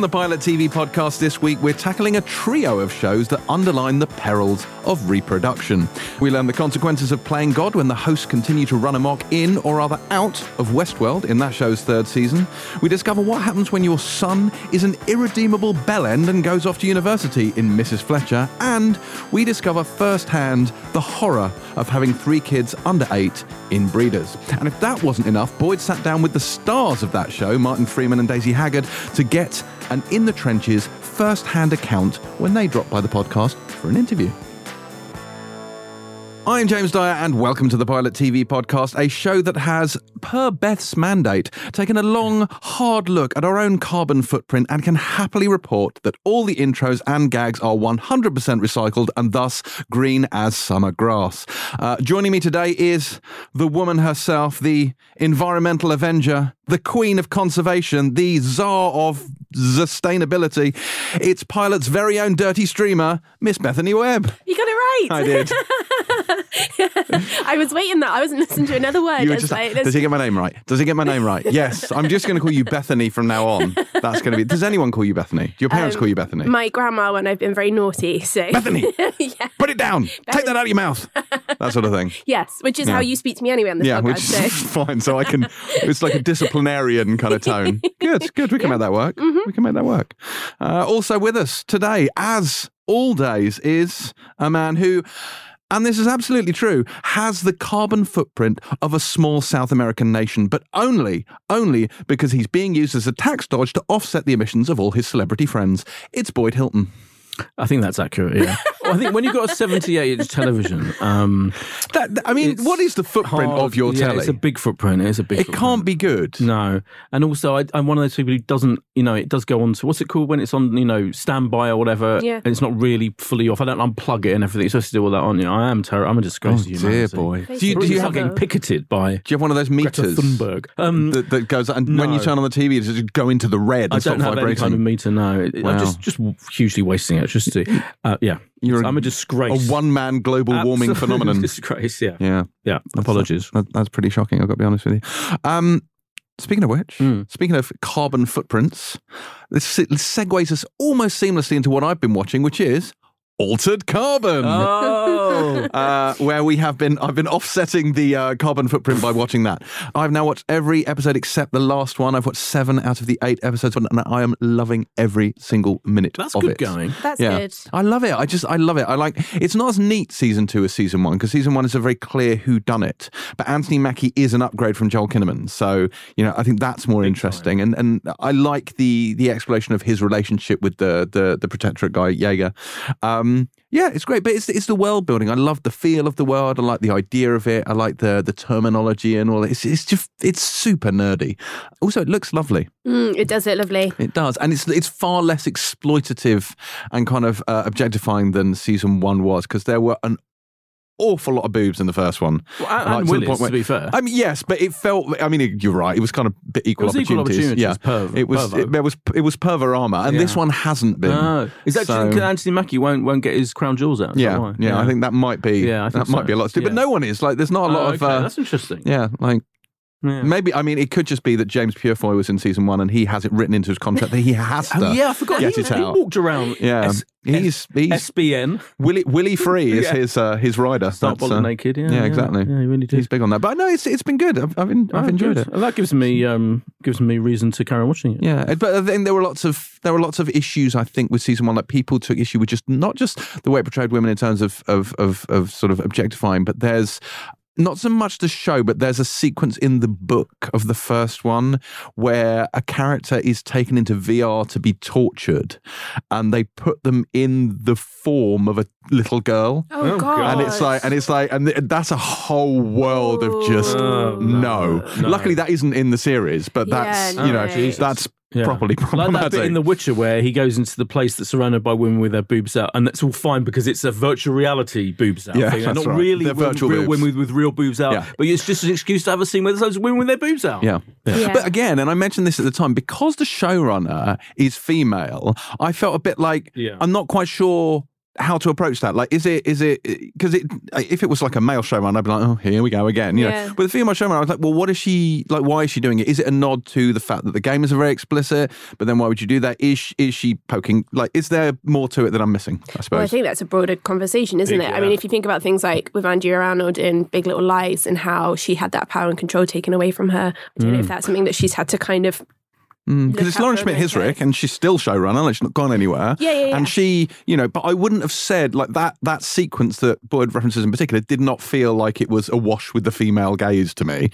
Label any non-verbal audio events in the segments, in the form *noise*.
On the Pilot TV podcast this week, we're tackling a trio of shows that underline the perils of reproduction. We learn the consequences of playing God when the hosts continue to run amok in or rather out of Westworld in that show's third season. We discover what happens when your son is an irredeemable bellend and goes off to university in Mrs. Fletcher. And we discover firsthand the horror of having three kids under eight in Breeders. And if that wasn't enough, Boyd sat down with the stars of that show, Martin Freeman and Daisy Haggard, to get an in the trenches first hand account when they dropped by the podcast for an interview. I'm James Dyer, and welcome to the Pilot TV podcast, a show that has, per Beth's mandate, taken a long, hard look at our own carbon footprint and can happily report that all the intros and gags are 100% recycled and thus green as summer grass. Uh, joining me today is the woman herself, the environmental avenger, the queen of conservation, the czar of sustainability. It's Pilot's very own dirty streamer, Miss Bethany Webb. You got it right. I did. *laughs* I was waiting that. I wasn't listening to another word. You were just, like, does he get my name right? Does he get my name right? *laughs* Yes. I'm just going to call you Bethany from now on. That's going to be. Does anyone call you Bethany? Do your parents Um, call you Bethany? my grandma when I've been very naughty. So *laughs* Bethany, yeah. put it down. Take that out of your mouth. That sort of thing. Yes, which is how you speak to me anyway on this Yeah, podcast. which is so. fine. So I can. It's like a disciplinarian kind of *laughs* tone. Good, good. We can make that work. Mm-hmm. We can make that work. Uh, also with us today, as all days, is a man who. And this is absolutely true, has the carbon footprint of a small South American nation, but only, only because he's being used as a tax dodge to offset the emissions of all his celebrity friends. It's Boyd Hilton. I think that's accurate. Yeah. *laughs* well, I think when you've got a 78 inch television, um, That, that- I mean, what is the footprint hard- of your yeah, telly? It's a big footprint. It's a big. it footprint. can't be good. No, and also I, I'm one of those people who doesn't, you know, it does go on to what's it called when it's on, you know, standby or whatever. Yeah. and it's not really fully off. I don't unplug it and everything. It's supposed to do all that on. You know, I am terrible. I'm a disgrace Oh, to dear humanity. boy. Do you, it. do you have getting picketed by Do you have one of those meters Thunberg. Um, that, that goes and when you turn on the TV, it just go into the red and I start don't have any vibrating? kind of meter. No, It- Wow. I'm just just hugely wasting it. Just to, uh, yeah, You're I'm a a disgrace. A one-man global warming phenomenon. *laughs* Disgrace. Yeah, Yeah, yeah. Apologies. that, that's pretty shocking. I've got to be honest with you. Um, speaking of which, Mm. speaking of carbon footprints, this, this segues us almost seamlessly into what I've been watching, which is Altered Carbon. Oh. *laughs* uh, where we have been, I've been offsetting the uh, carbon footprint by watching that. I've now watched every episode except the last one. I've watched seven out of the eight episodes, and I am loving every single minute That's of good it. going. That's Yeah, good. I love it. I just, I love it. I like. It's not as neat season two as season one because season one is a very clear who done it. But Anthony Mackie is an upgrade from Joel Kinnaman, so you know I think that's more interesting. And and I like the the exploration of his relationship with the the the protectorate guy Jaeger. Um, yeah, it's great, but it's it's the world building. I love the feel of the world. I like the idea of it. I like the the terminology and all. It's it's just it's super nerdy. Also, it looks lovely. Mm, it does it lovely. It does, and it's it's far less exploitative and kind of uh, objectifying than season one was because there were an awful lot of boobs in the first one. Well, and, Like, and to Willis, point where- to be fair. I mean, yes, but it felt. I mean, it- you're right. It was kind of bit equal opportunities. opportunities, Yeah, perv- it was. pervo. It, there was. It was perverama, and this one hasn't been. Oh. Is that So- Anthony Mackie won't won't get his crown jewels out? That yeah, yeah, I think that might be. Yeah, that might be a lot to do. But no one is like. There's not a lot Oh, of. Uh, that's interesting. yeah, like Yeah. maybe. I mean, it could just be that James Purefoy was in season one, and he has it written into his contract that he has to. Oh yeah, I forgot. Get he, it he walked around. Yeah, S- he's he's SBN. Willie Willie Free is *laughs* Yeah. his uh, his rider. Start That's, uh, naked. Yeah, yeah, exactly. Yeah, he really did. He's big on that. But no, it's it's been good. I've I've, I've Oh, enjoyed good. it. And that gives me um gives me reason to carry on watching it. Yeah, but I think there were lots of there were lots of issues. I think with season one, like people took issue with just not just the way it portrayed women in terms of of of, of sort of objectifying, but there's not so much the show, but there's a sequence in the book of the first one where a character is taken into VR to be tortured, and they put them in the form of a little girl. Oh, Oh, god. And it's like, and it's like, and th- that's a whole world of just Oh, no. no. Luckily, that isn't in the series, but Yeah, that's no. you know, Oh, that's Yeah. *laughs* properly Like that bit in The Witcher where he goes into the place that's surrounded by women with their boobs out, and that's all fine because it's a virtual reality boobs out Yeah, thing. and that's not right. really They're women, virtual real boobs. women with, with real boobs out, Yeah. but it's just an excuse to have a scene where there's loads of women with their boobs out. Yeah. Yeah. But again, and I mentioned this at the time, because the showrunner is female, I felt a bit like Yeah. I'm not quite sure how to approach that? Like, is it is it because it if it was like a male showrunner, I'd be like, oh, here we go again. You Yeah. know, with a female showrunner, I was like, well, what is she like? Why is she doing it? Is it a nod to the fact that the game is very explicit? But then why would you do that? Is she, is she poking? Like, is there more to it that I'm missing? I suppose. Well, I think that's a broader conversation, isn't it? I mean, if you think about things like with Andrea Arnold in Big Little Lies and how she had that power and control taken away from her, I don't know if mm. that's something that she's had to kind of because look it's Lauren Schmidt those Hissrich, and she's still showrunner. Like she's not gone anywhere. Yeah, yeah, yeah. And she, you know, but I wouldn't have said like that. That sequence that Boyd references in particular did not feel like it was awash with the female gaze to me.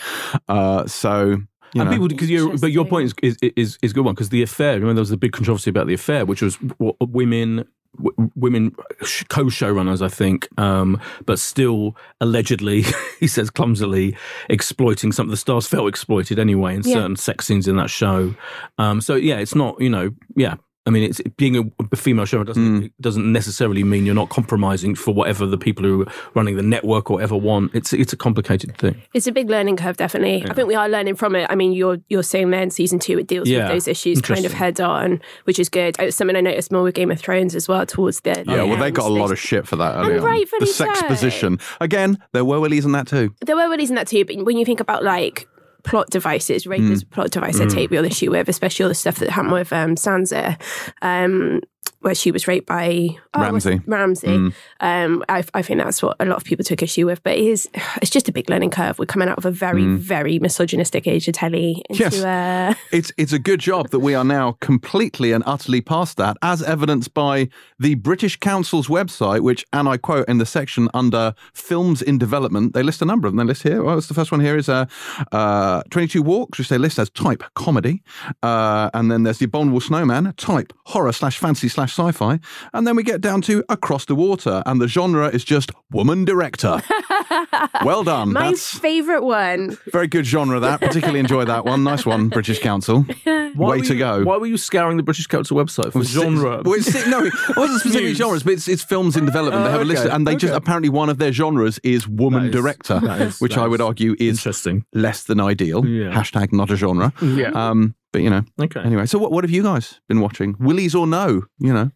Uh, so. You and know. people, because you but your point is is is, is a good one because the affair. Remember, there was a big controversy about the affair, which was w- women. W- Women sh- co-showrunners, I think, um, but still allegedly, *laughs* he says clumsily, exploiting some of the stars felt exploited anyway in Yeah. certain sex scenes in that show. Um, so yeah, it's not you know yeah. I mean, it's being a, a female showrunner doesn't hmm. doesn't necessarily mean you're not compromising for whatever the people who are running the network or ever want. It's it's a complicated thing. It's a big learning curve, definitely. I think we are learning from it. I mean, you're you're saying there in season two, it deals Yeah. with those issues kind of head on, which is good. It's something I noticed more with Game of Thrones as well towards the. Yeah, well, they got a lot of shit for that. early on. rightfully the sex so. position again. There were willies in that too. There were willies in that too, but when you think about like plot devices, rape Mm. as a plot device, I take real issue with, especially all the stuff that happened with um, Sansa, um, where she was raped by oh, Ramsay. Ramsay. Mm. Um, I, I think that's what a lot of people took issue with, but it is *sighs* it's just a big learning curve. We're coming out of a very, very misogynistic age of telly into Mm. Yes. uh, It's it's a good job that we are now completely and utterly past that, as evidenced by the British Council's website, which, and I quote in the section under films in development, they list a number of them. They list here. Well, it's the first one here is uh, uh, 22 Walks, which they list as type comedy, uh, and then there's the Abominable Snowman, type horror slash fantasy slash sci-fi, and then we get down to Across the Water, and the genre is just woman director. *laughs* well done. my That's favorite one. very good genre. That particularly enjoy that one. Nice one, British Council. Why *laughs* Way to you- go. Why were you scouring the British Council website for genre? Well, it's, no, it wasn't *laughs* specifically genres, but it's, it's films in development. they Oh, have a list, and they just apparently one of their genres is woman That is- director, that is- which that I would argue is Interesting. less than ideal. Yeah. Hashtag not a genre. Yeah. Um, but you know, okay. anyway. So what what have you guys been watching? Willies or no? You know,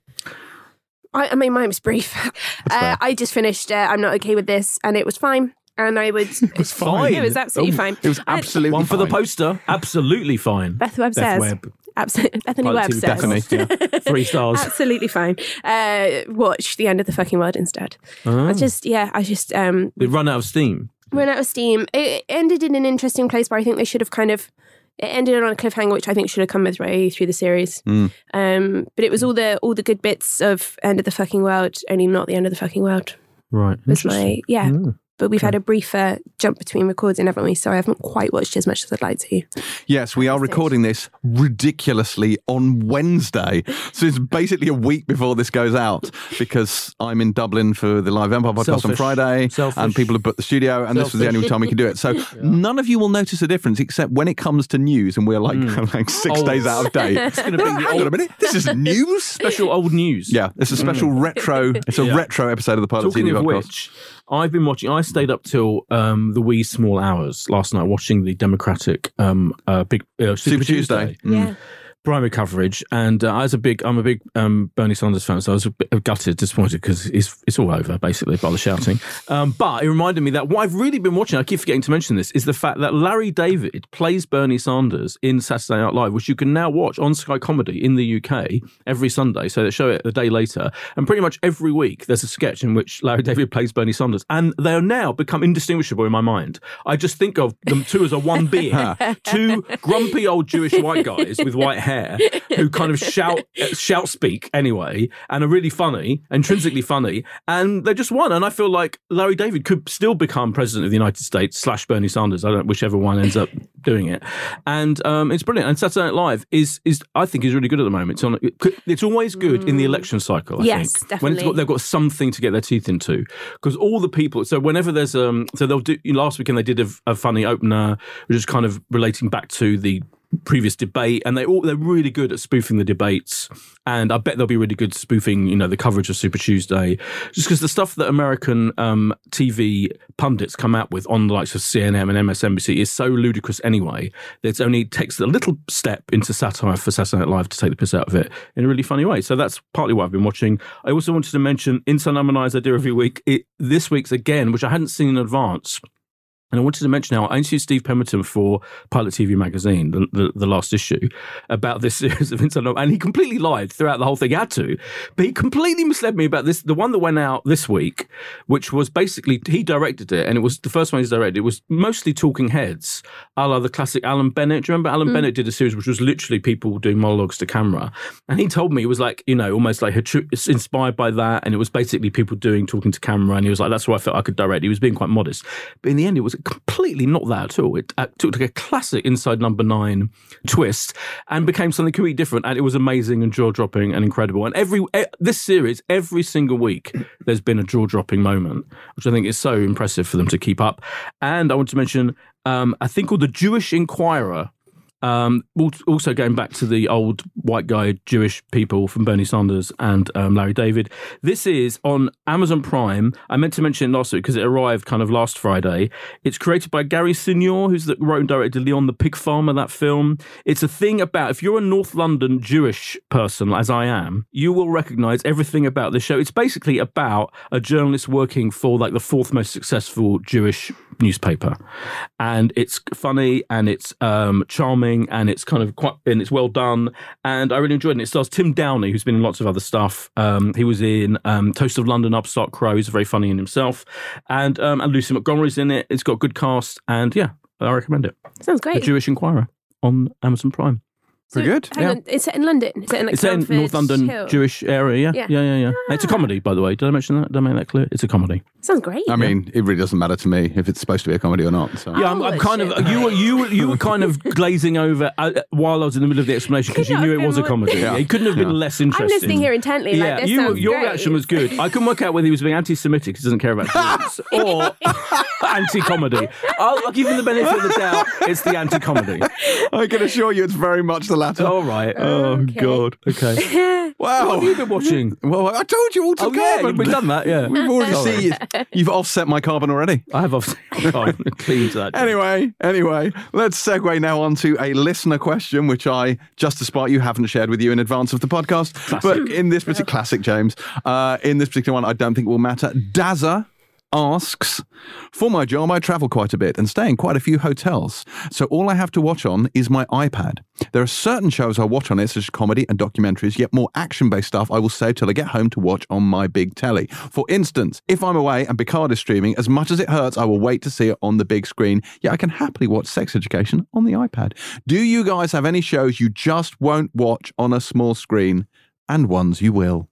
I, I mean, mine was brief. *laughs* Uh. I just finished. Uh, I'm not okay with this, and it was fine. And I would. *laughs* it was *laughs* fine. It was absolutely Oh, fine. it was absolutely One for the poster. Absolutely fine. Beth Webb Beth says. Webb. Absolutely. Bethany Pilot Webb says. Bethany, yeah. Three stars. Absolutely fine. Uh, watch the end of the fucking world instead. Oh. I just, yeah, I just um, They run out of steam. Run out of steam. It ended in an interesting place where I think they should have kind of. It ended on a cliffhanger, which I think should have come with way through the series. Mm. Um, but it was all the all the good bits of end of the fucking world, only not the end of the fucking world. Right. Was my yeah. Mm. But we've had a briefer jump between recording, haven't we? So I haven't quite watched as much as I'd like to. Yes, we are recording this ridiculously on Wednesday. So it's basically a week before this goes out because I'm in Dublin for the Live Empire podcast on Friday Selfish. and people have booked the studio and this was the only time we can do it. So *laughs* none of you will notice a difference except when it comes to news and we're like, hmm. *laughs* like six Oh. days out of date. *laughs* It's going to be the Hang on a minute, this is news? special old news. Yeah, it's a special hmm. retro. It's a Yeah. retro episode of the Pilot Talking CD of podcast. which, I've been watching. I stayed up till um, the wee small hours last night watching the Democratic um, uh, big uh, Super, Super Tuesday. Mm. Yeah. Primary coverage, and uh, I was a big, I'm a big um, Bernie Sanders fan, so I was a bit gutted, disappointed because it's it's all over basically by the shouting. Um, but it reminded me that what I've really been watching, I keep forgetting to mention this, is the fact that Larry David plays Bernie Sanders in Saturday Night Live, which you can now watch on Sky Comedy in the UK every Sunday. So they show it a day later, and pretty much every week there's a sketch in which Larry David plays Bernie Sanders, and they are now become indistinguishable in my mind. I just think of them two as a one being, *laughs* two grumpy old Jewish white guys with white hair *laughs* who kind of shout *laughs* shout speak anyway, and are really funny, intrinsically funny, and they just won. And I feel like Larry David could still become president of the United States slash Bernie Sanders. I don't whichever one ends up doing it, and um, it's brilliant. And Saturday Night Live is is I think is really good at the moment. It's on. It's always good in the election cycle. I Yes, think. When it's got, definitely. they've got something to get their teeth into because all the people. So whenever there's um, so they'll do. Last weekend they did a, a funny opener, which is kind of relating back to the previous debate, and they all they're really good at spoofing the debates. And I bet they'll be really good spoofing, you know, the coverage of Super Tuesday, just because the stuff that American um, TV pundits come out with on the likes of CNN and MSNBC is so ludicrous anyway. That it only takes a little step into satire for Saturday Night Live to take the piss out of it in a really funny way. So that's partly what I've been watching. I also wanted to mention Inside Number Nine's I do every week. It, this week's again, which I hadn't seen in advance. And I wanted to mention how I interviewed Steve Pemberton for Pilot TV magazine, the, the, the last issue, about this series of Inside and he completely lied throughout the whole thing. He had to, but he completely misled me about this. The one that went out this week, which was basically he directed it, and it was the first one he's directed. It was mostly talking heads, a la the classic Alan Bennett. Do you remember Alan mm. Bennett did a series which was literally people doing monologues to camera, and he told me it was like you know almost like inspired by that, and it was basically people doing talking to camera, and he was like that's what I felt I could direct. He was being quite modest, but in the end it was completely not that at all. It uh, took a classic Inside Number Nine twist and became something completely different. And it was amazing and jaw dropping and incredible. And every this series, every single week, there's been a jaw dropping moment, which I think is so impressive for them to keep up. And I want to mention um, a thing called the Jewish Enquirer um, also going back to the old white guy Jewish people from Bernie Sanders and um, Larry David. This is on Amazon Prime. I meant to mention it last week because it arrived kind of last Friday. It's created by Gary Sinyor, who's the wrote and directed Leon the Pig Farmer, that film. It's a thing about if you're a North London Jewish person, as I am, you will recognize everything about this show. It's basically about a journalist working for like the fourth most successful Jewish newspaper, and it's funny and it's um, charming and it's kind of quite and it's well done, and I really enjoyed it. And it stars Tim Downie, who's been in lots of other stuff. Um, he was in um, Toast of London, Upstart Crow. He's very funny in himself, and um, and Lucy Montgomery's in it. It's got good cast, and yeah, I recommend it. Sounds great. The Jewish Enquirer on Amazon Prime. Very good. Hang Yeah. on, it's set in London. Is it in like It's in North London Hill? Jewish area. Yeah, Yeah. yeah, yeah, yeah. It's a comedy, by the way. Did I mention that? Did I make that clear? It's a comedy. Sounds great. I mean, it really doesn't matter to me if it's supposed to be a comedy or not. So. Yeah, I'm, I'm kind shit. of you. Were, you were you were kind of *laughs* glazing over uh, while I was in the middle of the explanation because you knew it was a comedy. more- Yeah. It couldn't have been Yeah. less I'm listening here intently. Yeah, like, this you, your great. reaction was good. I couldn't work out whether he was being anti-Semitic because he doesn't care about Jews *laughs* or anti-comedy. I'll, I'll give him the benefit of the doubt. It's the anti-comedy. I can assure you it's very much the latter. All right. Oh Okay. God. Okay. *laughs* wow. What have you been watching? Well, I told you all to Oh yeah, we've done that. Yeah. We've already seen you. You've offset my carbon already. I have offset *laughs* oh, clean to that. Anyway, anyway, let's segue now onto a listener question, which I, just despite you, haven't shared with you in advance of the podcast. But in this particular classic, James, uh, in this particular one, I don't think it will matter. Dazza asks, for my job, I travel quite a bit and stay in quite a few hotels. So all I have to watch on is my iPad. There are certain shows I watch on it, such as comedy and documentaries, yet more action based stuff I will save till I get home to watch on my big telly. For instance, if I'm away and Picard is streaming, as much as it hurts, I will wait to see it on the big screen. Yet I can happily watch Sex Education on the iPad. Do you guys have any shows you just won't watch on a small screen and ones you will?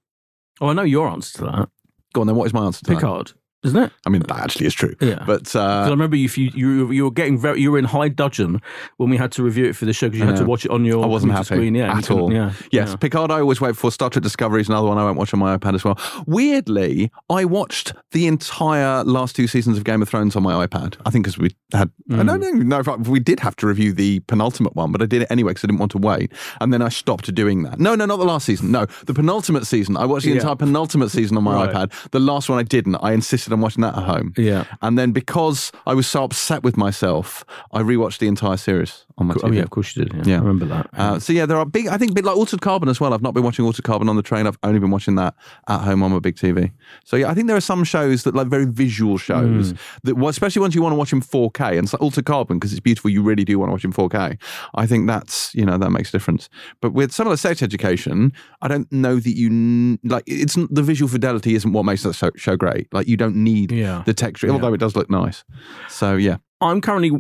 Oh, I know your answer to that. Go on then, what is my answer to that? Picard, isn't it? I mean, that actually is true. Yeah. but uh, I remember if you you you were getting very you were in high dudgeon when we had to review it for the show because you I had to watch it on your I wasn't happy screen. Yeah, at all. Yeah, Yes, yeah. Picard I always wait for. Star Trek Discovery is another one I won't watch on my iPad as well. Weirdly, I watched the entire last two seasons of Game of Thrones on my iPad. I think because we had, I Mm. don't even know if we did have to review the penultimate one, but I did it anyway because I didn't want to wait. And then I stopped doing that. No, no, not the last season. No, the penultimate season. I watched the Yeah. entire penultimate season on my Right. iPad. The last one I didn't. I insisted on watching that at home. Yeah. And then because I was so upset with myself, I rewatched the entire series on my Oh yeah, of course you did. Yeah, Yeah. I remember that. Uh, so yeah, there are big. I think bit like Altered Carbon as well. I've not been watching Altered Carbon on the train. I've only been watching that at home on my big TV. So yeah, I think there are some shows that like very visual shows that, well, especially ones you want to watch in 4K. And it's like Altered Carbon because it's beautiful. You really do want to watch in 4K. I think that's you know that makes a difference. But with some of the sex education, I don't know that you like. It's the visual fidelity isn't what makes that show, show great. Like you don't need Yeah. the texture, although it does look nice. So yeah, I'm currently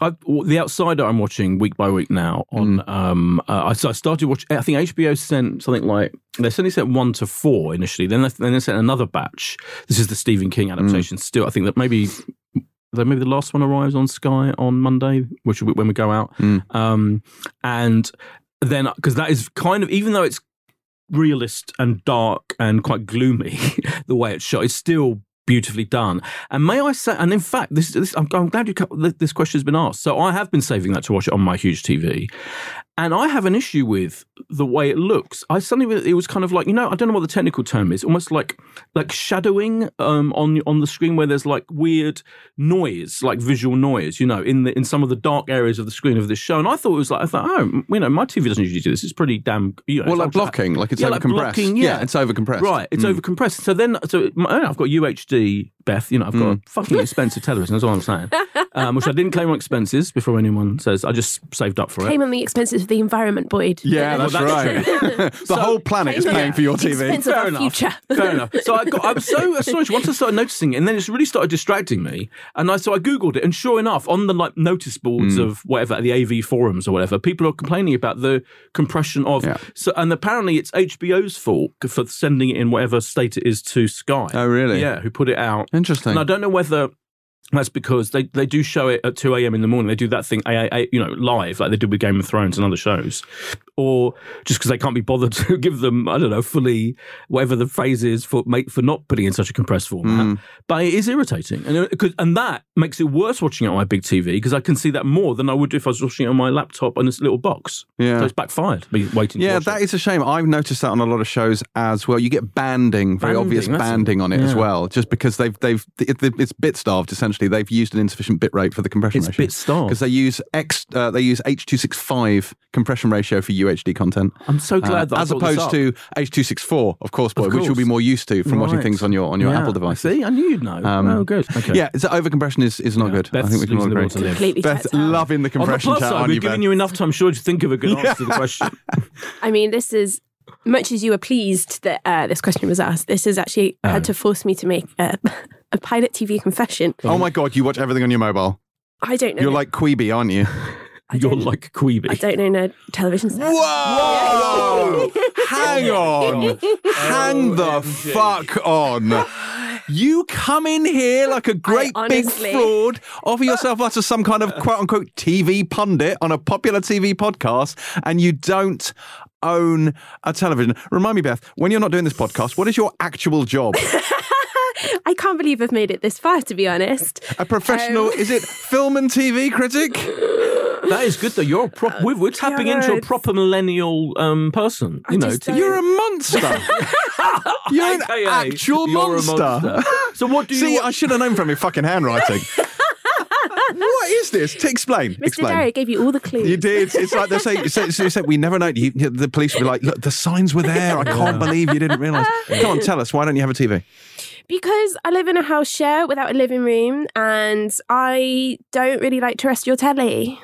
I, the Outsider. I'm watching week by week now. On Mm. um, uh, I, I started watching. I think HBO sent something like they certainly sent one to four initially. Then they, then they sent another batch. This is the Stephen King Mm. adaptation. Still, I think that maybe. that Maybe the last one arrives on Sky on Monday, which will be when we go out. Mm. Um, and then because that is kind of even though it's realist and dark and quite gloomy *laughs* the way it's shot, it's still beautifully done. And may I say, and in fact, this, this I'm, I'm glad you this question has been asked. So I have been saving that to watch it on my huge TV, and I have an issue with the way it looks. I suddenly it was kind of like you know I don't know what the technical term is, almost like like shadowing um, on on the screen where there's like weird noise, like visual noise, you know, in the in some of the dark areas of the screen of this show. And I thought it was like I thought, oh, you know, my TV doesn't usually do this. It's pretty damn, you know, Well, like blocking, like it's Yeah, over like compressed. blocking, yeah. yeah. it's over compressed. Right, it's over compressed. So then, so my- I've got UHD, Beth. You know, I've got a fucking expensive television. That's all I'm saying. *laughs* Um, which I didn't claim on expenses before anyone says. I just saved up for it. Came on the expenses of the environment, Boyd. Yeah, that's, that's right. *laughs* the whole planet is paying for your TV. expense of Fair our enough. future. Fair enough. So I got, I was so *laughs* astonished once I started noticing it, and then it's really started distracting me. And I so I googled it, and sure enough, on the like notice boards Hmm. of whatever the AV forums or whatever, people are complaining about the compression of. Yeah. So and apparently it's HBO's fault for sending it in whatever state it is to Sky. Oh, really? Yeah, who put it out? Interesting. And I don't know whether that's because they, they do show it at 2 a.m. in the morning. They do that thing, you know, live, like they did with Game of Thrones and other shows. Or just because they can't be bothered *laughs* to give them, I don't know, fully, whatever the phrase is for make, for not putting in such a compressed format. Mm. But it is irritating. And, it, 'cause- and that makes it worse watching it on my big TV because I can see that more than I would if I was watching it on my laptop on this little box. Yeah. So it's backfired, me waiting Yeah, that it. is a shame. I've noticed that on a lot of shows as well. You get banding, very Banding, obvious banding on it as well, just because they've they've it, it's bit starved essentially. They've used an insufficient bit rate for the compression It's ratio. bit starved. because they use X uh, they use H two six five compression ratio for UHD content. I'm so glad Uh, that I as this opposed up. to H two six four, of course, boy, Of which you'll be more used to from watching things on your on your Yeah, Apple device. See, I knew you'd know. oh, good. Okay. Yeah, so over compression is, is not Yeah. good. I think we can all losing the agree. will to live. Completely Beth loving the compression. On the compression plus chat, side, we've given you enough time, sure, to think of a good *laughs* answer to the question. *laughs* I mean, this is much as you were pleased that uh, this question was asked. This has actually Oh. had to force me to make a, *laughs* a pilot TV confession. Oh my god, you watch everything on your mobile. I don't know. You're like Quibi, aren't you? You're like Quibi. I don't own a television set. Whoa! *laughs* Hang on. Hang the fuck on. You come in here like a great big honestly- fraud, offer yourself up as some kind of quote unquote TV pundit on a popular TV podcast, and you don't own a television. Remind me, Beth, when you're not doing this podcast, what is your actual job? *laughs* I can't believe I've made it this far, to be honest. A professional, Um, is it film and TV critic? That is good though. You're a prop. we're, we're tapping into a proper millennial um, person. You know, just to- You're a monster. *laughs* You're an AKA, actual you're a monster. So what do you? See, watch- I should have known from your fucking handwriting. *laughs* what is this? To explain. Mr. Explain. Derry gave you all the clues. You did. It's like they say, say, say, say we never know. You, the police will be like, look, the signs were there. I can't believe you didn't realise. Come on, tell us. Why don't you have a TV? Because I live in a house share without a living room and I don't really like terrestrial telly.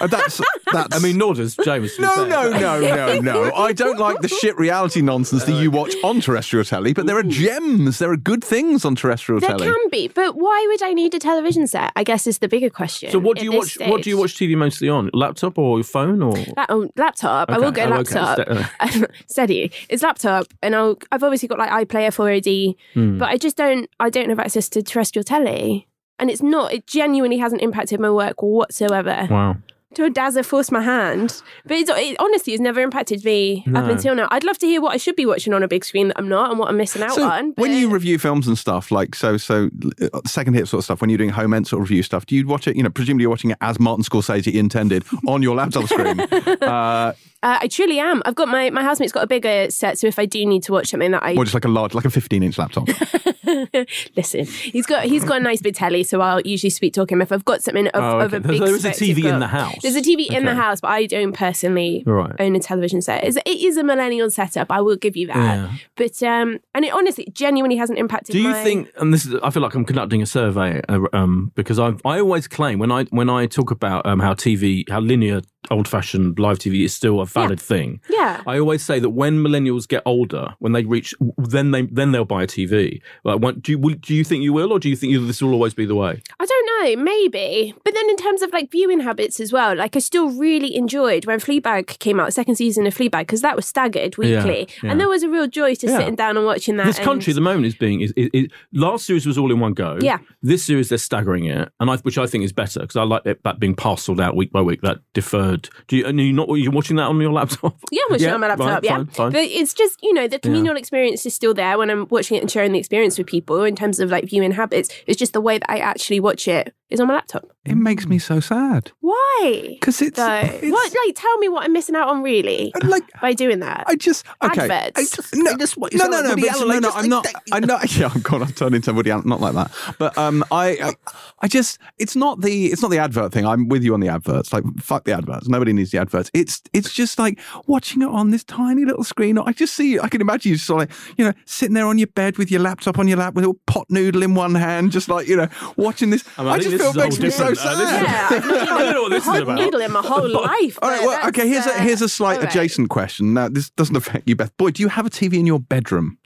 Uh, that's, that's, I mean, nor does James. to no, fair. no, no, no, no. I don't like the shit reality nonsense that you watch on terrestrial telly, but there are gems. There are good things on terrestrial There telly. There can be, but why would I need a television set? I guess is the bigger question. So what do you this watch? What do you watch TV mostly on? Laptop or your phone or? La- oh, laptop. I will Okay. go Oh, okay. laptop. Ste- *laughs* Steady. It's laptop, and I'll. I've obviously got like iPlayer 4OD, Hmm. but I just don't. I don't have access to terrestrial telly, and it's not. It genuinely hasn't impacted my work whatsoever. Wow. To a Dazza forced my hand, but it's, it honestly has never impacted me up until now. I'd love to hear what I should be watching on a big screen that I'm not, and what I'm missing out So on. when you review films and stuff, like so, so uh, second hit sort of stuff, when you're doing home end sort of review stuff, do you watch it? You know, presumably you're watching it as Martin Scorsese intended *laughs* on your laptop screen. uh, *laughs* Uh, I truly am. I've got my my housemate's got a bigger set, so if I do need to watch something that I or just like a large, like a 15 inch laptop. *laughs* listen, he's got he's got a nice big telly, so I'll usually sweet talk him if I've got something of, Oh, of okay. a big. There is a TV in the house. There's a TV in the house, but I don't personally Right. own a television set. It's, it is a millennial setup. I will give you that. Yeah. But um, and it honestly genuinely hasn't impacted. Do you my- think? And this is, I feel like I'm conducting a survey uh, um, because I I always claim when I when I talk about um, how TV, how linear, old-fashioned live TV is still a valid thing. Yeah. I always say that when millennials get older, when they reach, then they then they'll buy a TV. Like, when, do you will, do you think you will, or do you think you, this will always be the way? I don't know, maybe. But then in terms of like viewing habits as well, like I still really enjoyed when Fleabag came out, second season of Fleabag, because that was staggered weekly, yeah. and there was a real joy to Yeah. sitting down and watching that. This and- country at the moment is being is, is, is- last series was all in one go. Yeah. This series they're staggering it, and I which I think is better because I like it, that being parceled out week by week. That deferred. Do you? And you not? You're watching that on your laptop? Yeah, I'm watching Yeah, it on my laptop. right, yeah, fine, fine. but it's just you know the communal experience is still there when I'm watching it and sharing the experience with people in terms of like viewing habits. It's just the way that I actually watch it is on my laptop. It makes me so sad Why? because it's, Though, it's what? Like, tell me what I'm missing out on really like by doing that. I just okay. Adverts. I just, no, I just- you no, sound no, like no, Woody but Allen, no, like, no. just I'm like- not. I'm not. *laughs* Yeah, I'm God. I'm turning into Woody Allen. Not like that. But um, I, I, I just. It's not the. It's not the advert thing. I'm with you on the adverts. Like fuck the adverts. Nobody needs the adverts. It's. It's just like watching it on this tiny little screen. I just see. I can imagine you just like you know sitting there on your bed with your laptop on your lap with a pot noodle in one hand, just like you know watching this. I mean, I I, think just this feel it is a makes whole me so different- uh, this yeah, I've not *laughs* I don't know what this is hot about. noodle in my whole life. All right, but well, okay. Here's a here's a uh, slight all right. adjacent question. Now, this doesn't affect you, Beth. Boy, do you have a TV in your bedroom?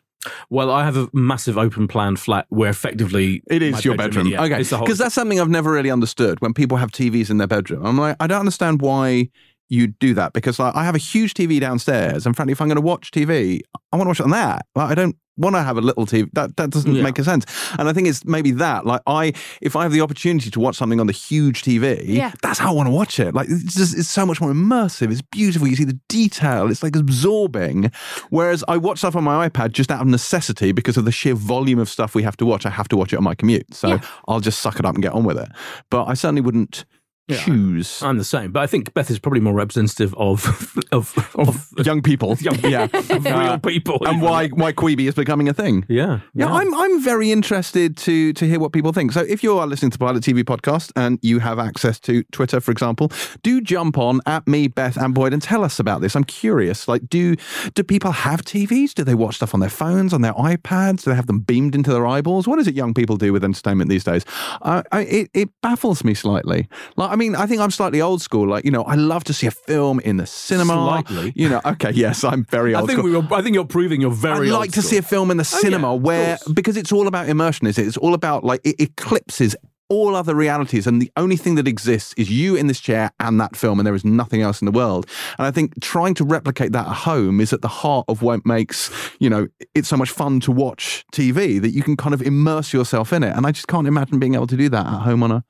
Well, I have a massive open plan flat where effectively It is my your bedroom. yeah, okay, it's because that's something I've never really understood. When people have TVs in their bedroom, I'm like, I don't understand why you do that. Because like, I have a huge TV downstairs, and frankly, if I'm going to watch TV, I want to watch it on that. Like, I don't want to have a little TV. That that doesn't Yeah. make a sense. And I think it's maybe that. Like, I if I have the opportunity to watch something on the huge TV, Yeah. that's how I want to watch it. Like, it's just it's so much more immersive. It's beautiful. You see the detail. It's like absorbing. Whereas I watch stuff on my iPad just out of necessity because of the sheer volume of stuff we have to watch. I have to watch it on my commute, so Yeah. I'll just suck it up and get on with it. But I certainly wouldn't Yeah. choose I'm the same, but I think Beth is probably more representative of *laughs* of, of young people. *laughs* young yeah, *laughs* of real people, and why why Quibi is becoming a thing. Yeah, Yeah, I'm I'm very interested to to hear what people think. So if you are listening to Pilot TV podcast and you have access to Twitter, for example, do jump on at me, Beth and Boyd and tell us about this. I'm curious. Like, do do people have TVs? Do they watch stuff on their phones, on their iPads? Do they have them beamed into their eyeballs? What is it young people do with entertainment these days? Uh, I, it it baffles me slightly. Like, I mean, I think I'm slightly old school. Like, you know, I love to see a film in the cinema. Slightly? You know, okay, yes, I'm very I old think school. we were, I think you're proving you're very. I'd old like to school. see a film in the oh, cinema yeah, where because it's all about immersion, is it? It's all about like it eclipses all other realities and the only thing that exists is you in this chair and that film and there is nothing else in the world and i think trying to replicate that at home is at the heart of what makes you know it's so much fun to watch tv that you can kind of immerse yourself in it and i just can't imagine being able to do that at home on a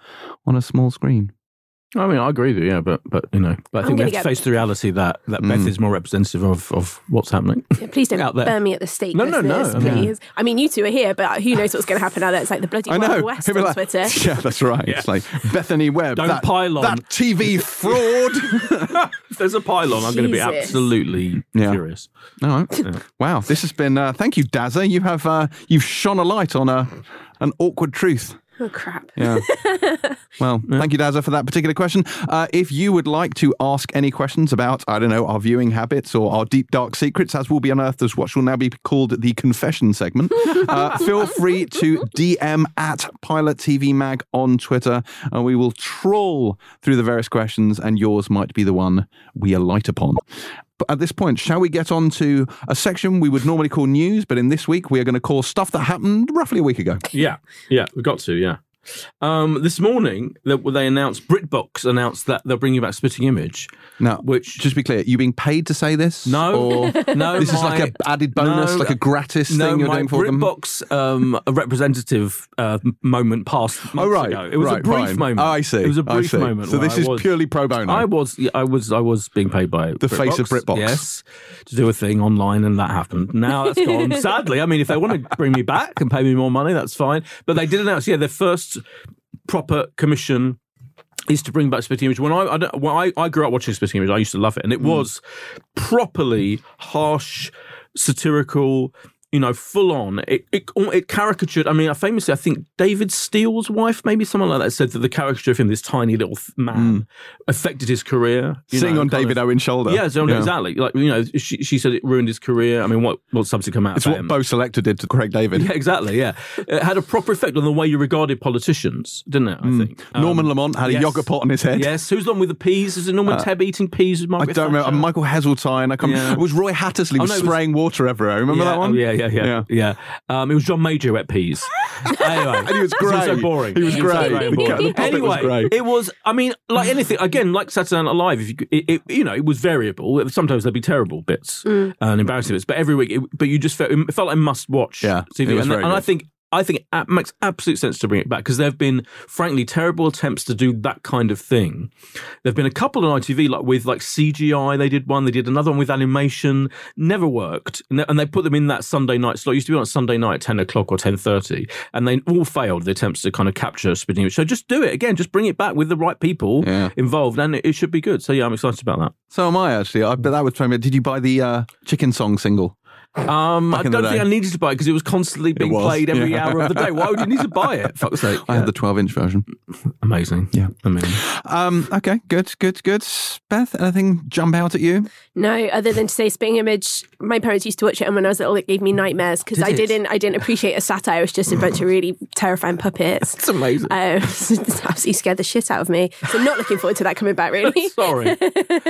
on a small screen I mean, I agree with you, yeah, but but you know, but I think we have to get- face the reality that that Beth Mm. is more representative of of what's happening. Yeah, please don't out there. burn me at the stake. No, no, no, listeners, I mean- please. I mean, you two are here, but who knows what's going to happen now that it's like the bloody i Wild know West People on like- Twitter. *laughs* yeah that's right it's like bethany webb Don't that, pile on. that tv fraud *laughs* if there's a pylon, I'm going to be absolutely Yeah. furious. All right. Wow, this has been. Uh, thank you, Dazza. You have uh, you've shone a light on a an awkward truth. Oh, crap. Yeah. *laughs* well, thank you, Dazza, for that particular question. Uh, if you would like to ask any questions about, I don't know, our viewing habits or our deep dark secrets, as will be unearthed as what will now be called the confession segment, uh, *laughs* feel free to DM at Pilot TV Mag on Twitter, and we will trawl through the various questions, and yours might be the one we alight upon. At this point, shall we get on to a section we would normally call news, but in this week we are going to call stuff that happened roughly a week ago. Yeah, yeah, we've got to, yeah. Um, this morning, they, they announced BritBox announced that they're bringing back Spitting Image, Now, which just to be clear, you being paid to say this? no, *laughs* no, this is like an added bonus, no, like a gratis no, thing you're my doing for them? BritBox um, a representative uh, moment passed. Oh right, ago. it was right, a brief fine. moment. Oh, I see. It was a brief moment. So this is was- purely pro bono. I was, I was, I was being paid by The face of BritBox. Yes, to do a thing online, and that happened. Now that's gone. *laughs* Sadly, I mean, if they want to bring me back and pay me more money, that's fine. But they did announce, yeah, their first proper commission is to bring back Spitting Image. When I, I, don't, when I, I grew up watching Spitting Image, I used to love it, and it hmm. was properly harsh, satirical. You know, full on. It, it it caricatured. I mean, famously, I think David Steel's wife, maybe someone like that, said that the caricature of him, this tiny little th- man, affected his career. Sitting know, on David of- Owen's shoulder. yeah, so exactly. Like you know, she, she said it ruined his career. I mean, what what subsequently come out? It's what him? Bo' Selecta did to Craig David. Yeah, exactly. Yeah, it had a proper effect on the way you regarded politicians, didn't it? I think Um, Mm. Norman Lamont had a yogurt pot on his head. Yes, who's the one with the peas? Is it Norman Tebb eating peas with Uh, I don't remember. Michael Heseltine. I can't Yeah. It was Roy Hattersley Oh, was no, it was- spraying water everywhere. Remember yeah, that one? Oh, yeah, yeah, yeah, Yeah. yeah. Um, it was John Major at peas. *laughs* anyway, And he was It was great. so boring. He was great. boring. anyway, was great. it was. I mean, like anything. Again, like Saturday Night Live. If you, it, it, you know, it was variable. Sometimes there'd be terrible bits and embarrassing bits, but every week, it, but you just felt it felt like a must watch. Yeah, TV. was and, and I think. I think it makes absolute sense to bring it back because there have been, frankly, terrible attempts to do that kind of thing. There have been a couple on ITV, like with like CGI. They did one. They did another one with animation. Never worked, and they, put them in that Sunday night slot. It used to be on Sunday night at ten o'clock or ten thirty, and they all failed. The attempts to kind of capture spinning. So just do it again. Just bring it back with the right people Yeah. involved, and it, it should be good. So yeah, I'm excited about that. So am I actually. I, but that was trying. Did you buy the uh, chicken song single? Um, I Back in the don't think. I needed to buy it because it was constantly being was, played every yeah. hour of the day. Why would you need to buy it? Fuck's sake! I had the 12 inch version. Amazing. Yeah. amazing. Um, okay, good, good, good. Beth, anything jump out at you? No, other than to say Spitting Image, my parents used to watch it, and when I was little, it gave me nightmares because Did I it? didn't, I didn't appreciate a satire. It was just a bunch of really terrifying puppets. *laughs* It's amazing. *laughs* Um, it's absolutely scared the shit out of me. So I'm not looking forward to that coming back. Really, *laughs* Sorry,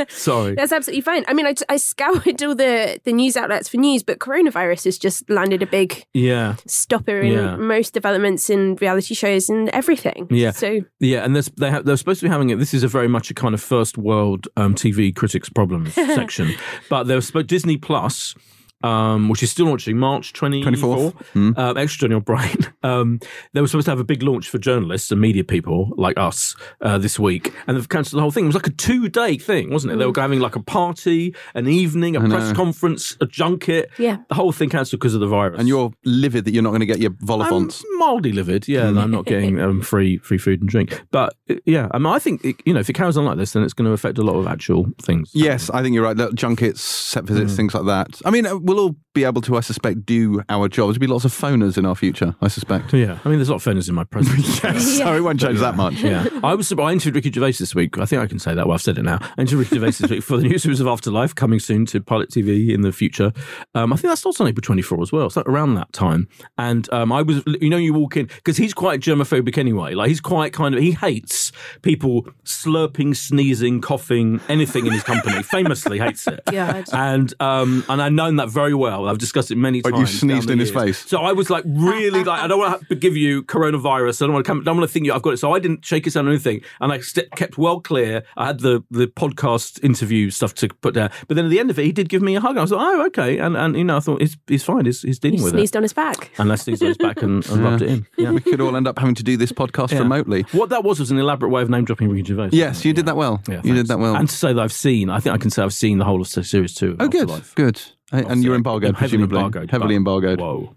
sorry. that's absolutely fine. I mean, I, I scoured all the the news outlets for news, but coronavirus has just landed a big Yeah, stopper in Yeah. most developments in reality shows and everything. Yeah. So yeah, and they ha- they're supposed to be having it. This is a very much a kind of first world um, TV critics problems *laughs* section, but they're supposed Disney Plus. Um, which is still launching March 24th. 24th. Um, extra Johnny O'Brien. *laughs* Um, they were supposed to have a big launch for journalists and media people like us uh, this week, and they've cancelled the whole thing. It was like a two day thing, wasn't it? They were having like a party, an evening, a press conference, a junket. Yeah. The whole thing cancelled because of the virus. And you're livid that you're not going to get your I'm Volifont. mildly livid, yeah. that I'm not getting um, *laughs* free free food and drink, but uh, yeah, I mean, I think it, you know if it carries on like this, then it's going to affect a lot of actual things. Yes, I think you're right. Look, Junkets, set visits, things like that. I mean, uh, we'll all be able to, I suspect, do our jobs. There'll be lots of phoners in our future, I suspect. Yeah. I mean, there's a lot of phoners in my presence. *laughs* yes, so it won't change that much. Yeah, I was. I interviewed Ricky Gervais this week. I think I can say that. Well, I've said it now. I interviewed Ricky Gervais this week for the new series of Afterlife, coming soon to Pilot TV in the future. Um, I think that starts on April 24 as well. So around that time. And um, I was, you know, you walk in because he's quite germophobic anyway. Like he's quite kind of he hates people slurping, sneezing, coughing, anything in his company. *laughs* Famously hates it. God. And um, and I've known that very well. I've discussed it many But times. you sneezed the in his years. face. So I was like really like I don't want to give you coronavirus. I don't want to come. I Don't want to think you. I've got it. So I didn't shake his hand or anything, and I st- kept well clear. I had the the podcast interview stuff to put down, but then at the end of it, he did give me a hug. I was like, oh okay, and and you know I thought he's he's fine. He's he's dealing he with sneezed it. Sneezed on his back. And Les sneezed on his back and, and rubbed it in. Yeah. We could all end up having to do this podcast Yeah. remotely. What that was was an elaborate way of name dropping Ricky Gervais. Yes, you did that well. Yeah, you thanks. did that well. And to say that I've seen, I think I can say I've seen the whole of series two. oh, good, Afterlife. good. And- And you're embargoed, Heavily presumably. embargoed. Heavily embargoed. Whoa.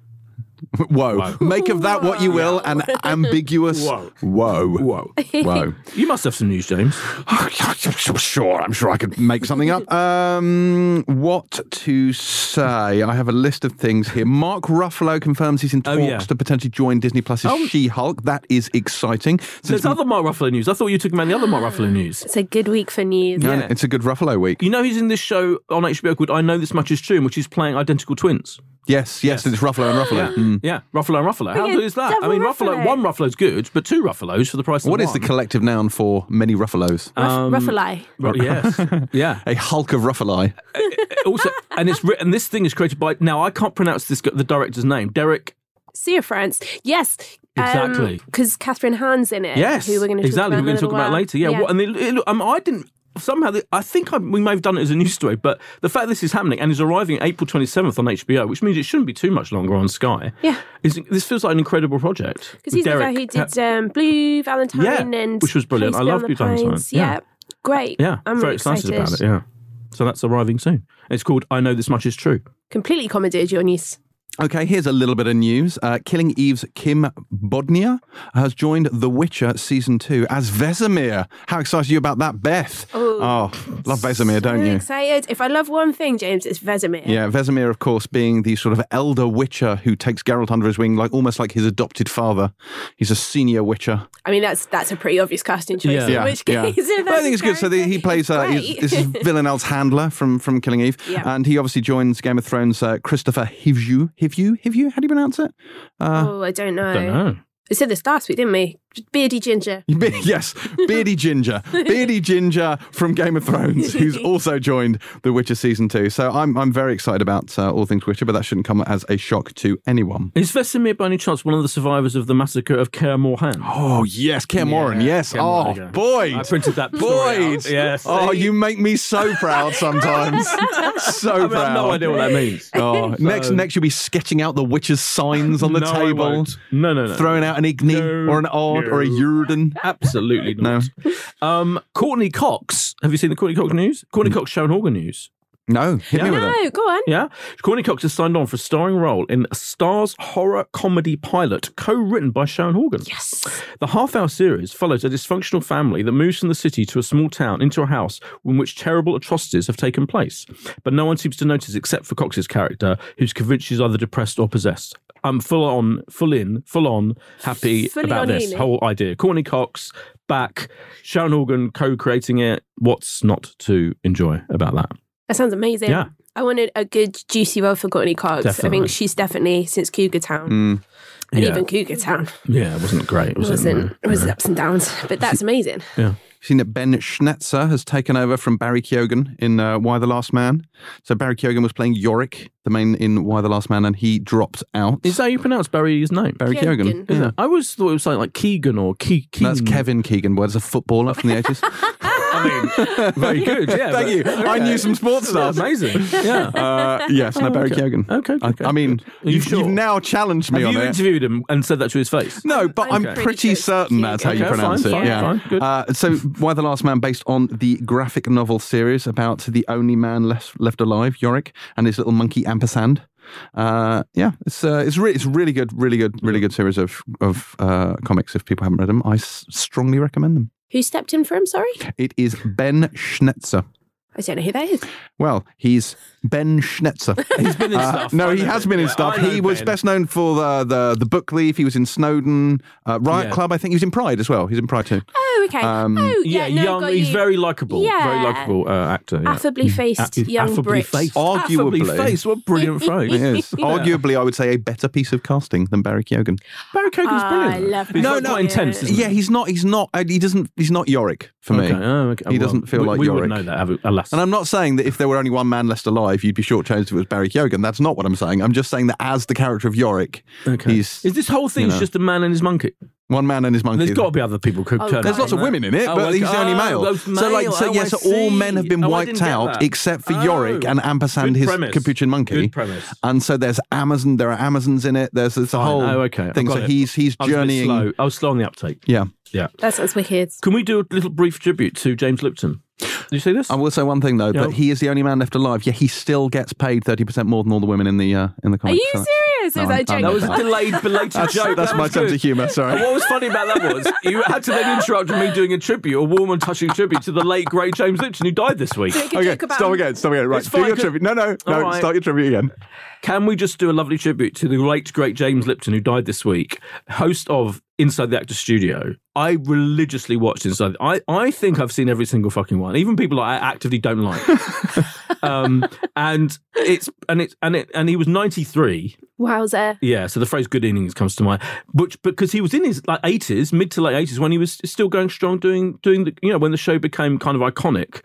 Whoa. Whoa. Make of that what you will. An *laughs* ambiguous. Whoa. Whoa. Whoa. Whoa. *laughs* You must have some news, James. *laughs* sure, I'm sure I could make something up. Um, what to say? I have a list of things here. Mark Ruffalo confirms he's in Oh, talks yeah. to potentially join Disney Plus's Oh. She-Hulk. That is exciting. There's Since other Mark Ruffalo news. I thought you took about the other Mark Ruffalo news. It's a good week for news. Yeah, it's a good Ruffalo week. You know he's in this show on HBO called I Know This Much Is True, which is playing identical twins. Yes, yes, it's Ruffalo and Ruffalo. Mm. Hmm. Yeah, Ruffalo and Ruffalo. Oh, How good is that? I mean, Ruffalo, Ruffalo. one Ruffalo's good, but two Ruffalos for the price of What one. is the collective noun for many Ruffalos? Ruff- um, Ruffalo. Ru- yes, *laughs* yeah. A Hulk of Ruffali. Uh, uh, also, and it's written. This thing is created by now. I can't pronounce this the director's name. Derek. Cianfrance. Yes. Exactly. Um, because Kathryn Hahn's in it. Yes, Who we're going to exactly. about, We're going in a to talk little about while. later. Yeah. What, and it, it, um, I didn't somehow. The, I think I, we may have done it as a news story, but the fact this is happening and is arriving April twenty seventh on HBO, which means it shouldn't be too much longer on Sky. Yeah. Is, this feels like an incredible project. Because he's Derek- the guy who did um, Blue Valentine Yeah, and which was brilliant. I love Blue Valentine. Yeah. Yeah. Great. Yeah, I'm very really excited, about it. Yeah. So that's arriving soon. It's called I Know This Much Is True. Completely commandeered your news. Okay, here's a little bit of news. Uh, Killing Eve's Kim Bodnia has joined The Witcher season two as Vesemir. How excited are you about that, Beth? Oh. love Vesemir, don't you? excited. If I love one thing, James, it's Vesemir. Yeah, Vesemir, of course, being the sort of elder Witcher who takes Geralt under his wing, like almost like his adopted father. He's a senior Witcher. I mean, that's that's a pretty obvious casting choice. Yeah. In Yeah, which case, *laughs* if But I think it's good. So the, he plays. Uh, great. this is Villanelle's handler from from Killing Eve, Yeah. and he obviously joins Game of Thrones. Uh, Kristofer Hivju, Hivju, you? How do you pronounce it? Uh, oh, I don't know. Don't know. We said this last week, didn't we? Beardy Ginger. *laughs* Be- yes, Beardy Ginger. Beardy Ginger from Game of Thrones, who's *laughs* also joined The Witcher Season 2. So I'm, I'm very excited about uh, all things Witcher, but that shouldn't come as a shock to anyone. Is Vesemir by any chance one of the survivors of the massacre of Kaer Morhen? Oh, yes, Kaer Morhen, Yeah, yes. Kaer oh, Morhen. Boyd. I printed that story Boyd. out. Yes. Oh, you make me so proud sometimes. *laughs* so I mean, proud. I've no idea what that means. Oh, next, next you'll be sketching out the Witcher's signs on the No, I table, won't. No, no, no. throwing out an Igni No, or an Aard or a no. Yrden. Absolutely not. Um, Courteney Cox. Have you seen the Courteney Cox news? Courteney Cox Sharon Horgan news. No, hit me Yeah. with it. No, go on. Yeah. Courteney Cox has signed on for a starring role in a Starz horror comedy pilot co-written by Sharon Horgan. Yes. The half-hour series follows a dysfunctional family that moves from the city to a small town into a house in which terrible atrocities have taken place. But no one seems to notice except for Cox's character, who's convinced she's either depressed or possessed. I'm full on, full in, full on, happy Fully about on this in it. whole idea. Courteney Cox back, Sharon Horgan co-creating it. What's not to enjoy about that? That sounds amazing. Yeah. I wanted a good juicy role for Courteney Cox. I think she's definitely since Cougar Town. Mm. And Yeah. even Cougar Town Yeah, it wasn't great, was it? wasn't No. it was ups and downs. But that's *laughs* amazing. Seen that Ben Schnetzer has taken over from Barry Keoghan in uh, Y: The Last Man. So Barry Keoghan was playing Yorick, the main in Y: The Last Man, and he dropped out. Is that how you pronounce Barry's name? Barry Keoghan? Keoghan? Yeah. I always thought it was something like Keegan or Ke- Keegan. That's Kevin Keegan, was a footballer from the 80s. *laughs* I mean, very good. Yeah, Thank you. I knew some sports That's stars. amazing. *laughs* Yeah. Uh, yes, no, Barry okay. Keoghan. Okay, I, okay. I mean, Are you you've, sure? you've now challenged me Have on you it. interviewed him and said that to his face? No, but I'm I'm pretty, pretty certain that's how you Okay, pronounce fine, it. fine, yeah. fine, good. Uh, so, Y: The Last Man, based on the graphic novel series about the only man left left alive, Yorick, and his little monkey Ampersand. Uh, yeah, it's uh, it's really it's really good, really good, really good series of of uh, comics. If people haven't read them, I s- strongly recommend them. Who stepped in for him, sorry? It is Ben Schnetzer. I don't know who that is. Well, he's Ben Schnetzer. *laughs* He's been in Uh, stuff. no, I he has Ben. been in Yeah, stuff. I know He was best known for the, the the Book Thief. He was in Snowden, uh, Riot Yeah. Club. I think he was in Pride as well. He's in Pride too. Oh, okay. Um, oh, Yeah, yeah, no, young. He's you. very likable. Yeah. Very likable uh, actor. Yeah. affably faced A- young affably Brit. faced. Arguably. Affably faced. What a brilliant *laughs* phrase. It is arguably, I would say, a better piece of casting than Barry Keoghan. Barry Keoghan's Ah, brilliant. I love He's No, quite, no, intense. yeah. He's not. He's not. uh, He doesn't. He's not Yorick for me. Okay. Oh, okay. He doesn't feel we, like we Yorick. wouldn't know that. Have- And I'm not saying that if there were only one man left alive, you'd be shortchanged if it was Barry Keoghan. That's not what I'm saying. I'm just saying that as the character of Yorick, okay. he's Is this whole thing you know. just a man and his monkey? one man and his monkey. There's got to be other people who Oh, turn There's lots of that. women in it, Oh, but okay. he's the only Oh, male. Oh, so, like, male. so Oh, yeah, so all men have been Oh, wiped out that. except for Oh. Yorick and Ampersand, Good his premise. capuchin monkey. Good premise. And so there's Amazon. There are Amazons in it. There's, there's a whole Oh, okay. I've thing. So it. he's he's I was a bit journeying. slow. I was slow on the uptake. Yeah. Yeah. That sounds wicked. Can we do a little brief tribute to James Lipton? Did you see this? I will say one thing though, Yeah. that he is the only man left alive. Yeah, he still gets paid thirty percent more than all the women in the uh, in the Are you So serious? No, Is that a I'm- joke? That was a delayed, belated That's, joke. that's That my sense of humour. Sorry. And what was funny about that was you had to then interrupt me doing a tribute, a warm and touching tribute to the late great James Lipton who died this week. Make a Okay, about stop him. again. Stop again. Right, It's do fine, your 'cause- tribute. No, no, no. All right. Start your tribute again. Can we just do a lovely tribute to the late great James Lipton who died this week, host of Inside the Actor Studio? I religiously watched Inside. I I think I've seen every single fucking one, even people I actively don't like. *laughs* um, and it's and it's and it and he was ninety three. Wowzer. Yeah, so the phrase "good innings" comes to mind, which because he was in his like eighties, mid to late eighties, when he was still going strong, doing doing the you know when the show became kind of iconic.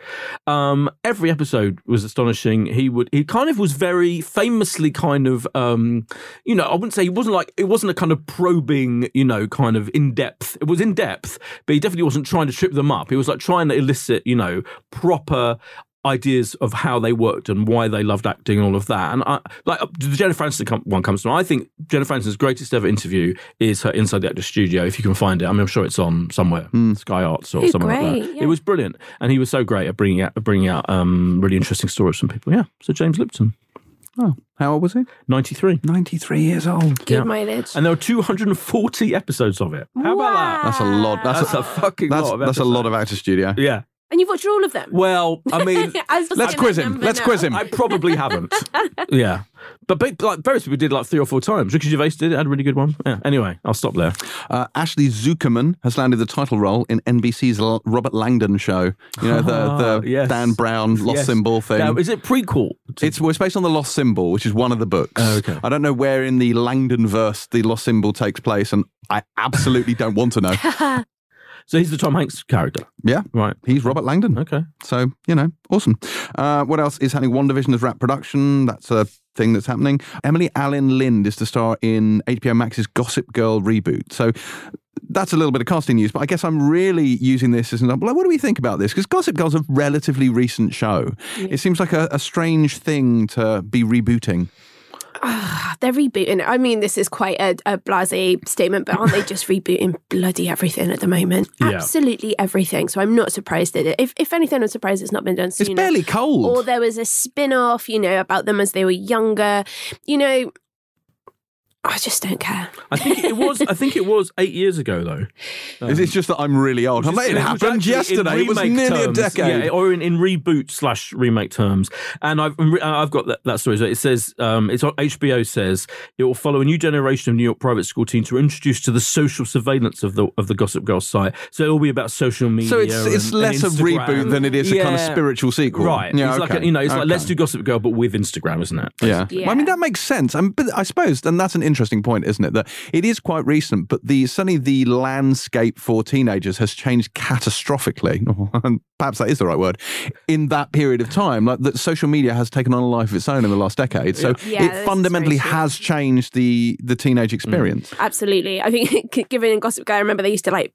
Um, every episode was astonishing. He would he kind of was very famously kind of um, you know I wouldn't say he wasn't like it wasn't a kind of probing you know kind of in depth. It was in depth, but he definitely wasn't trying to trip them up. He was like trying to elicit you know proper ideas of how they worked and why they loved acting and all of that. And I like the Jennifer Aniston com- one comes to mind. I think Jennifer Aniston's greatest ever interview is her Inside the Actor Studio. If you can find it, I mean, I'm sure it's on somewhere, Sky Arts or He's somewhere like great, that. yeah. It was brilliant, and he was so great at bringing out bringing out um, really interesting stories from people. Yeah. So James Lipton, Oh, how old was he? 93. Ninety-three years old. Good Yeah. mileage. And there were 240 episodes of it. How about that? That's a lot. That's, That's a, a fucking that's, lot of that's a lot of episodes. actor studio. Yeah. And you've watched all of them? Well, I *laughs* mean, Let's quiz him. Let's now. quiz him. I probably haven't. *laughs* yeah. But, but like various people did like three or four times. Ricky Gervais did it, had a really good one. Yeah. Anyway, I'll stop there. Uh, Ashley Zukerman has landed the title role in NBC's L- Robert Langdon show. You know the the Ah, yes. Dan Brown lost Yes. symbol thing. Now, is it prequel? to- It's, well, it's based on the Lost Symbol, which is one of the books. Oh, okay. I don't know where in the Langdon verse the Lost Symbol takes place, and I absolutely don't want to know. *laughs* So he's the Tom Hanks character. Yeah. Right. He's Robert Langdon. Okay. So, you know, awesome. Uh, what else is happening? WandaVision has wrapped production. That's a thing that's happening. Emily Alyn Lind is to star in HBO Max's Gossip Girl reboot. So that's a little bit of casting news, but I guess I'm really using this as an example. Like, what do we think about this? Because Gossip Girl's a relatively recent show. It seems like a, a strange thing to be rebooting. Ah, they're rebooting. I mean, this is quite a, a blase statement, but aren't they just *laughs* rebooting bloody everything at the moment? Yeah. Absolutely everything. So I'm not surprised at it. If, if anything, I'm surprised it's not been done It's barely cold. Or there was a spin off, you know, about them as they were younger. You know, I just don't care. I think it was. I think it was eight years ago though. Is it just that I'm really old? I'm it happened yesterday. It was nearly terms, a decade. yeah, or in, in reboot slash remake terms. And I've I've got that, that story. So It says um, it's on HBO says it will follow a new generation of New York private school teens who are introduced to the social surveillance of the of the Gossip Girl site. So it will be about social media. So it's it's and- and less a reboot than it is a kind of spiritual sequel. Right. Yeah. it's like okay. a, you know, it's like let's do Gossip Girl, but with Instagram, isn't it? Yeah. Yeah. Well, I mean, that makes sense. Um, but I suppose, and that's an interesting point, isn't it? That it is quite recent, but the suddenly the landscape for teenagers has changed catastrophically. *laughs* And perhaps that is the right word. In that period of time, like that, social media has taken on a life of its own in the last decade. So Yeah, this it is fundamentally has changed the the teenage experience. Absolutely. I think, *laughs* given in Gossip Girl, I remember they used to like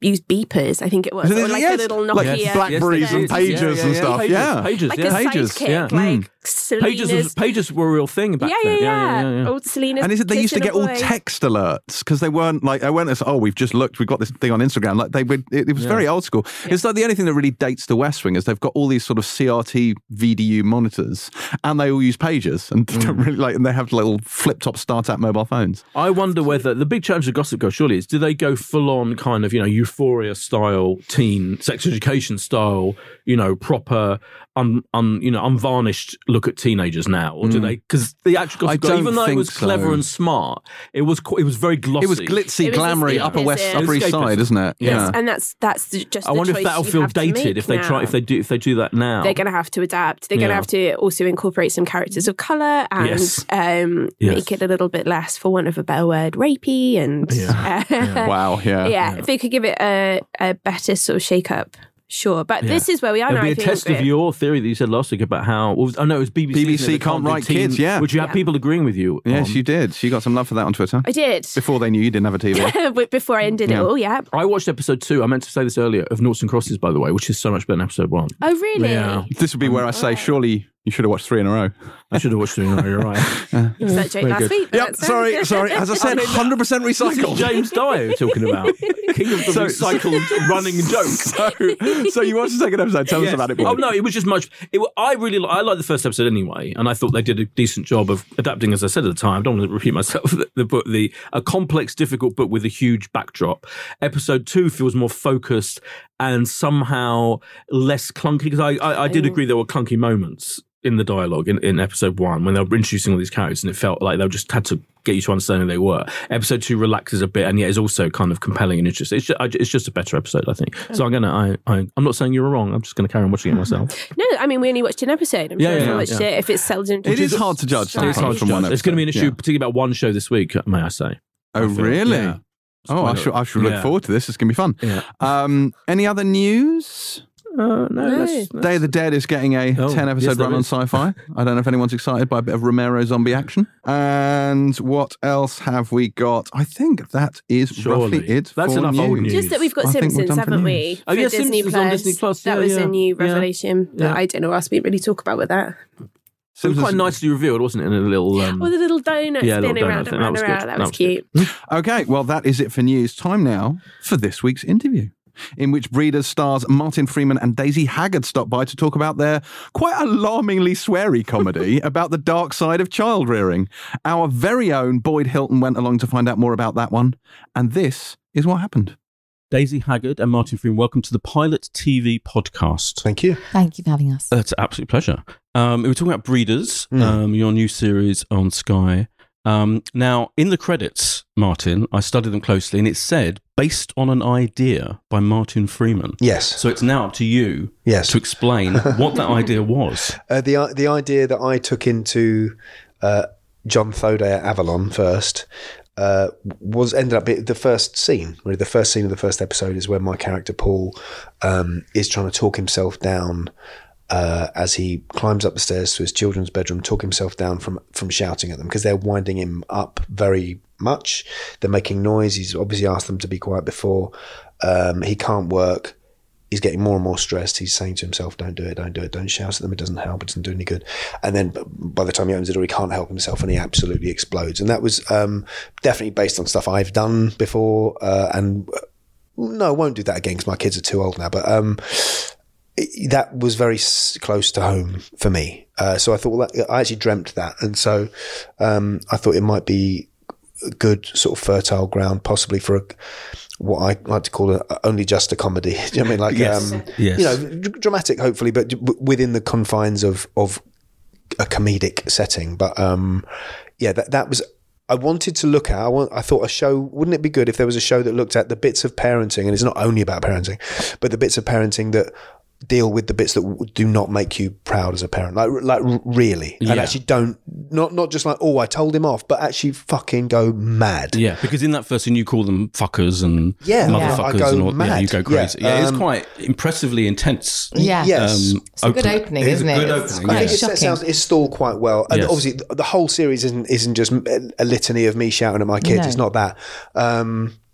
use beepers, I think it was. Or like yes, a little like Nokia. Blackberries Yeah. and pages and stuff. Pages, Yeah. pages, Like yeah. a Pages, sidekick, yeah. like Mm. Selena's. Pages was pages were a real thing back yeah, then. yeah, yeah, yeah. Old Selena's. And is it they used to get a all boy. text alerts because they weren't like they weren't as oh we've just looked we've got this thing on Instagram like they would it, it was very old school. It's like the only thing that really dates the West Wing is they've got all these sort of CRT VDU monitors and they all use pages and *laughs* Mm. don't really like and they have little flip top startup mobile phones. I wonder whether the big challenge of Gossip Girl surely is do they go full on kind of you know Euphoria style teen sex education style you know proper un, un you know unvarnished look at teenagers now or do they because the actual Mm. I Gossip Girl even though it think was clever so. and smart it was it was very glossy It was glitzy, It was glamoury, escapism. Upper West, Upper East. Side, isn't it? Yes, and that's that's just. I the wonder if that'll feel dated if they try if they do if they do that now They're going to have to adapt. They're going to Yeah. have to also incorporate some characters of color and Yes. um, Yes. make it a little bit less, for want of a better word, rapey. And Yeah. *laughs* uh, Wow, yeah. yeah, if they could give it a, a better sort of shake up, sure. But this is where we are It'll now. be a think, test of your theory that you said last week about how. Well, oh no, it was BBC. BBC isn't can't write teen- kids, yeah. Which you had Yeah. people agreeing with you. Yes, on. you did. She got some love for that on Twitter. I did. Before they knew you didn't have a TV. *laughs* Before I ended Yeah. it all, yeah. I watched episode two. I meant to say this earlier of Noughts and Crosses, by the way, which is so much better than episode one. Oh, really? Yeah. this would be where I say, surely you should have watched three in a row. I should have watched three in a row. you're right. *laughs* You was that joke last week. Yep, sorry, sorry. As I said, *laughs* 100% recycled. James Dyer we're talking about. *laughs* King of the So- recycled running joke. so, so you watched the second episode. Tell us about it. Oh no, it was just much. It, I really, li- I liked the first episode anyway, and I thought they did a decent job of adapting, as I said at the time. I don't want to repeat myself. The, the book, the a complex, difficult book with a huge backdrop. Episode two feels more focused and somehow less clunky because I, I, I did oh. agree there were clunky moments in the dialogue in, in episode one when they were introducing all these characters and it felt like they just had to get you to understand who they were. Episode two relaxes a bit and yet is also kind of compelling and interesting. It's just, I- it's just a better episode, I think. So oh. I'm gonna, I, I, I'm not saying you were wrong. I'm just gonna carry on watching it myself. *laughs* No, I mean, we only watched an episode. I'm Yeah, sure if yeah, watched yeah. it, if it's settled into It is hard to judge It's hard to judge. It's going to be an issue, yeah. particularly about one show this week, may I say? Oh, I feel. really? Yeah. Oh, I should, I should look yeah. forward to this. It's going to be fun. Yeah. Um, any other news? Uh, no, No. That's, Day of the Dead is getting a Oh, 10 episode yes, run on Syfy. *laughs* I don't know if anyone's excited by a bit of Romero zombie action. And what else have we got? I think that is Surely. roughly it. That's for enough old news. Just that we've got I Simpsons, haven't we? Oh, For yeah, Disney Simpsons on Disney Plus. That Yeah, was yeah. a new Yeah. revelation that Yeah. I don't know what else we really talk about with that. It was quite nicely revealed, wasn't it? In a little. Um, Oh, the little donut Yeah, spinning around thing. and That around was and good. around. That That was was good. cute. *laughs* Okay, well, that is it for news. Time now for this week's interview, in which Breeders stars Martin Freeman and Daisy Haggard stop by to talk about their quite alarmingly sweary comedy *laughs* about the dark side of child rearing. Our very own Boyd Hilton went along to find out more about that one, and this is what happened. Daisy Haggard and Martin Freeman, welcome to the Pilot TV podcast. Thank you. Thank you for having us. That's an absolute pleasure. Um, we were talking about Breeders, Mm. um, your new series on Sky. Um, now, in the credits, Martin, I studied them closely, and it said based on an idea by Martin Freeman. Yes. So it's now up to you Yes. to explain *laughs* what that idea was. Uh, the the idea that I took into uh, John Thoday at Avalon first uh, was ended up being the first scene. Really, the first scene of the first episode is where my character Paul um, is trying to talk himself down uh, as he climbs up the stairs to his children's bedroom, talk himself down from from shouting at them because they're winding him up very much. They're making noise. He's obviously asked them to be quiet before. Um, he can't work. He's getting more and more stressed. He's saying to himself, "Don't do it, don't do it, don't shout at them. It doesn't help. It doesn't do any good." And then by the time he opens the door, he can't help himself, and he absolutely explodes. And that was um, definitely based on stuff I've done before. Uh, and no, I won't do that again because my kids are too old now. But um, it, that was very s- close to home for me. Uh, so I thought, well, that, I actually dreamt that, and so um, I thought it might be a good sort of fertile ground, possibly for a, what I like to call a, only just a comedy. *laughs* Do you know what I mean? Like, Yes. um, Yes. you know, d- dramatic, hopefully, but d- within the confines of of a comedic setting. But um, yeah, that that was. I wanted to look at. I, want, I thought a show. Wouldn't it be good if there was a show that looked at the bits of parenting, and it's not only about parenting, but the bits of parenting that deal with the bits that do not make you proud as a parent, like like r- really, and actually don't not not just like oh I told him off, but actually fucking go mad. Yeah, because in that first scene you call them fuckers and Yeah, motherfuckers I go and all. Yeah, you go crazy. Yeah, Yeah, it's um, quite impressively intense. Yeah. Yes. um, It's a good opening, It is isn't a it? good It's opening. quite I think yeah. it shocking. sounds it's stalled quite well, and Yes. obviously the, the whole series isn't isn't just a, a litany of me shouting at my kids. No. It's not that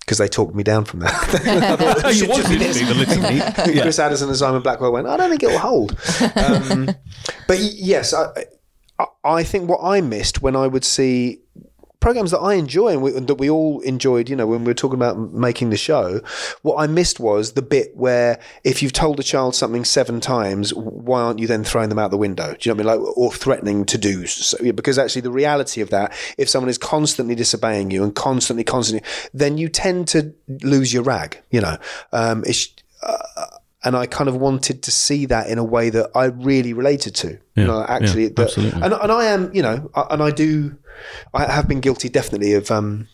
because they talked me down from that. *laughs* *laughs* Oh, *laughs* you wanted to be the litany. Yeah. Chris Addison and Simon Blackwell went. I don't think it will hold. Um, but yes, I, I think what I missed when I would see programs that I enjoy and, we, and that we all enjoyed, you know, when we were talking about making the show, what I missed was the bit where if you've told a child something seven times, why aren't you then throwing them out the window? Do you know what I mean? Like, or threatening to do so, because actually the reality of that, if someone is constantly disobeying you and constantly, constantly, then you tend to lose your rag, you know, um, it's, and I kind of wanted to see that in a way that I really related to. you know, actually, yeah, that- and and I am, you know, and I do, I have been guilty definitely of um,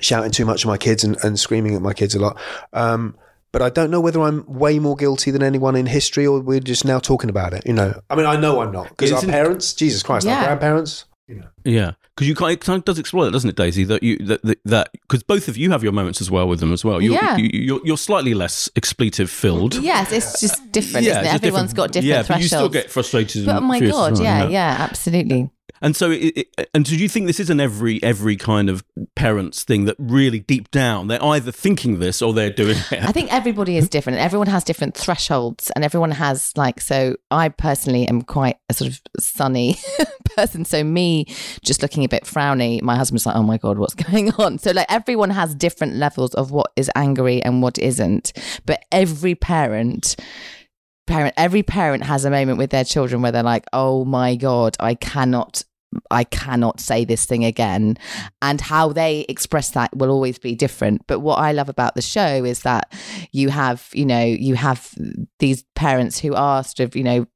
shouting too much at my kids and, and screaming at my kids a lot. Um, but I don't know whether I'm way more guilty than anyone in history, or we're just now talking about it. You know, I mean, I know I'm not because our parents, Jesus Christ, our Yeah. grandparents. Yeah, because you kind it of does explore that, doesn't it, Daisy? That you that that because both of you have your moments as well with them as well. You're, Yeah. you, you're you're slightly less expletive filled. Yes, it's just different, Yeah, isn't it? just Everyone's got different yeah, thresholds. but you still get frustrated. but oh my god, well, yeah, yeah, absolutely. And so, it, it, and do you think this is an every every kind of parents thing that really deep down they're either thinking this or they're doing it? I think everybody is different. Everyone has different thresholds, and everyone has like. So, I personally am quite a sort of sunny *laughs* person. So, me just looking a bit frowny, my husband's like, "Oh my god, what's *laughs* going on?" So, like, everyone has different levels of what is angry and what isn't. But every parent. Parent, every parent has a moment with their children where they're like, "Oh my god, I cannot I cannot say this thing again. And how they express that will always be different. But what I love about the show is that you have, you know, you have these parents who are sort of, you know,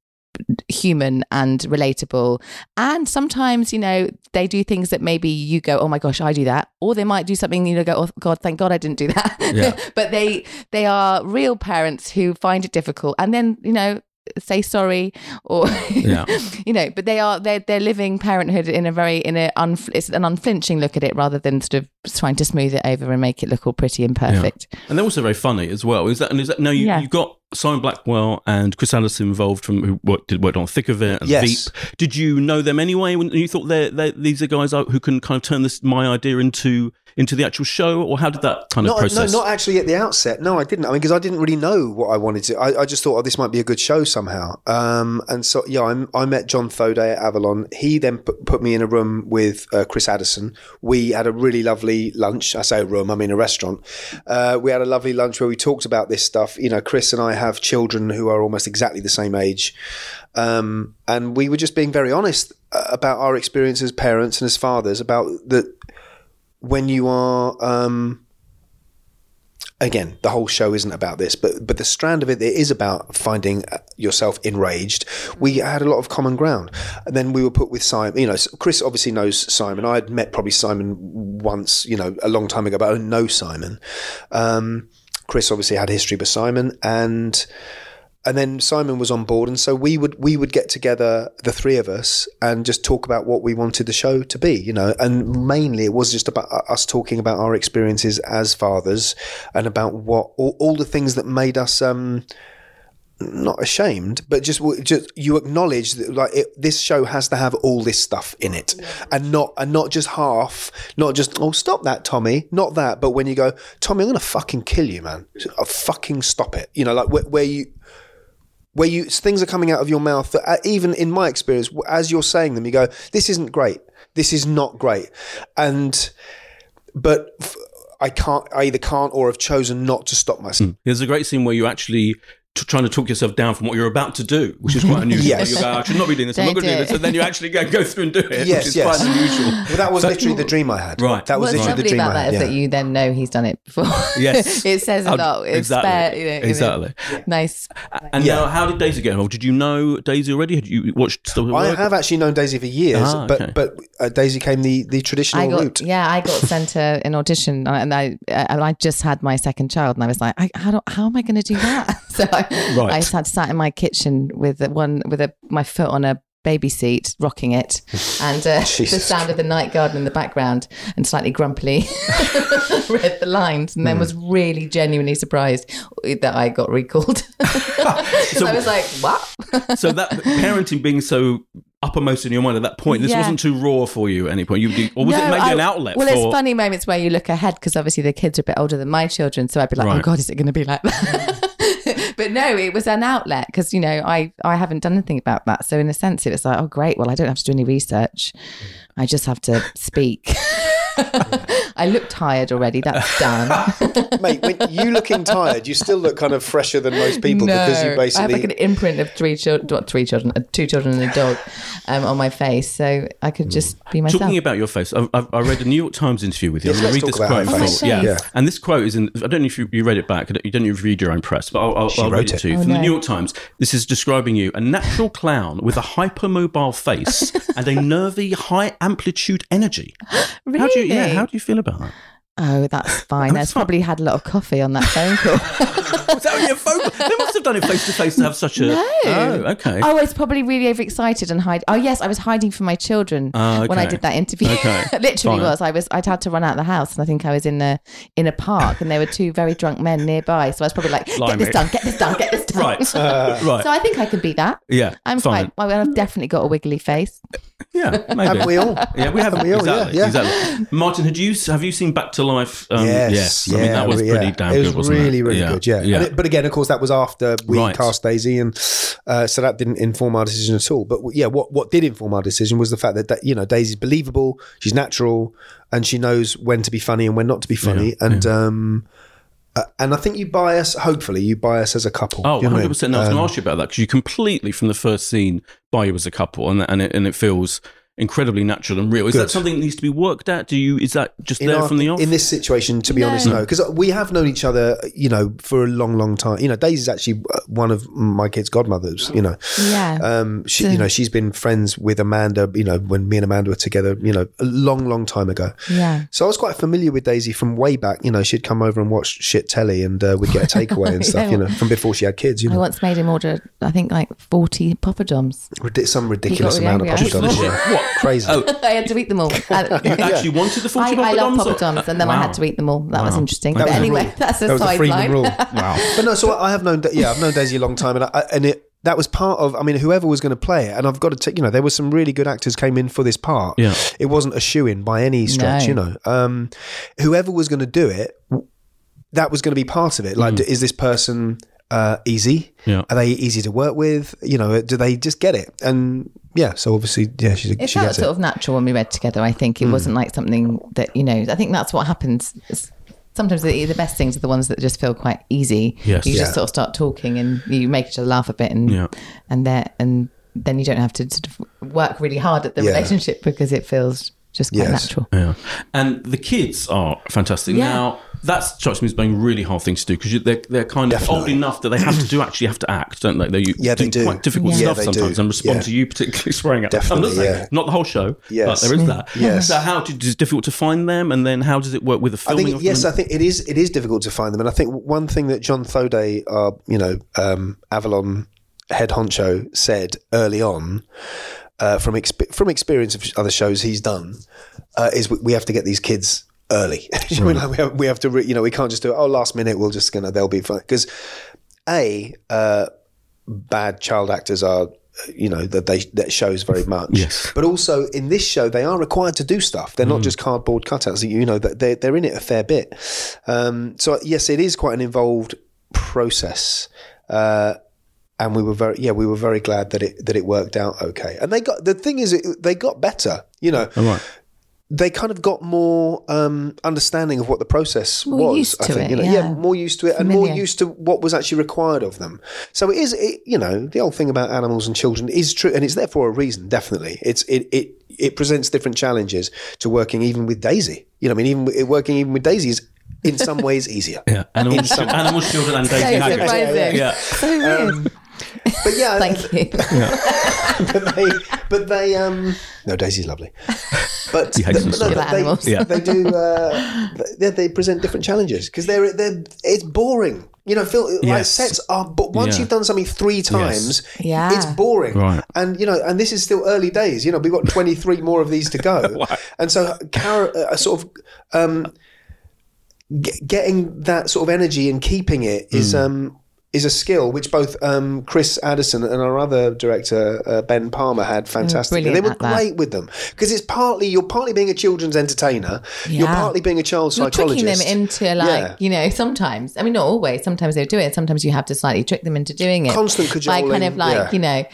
human and relatable. And sometimes, you know, they do things that maybe you go, oh my gosh, I do that. Or they might do something, you know, go, oh God, thank God I didn't do that. Yeah. *laughs* but they they are real parents who find it difficult. And then, you know, say sorry or *laughs* Yeah. you know but they are they're, they're living parenthood in a very in a unf- it's an unflinching look at it rather than sort of trying to smooth it over and make it look all pretty and perfect And they're also very funny as well. Is that and is that no? You, Yeah. You've got Simon Blackwell and Chris Addison involved from who worked, did, worked on Thick of It and Yes. Veep. Did you know them anyway? When you thought they're, they're these are guys who can kind of turn this my idea into into the actual show, or how did that kind of Not, process? no, not actually at the outset. No, I didn't. I mean, because I didn't really know what I wanted to. I, I just thought, oh, this might be a good show somehow. Um, and so, yeah, I, I met John Thoday at Avalon. He then put, put me in a room with uh, Chris Addison. We had a really lovely lunch. I say a room, I mean a restaurant. Uh, we had a lovely lunch where we talked about this stuff. You know, Chris and I have children who are almost exactly the same age. Um, and we were just being very honest uh, about our experience as parents and as fathers about that when you are um, again the whole show isn't about this but but the strand of it it is about finding uh, yourself enraged. We had a lot of common ground. And then we were put with simon you know chris obviously knows simon. I had met probably simon once you know a long time ago but i don't know simon. Um, chris obviously had history with simon and and then Simon was on board, and so we would we would get together, the three of us, and just talk about what we wanted the show to be, you know. And mainly, it was just about us talking about our experiences as fathers, and about what all, all the things that made us. Um, not ashamed, but just just you acknowledge that like it, this show has to have all this stuff in it, and not and not just half, not just oh stop that Tommy, not that, but when you go Tommy, I'm gonna fucking kill you, man, I'll fucking stop it, you know, like where, where you where you things are coming out of your mouth that uh, even in my experience, as you're saying them, you go this isn't great, this is not great, and but. I can't. I either can't or have chosen not to stop myself. There's a great scene where you actually t- trying to talk yourself down from what you're about to do, which is quite unusual. Yes. You go, I should not be doing this. I'm not going to do do this, and then you actually go, go through and do it, Yes, which is yes. quite unusual. Well, that was So- literally the dream I had. Right. That was What's literally the dream about I that had. is yeah. that you then know he's done it before. *laughs* Yes. *laughs* it says a lot. It's exactly. fair, you know, you know. Exactly. Nice. And Yeah. now, how did Daisy get involved? Did you know Daisy already? Had you watched stuff? I work? have actually known Daisy for years, Ah, okay. but but uh, Daisy came the the traditional I got route. yeah, I got sent a, an audition, and I and I just had my second child, and I was like, I, how do, how am I going to do that? *laughs* so I, Right. I sat sat in my kitchen with one with a my foot on a baby seat, rocking it, *laughs* and uh, the sound of the night garden in the background, and slightly grumpily *laughs* read the lines, and then Hmm. was really genuinely surprised that I got recalled. *laughs* 'Cause I was like, what? so that parenting being so uppermost in your mind at that point, this Yeah. wasn't too raw for you at any point. You, or was it No, maybe I- an outlet Well, for? it's funny moments where you look ahead because obviously the kids are a bit older than my children, so I'd be like, Right. "Oh God, is it going to be like that?" But no, it was an outlet because you know I I haven't done anything about that, so in a sense, it was like, "Oh great, well I don't have to do any research, mm. I just have to speak." *laughs* *laughs* I look tired already. That's done. *laughs* Mate, when you looking tired, you still look kind of fresher than most people because you basically. I have basically. like an imprint of three children, what, three children, uh, two children and a dog um, on my face, so I could just be myself. Talking about your face, I, I, I read a New York Times interview with you. Yes, I'm going to read let's this about quote. her from- face. yeah. Oh, and this quote is in. I don't know if you, you read it back. I You don't even read your own press, but I'll, I'll, I'll read it it. to you Oh, from the. New York Times. This is describing you: a natural clown with a hypermobile face *laughs* and a nervy, high amplitude energy. *gasps* really? Do you? Yeah. How do you feel about that? Oh, that's *laughs* fine. That's fine. probably had a lot of coffee on that phone call. *laughs* Was that on your phone? They must have done it face to face to have such a. No. Oh, okay. Oh, I was probably really overexcited and hide. Oh, yes, I was hiding from my children Ah, when I did that interview. Okay, *laughs* Literally fine. was. I was. I'd had to run out of the house, and I think I was in a in a park, and there were two very drunk men nearby. So I was probably like, "Get this done, get this done, get this done." Right. right. So I think I can be that. yeah. I'm fine. quite. Well, I've definitely got a wiggly face. Yeah. Maybe. Haven't we all? Yeah, we have. Haven't we all? exactly. Yeah, yeah. Exactly. Martin, had you have you seen Back to Life? Um, Yes, I mean that was yeah. pretty damn It was good, wasn't really, it? really good. Yeah, Yeah. It- but again, of course, that was after we Right. cast Daisy, and uh, so that didn't inform our decision at all. But yeah, what what did inform our decision was the fact that, that you know Daisy's believable, she's natural, and she knows when to be funny and when not to be funny. and um, uh, and I think you buy us. Hopefully, you buy us as a couple. Oh, Do you know what I 100 mean? I was going Um, to ask you about that because you completely from the first scene buy you as a couple, and and it, and it feels incredibly natural and real. Is that something that needs to be worked at? Do you? Is that just in there our- from the off? in this situation, to be No. honest, no, because we have known each other, you know, for a long, long time. You know, Daisy's actually uh, one of my kids' godmothers. You know, Yeah. um, she, you know, she's been friends with Amanda. You know, when me and Amanda were together, you know, a long, long time ago. yeah. So I was quite familiar with Daisy from way back. You know, she'd come over and watch shit telly, and uh, we'd get a *laughs* takeaway and stuff. Yeah. You know, from before she had kids. You know, I once made him order, I think, like forty poppadoms. Ridi- some ridiculous amount of angry. papa I Yeah. What? Crazy. Oh, *laughs* I had to eat them all. Uh, *laughs* you actually wanted the I, forty I love poppadoms, and then I had to eat them all. That was interesting. That but was anyway, rule. that's a that was the Freeman sideline. *laughs* Wow. But no, so I have known, yeah, I've known Daisy a long time, and I, and it that was part of. I mean, whoever was going to play it, and I've got to take, you know, there were some really good actors came in for this part. Yeah. it wasn't a shoe in by any stretch. No. You know, um, whoever was going to do it, that was going to be part of it. Like, Mm. is this person uh, easy? Yeah. Are they easy to work with? You know, do they just get it? And yeah, so obviously, yeah, she's It she felt gets sort it. of natural when we read together. I think it wasn't like something that you know. I think that's what happens. It's- Sometimes the, the best things are the ones that just feel quite easy. Yes. you Yeah. just sort of start talking and you make each other laugh a bit, and Yeah. and there and then you don't have to sort of work really hard at the Yeah. relationship because it feels just quite Yes. natural. Yeah. And the kids are fantastic. Yeah. Now, that strikes me as being a really hard thing to do because they're they're kind of old enough that they have to do *clears throat* actually have to act, don't they? They Yeah, they do. quite difficult Yeah. stuff Yeah, sometimes do. and respond Yeah. to you particularly *laughs* swearing at them. Definitely, not yeah. not the whole show, but there is that. Yes. So how do, is it difficult to find them, and then how does it work with the I filming? think of yes, I think it is. It is difficult to find them, and I think one thing that John Thoday, our you know um, Avalon head honcho, said early on uh, from exp- from experience of other shows he's done uh, is we, we have to get these kids early. *laughs* You know, we, have, we have to, re- you know, we can't just do it. Oh, last minute, we'll just gonna they'll be fine because a uh, bad child actors are. You know that they that shows very much, Yes. but also in this show they are required to do stuff. They're not just cardboard cutouts. You know that they're they're in it a fair bit. Um, so yes, it is quite an involved process. Uh, and we were very yeah we were very glad that it that it worked out okay. And they got the thing is it, they got better. You know, right. They kind of got more um, understanding of what the process More was. used I to think, it, you know, yeah. more used to it, and more used to what was actually required of them. So it is, it, you know, the old thing about animals and children is true, and it's there for a reason. Definitely, it's it it it presents different challenges to working even with Daisy. You know, I mean, even working even with Daisy is in some ways easier. Yeah, animals, animals, children, and Daisy So Haggard. surprising. Yeah, So weird. But yeah, Thank *laughs* you. *laughs* but they, but they, um, no, Daisy's lovely, but, He hates but no, much. but they, Yeah. they do, uh, they, they present different challenges because they're, they're, it's boring. You know, Phil, like sets are, but once Yeah. you've done something three times, Yeah. it's boring. Right. And, you know, and this is still early days. You know, we've got *laughs* 23 more of these to go. And so, Cara, uh, sort of, um, getting that sort of energy and keeping it is Hmm. um is a skill which both um, Chris Addison and our other director uh, Ben Palmer had fantastic. brilliant They were at that. great with them because it's partly you're partly being a children's entertainer, you're partly being a child You're psychologist. tricking them into like Yeah. you know sometimes I mean not always sometimes they do it sometimes you have to slightly trick them into doing it Constant by cajoling, kind of like yeah. you know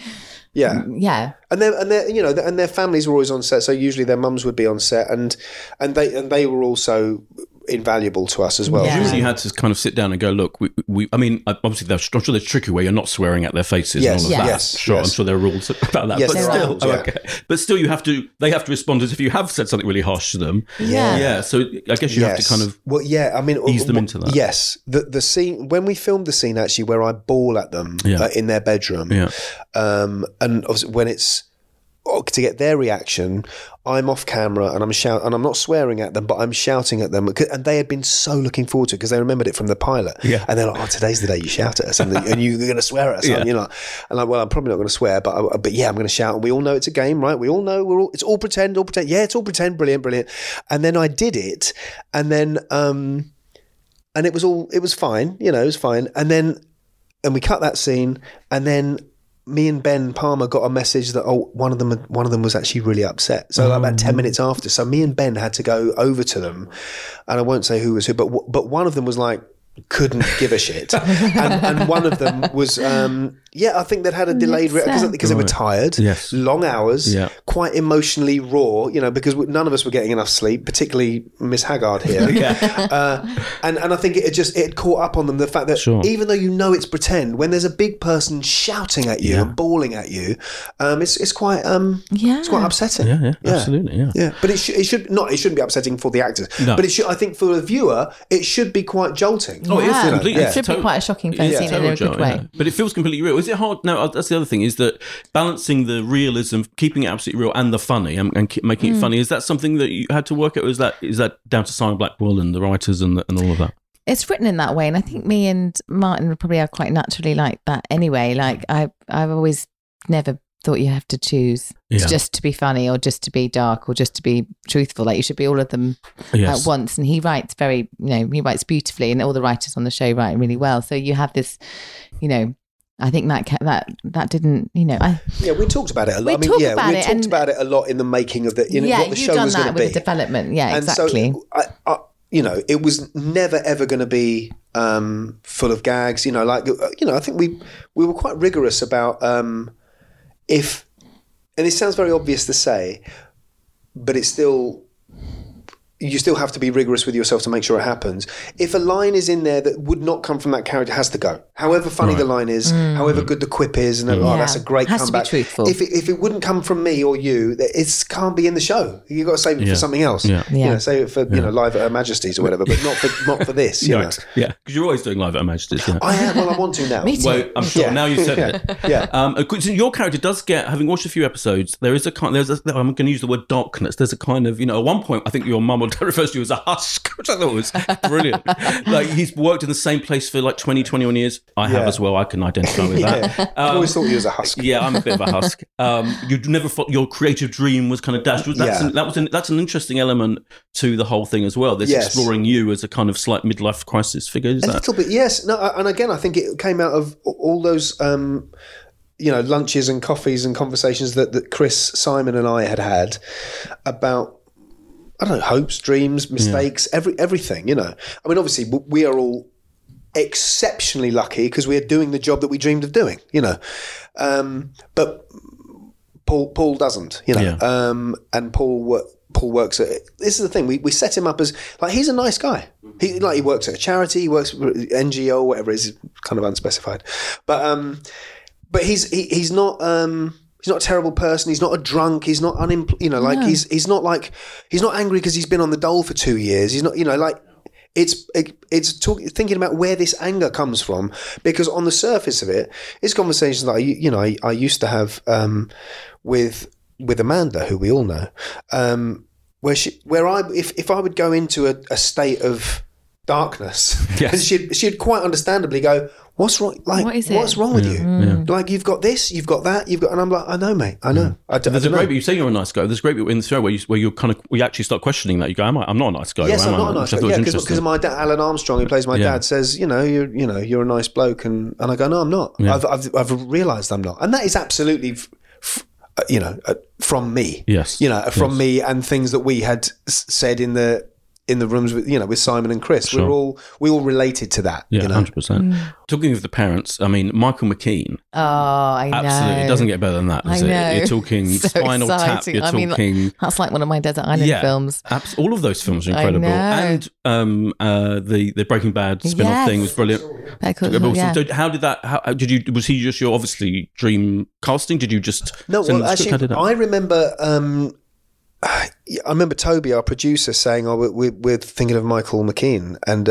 yeah. yeah and their and their you know and their families were always on set. So usually their mums would be on set, and and they and they were also invaluable to us as well. Yeah. Usually you had to kind of sit down and go, look, we, we I mean, obviously, there's, I'm sure there's tricky where you're not swearing at their faces Yes, and all of that. yes, sure, I'm sure there are rules *laughs* about that. Yes, but still, rules, oh, yeah. okay. But still, you have to, they have to respond as if you have said something really harsh to them. Yeah. Yeah. So I guess you have to kind of, well yeah i mean ease them uh, into that. yes the the scene when we filmed the scene actually where i bawl at them Yeah. uh, in their bedroom yeah. um and obviously when it's to get their reaction i'm off camera and i'm shout and i'm not swearing at them but i'm shouting at them. and they had been so looking forward to it because they remembered it from the pilot Yeah. and they're like oh today's the day you shout at us and, and you're going to swear at us Yeah. and you're like and like well i'm probably not going to swear but I, but yeah i'm going to shout and we all know it's a game right we all know we're all it's all pretend all pretend yeah it's all pretend brilliant brilliant and then i did it and then um and it was all it was fine you know it was fine and then and we cut that scene and then me and Ben Palmer got a message that oh one of them one of them was actually really upset. So like about 10 minutes after. So me and Ben had to go over to them and I won't say who was who but but one of them was like couldn't give a shit. *laughs* And, and one of them was um yeah I think they'd had a delayed because because they were tired Yes. long hours Yeah. quite emotionally raw you know because none of us were getting enough sleep particularly Miss Haggard here *laughs* *laughs* uh, and and I think it just it caught up on them the fact that Sure. even though you know it's pretend, when there's a big person shouting at you Yeah. and bawling at you, um, it's it's quite um, Yeah. it's quite upsetting. Yeah, yeah, absolutely, yeah. yeah. But it should it should not it shouldn't be upsetting for the actors, No. but it should I think for the viewer it should be quite jolting. Oh, it is Yeah. completely. It should be quite a shocking first Yeah, scene in a total good joke, way. yeah. But it feels completely real. Is it hard? No, uh, that's the other thing. Is that balancing the realism, keeping it absolutely real, and the funny, and, and keep making Hmm. it funny. Is that something that you had to work at? Or is that is that down to Simon Blackwell and the writers and the, and all of that? it's written in that way and i think me and martin probably are quite naturally like that anyway like i i've always never thought you have to choose Yeah. just to be funny or just to be dark or just to be truthful like you should be all of them Yes. at once and he writes very you know he writes beautifully and all the writers on the show write really well so you have this you know I think that ca- that that didn't you know I Yeah, we talked about it a lot. We I mean, yeah, about we it talked and- about it a lot in the making of the you know yeah what the show was going to be. the development yeah and exactly so I, I, you know, it was never ever going to be um, full of gags. You know, like uh, you know, I think we we were quite rigorous about um, if, and it sounds very obvious to say, but it's still you still have to be rigorous with yourself to make sure it happens. If a line is in there that would not come from that character, it has to go. However funny the line is, however good the quip is, and oh, Yeah. that's a great Has to be comeback. truthful. If it, if it wouldn't come from me or you, it can't be in the show. You have got to save it Yeah. for something else. Yeah. You know, save it for you know live at Her Majesty's or whatever, but not for not for this. You know. Yeah, because you're always doing live at Her Majesty's. Yeah. I am. Well, I want to now. *laughs* Me too. Well, I'm sure Yeah. now you said *laughs* Yeah. it. Yeah. Um, of your character does get, having watched a few episodes, there is a kind. There's a, I'm going to use the word darkness. There's a kind of, you know, at one point, I think your mum dad refers to you as a husk, which I thought was brilliant. *laughs* like he's worked in the same place for like 20, 21 years. I have Yeah. as well. I can identify with that. *laughs* Yeah. I always thought you was a husk. Yeah, I'm a bit of a husk. Um, you never thought your creative dream was kind of dashed. That's Yeah. an, that was an, that's an interesting element to the whole thing as well. This Yes. exploring you as a kind of slight midlife crisis figure. Is A that? little bit, yes. No, and again, I think it came out of all those, um, you know, lunches and coffees and conversations that, that Chris, Simon, and I had had about. I don't know, hopes, dreams, mistakes, every everything. You know, I mean, obviously, we are all exceptionally lucky because we are doing the job that we dreamed of doing. You know, um, but Paul Paul doesn't. You know, Yeah. um, and Paul Paul works at. This is the thing. We, we set him up as like he's a nice guy. He like he works at a charity. He works for NGO, whatever it is, kind of unspecified. But um, but he's he, he's not um. He's not a terrible person. He's not a drunk. He's not unemployed. You know, like he's he's not like he's not angry because he's been on the dole for two years. He's not. You know, like it's it, it's talk, thinking about where this anger comes from because on the surface of it, it's conversations that I you know I, I used to have um, with with Amanda, who we all know, um, where she where I if if I would go into a, a state of darkness, *laughs* Yes. and she'd she'd quite understandably go. What's wrong? Like, What is it? what's wrong with you? Like, you've got this, you've got that, you've got, and I'm like, I know, mate, I know. I, d- I There's a don't great know. bit. You say you're a nice guy. There's a great bit in the show where you where you kind of we actually start questioning that. You go, "Am I? I'm not a nice guy." Yes, I'm not a nice Which guy. Yeah, was because my dad, Alan Armstrong, who plays my Yeah. dad, says, you know, you're, you know, you're a nice bloke, and and I go, no, I'm not. I've, I've, I've realised I'm not, and that is absolutely, f- f- uh, you know, uh, from me. Yes. you know, from me and things that we had s- said in the in the rooms with you know with Simon and Chris. Sure. We're all we all related to that. Yeah, you know, hundred percent. Talking of the parents, I mean, Michael McKean. Oh, I know. Absolutely, it doesn't get better than that, I does it? know. You're talking *laughs* So Spinal Tap. You're I mean, talking. That's like one of my Desert Island yeah, films. abs- all of those films are I incredible, know. and um, uh, the the Breaking Bad spin-off Yes. thing was brilliant. Better Call But Saul, also, yeah. so how did that? How how did you? Was he just your obviously dream casting? Did you just No, send well, the script? How actually, did? I remember. Um, I remember Toby, our producer, saying, "Oh, we're, we're thinking of Michael McKean," and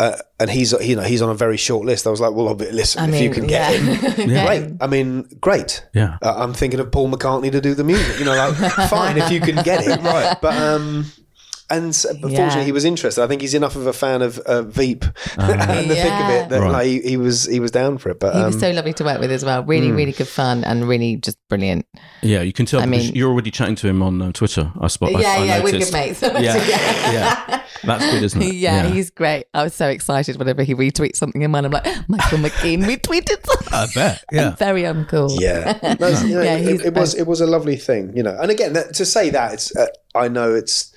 uh, and he's you know he's on a very short list. I was like, "Well, listen, I if you can get yeah. him, *laughs* Yeah. great. I mean, great. Yeah. Uh, I'm thinking of Paul McCartney to do the music. You know, like *laughs* fine if you can get it, right? But um." And s- but Yeah. fortunately, he was interested. I think he's enough of a fan of uh, Veep *laughs* and the thick of it that Right. like, he, he was he was down for it. But He um, was so lovely to work with as well. Really, Hmm. really good fun and really just brilliant. Yeah, you can tell I mean- you're already chatting to him on uh, Twitter. I spot. I, yeah, I yeah, we're noticed. good mates. *laughs* Yeah, yeah, that's good, isn't it? *laughs* Yeah, he's great. I was so excited whenever he retweets something in mine. I'm like, Michael McKean retweeted something. I bet. I'm very uncool. Yeah, No, you know, Yeah, it, it was it was a lovely thing, you know. And again, that, to say that it's, uh, I know it's.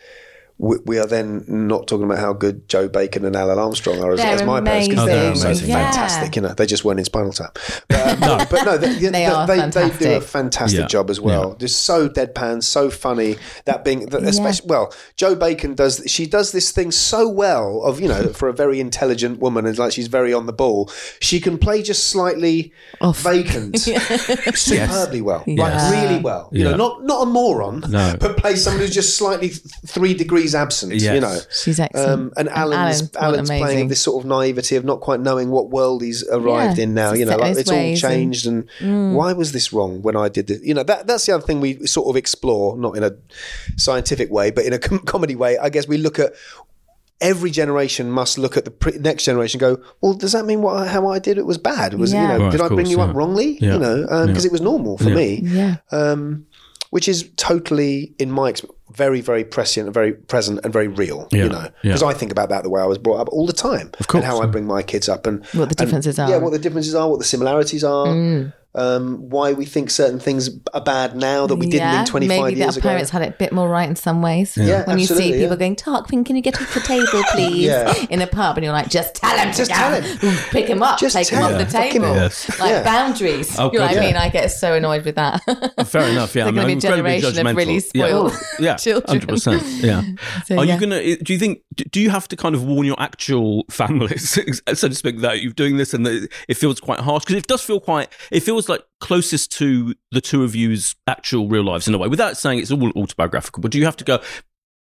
We, we are then not talking about how good Jo Bacon and Alan Armstrong are as, They're as my parents because amazing. they're Oh, also they're amazing. fantastic. You know, they just weren't in Spinal Tap, but, um, *laughs* no. but no, they, They they, are they, they do a fantastic. fantastic Yeah. job as well. Yeah. Just so deadpan, so funny. That being, that especially well, Jo Bacon does. She does this thing so well. Of you know, *laughs* for a very intelligent woman, and like she's very on the ball. She can play just slightly vacant *laughs* superbly well, Yeah. like really well. You Yeah. know, not not a moron, No. but play someone who's just slightly three degrees absent. You know. She's excellent. Um, and Alan's, Alan's Alan's, playing this sort of naivety of not quite knowing what world he's arrived Yeah, in now. You know, like it's all ways and- changed, and, why was this wrong when I did this? You know, that that's the other thing we sort of explore, not in a scientific way, but in a *laughs* com- comedy way. I guess we look at every generation must look at the pre- next generation. and Go, well, does that mean what I, how I did it was bad? Was Yeah. you know, Right, did I of bring you yeah. up wrongly? Yeah. You know, because Yeah. it was normal for Yeah. me yeah. um, which is totally, in my experience, very, very prescient and very present and very real. Yeah, You know, yeah. because I think about that the way I was brought up all the time, Of course, and how I bring my kids up, and What the and- differences Yeah, what the differences are, what the similarities are. Mm. Um, why we think certain things are bad now that we didn't yeah, think 25 maybe years our ago. parents had it a bit more right in some ways. Yeah, when you see people yeah. going, Tarquin, can you get off the table, *laughs* please? Yeah. In a pub, and you're like, just tell him, Just to tell go. Pick him up, Just take him tell off the table. Yes. Like Yeah. boundaries. Oh, you know God, what I yeah. mean? I get so annoyed with that. Fair enough. Yeah, *laughs* They're I'm gonna be a incredibly generation of really spoiled yeah. yeah, *laughs* children. hundred percent. Yeah. So, Are yeah. you gonna? Do you think? Do you have to kind of warn your actual families, so to speak, that you're doing this and that it feels quite harsh? Because it does feel quite. It feels like closest to the two of you's actual real lives in a way, without saying it's all autobiographical. But do you have to go?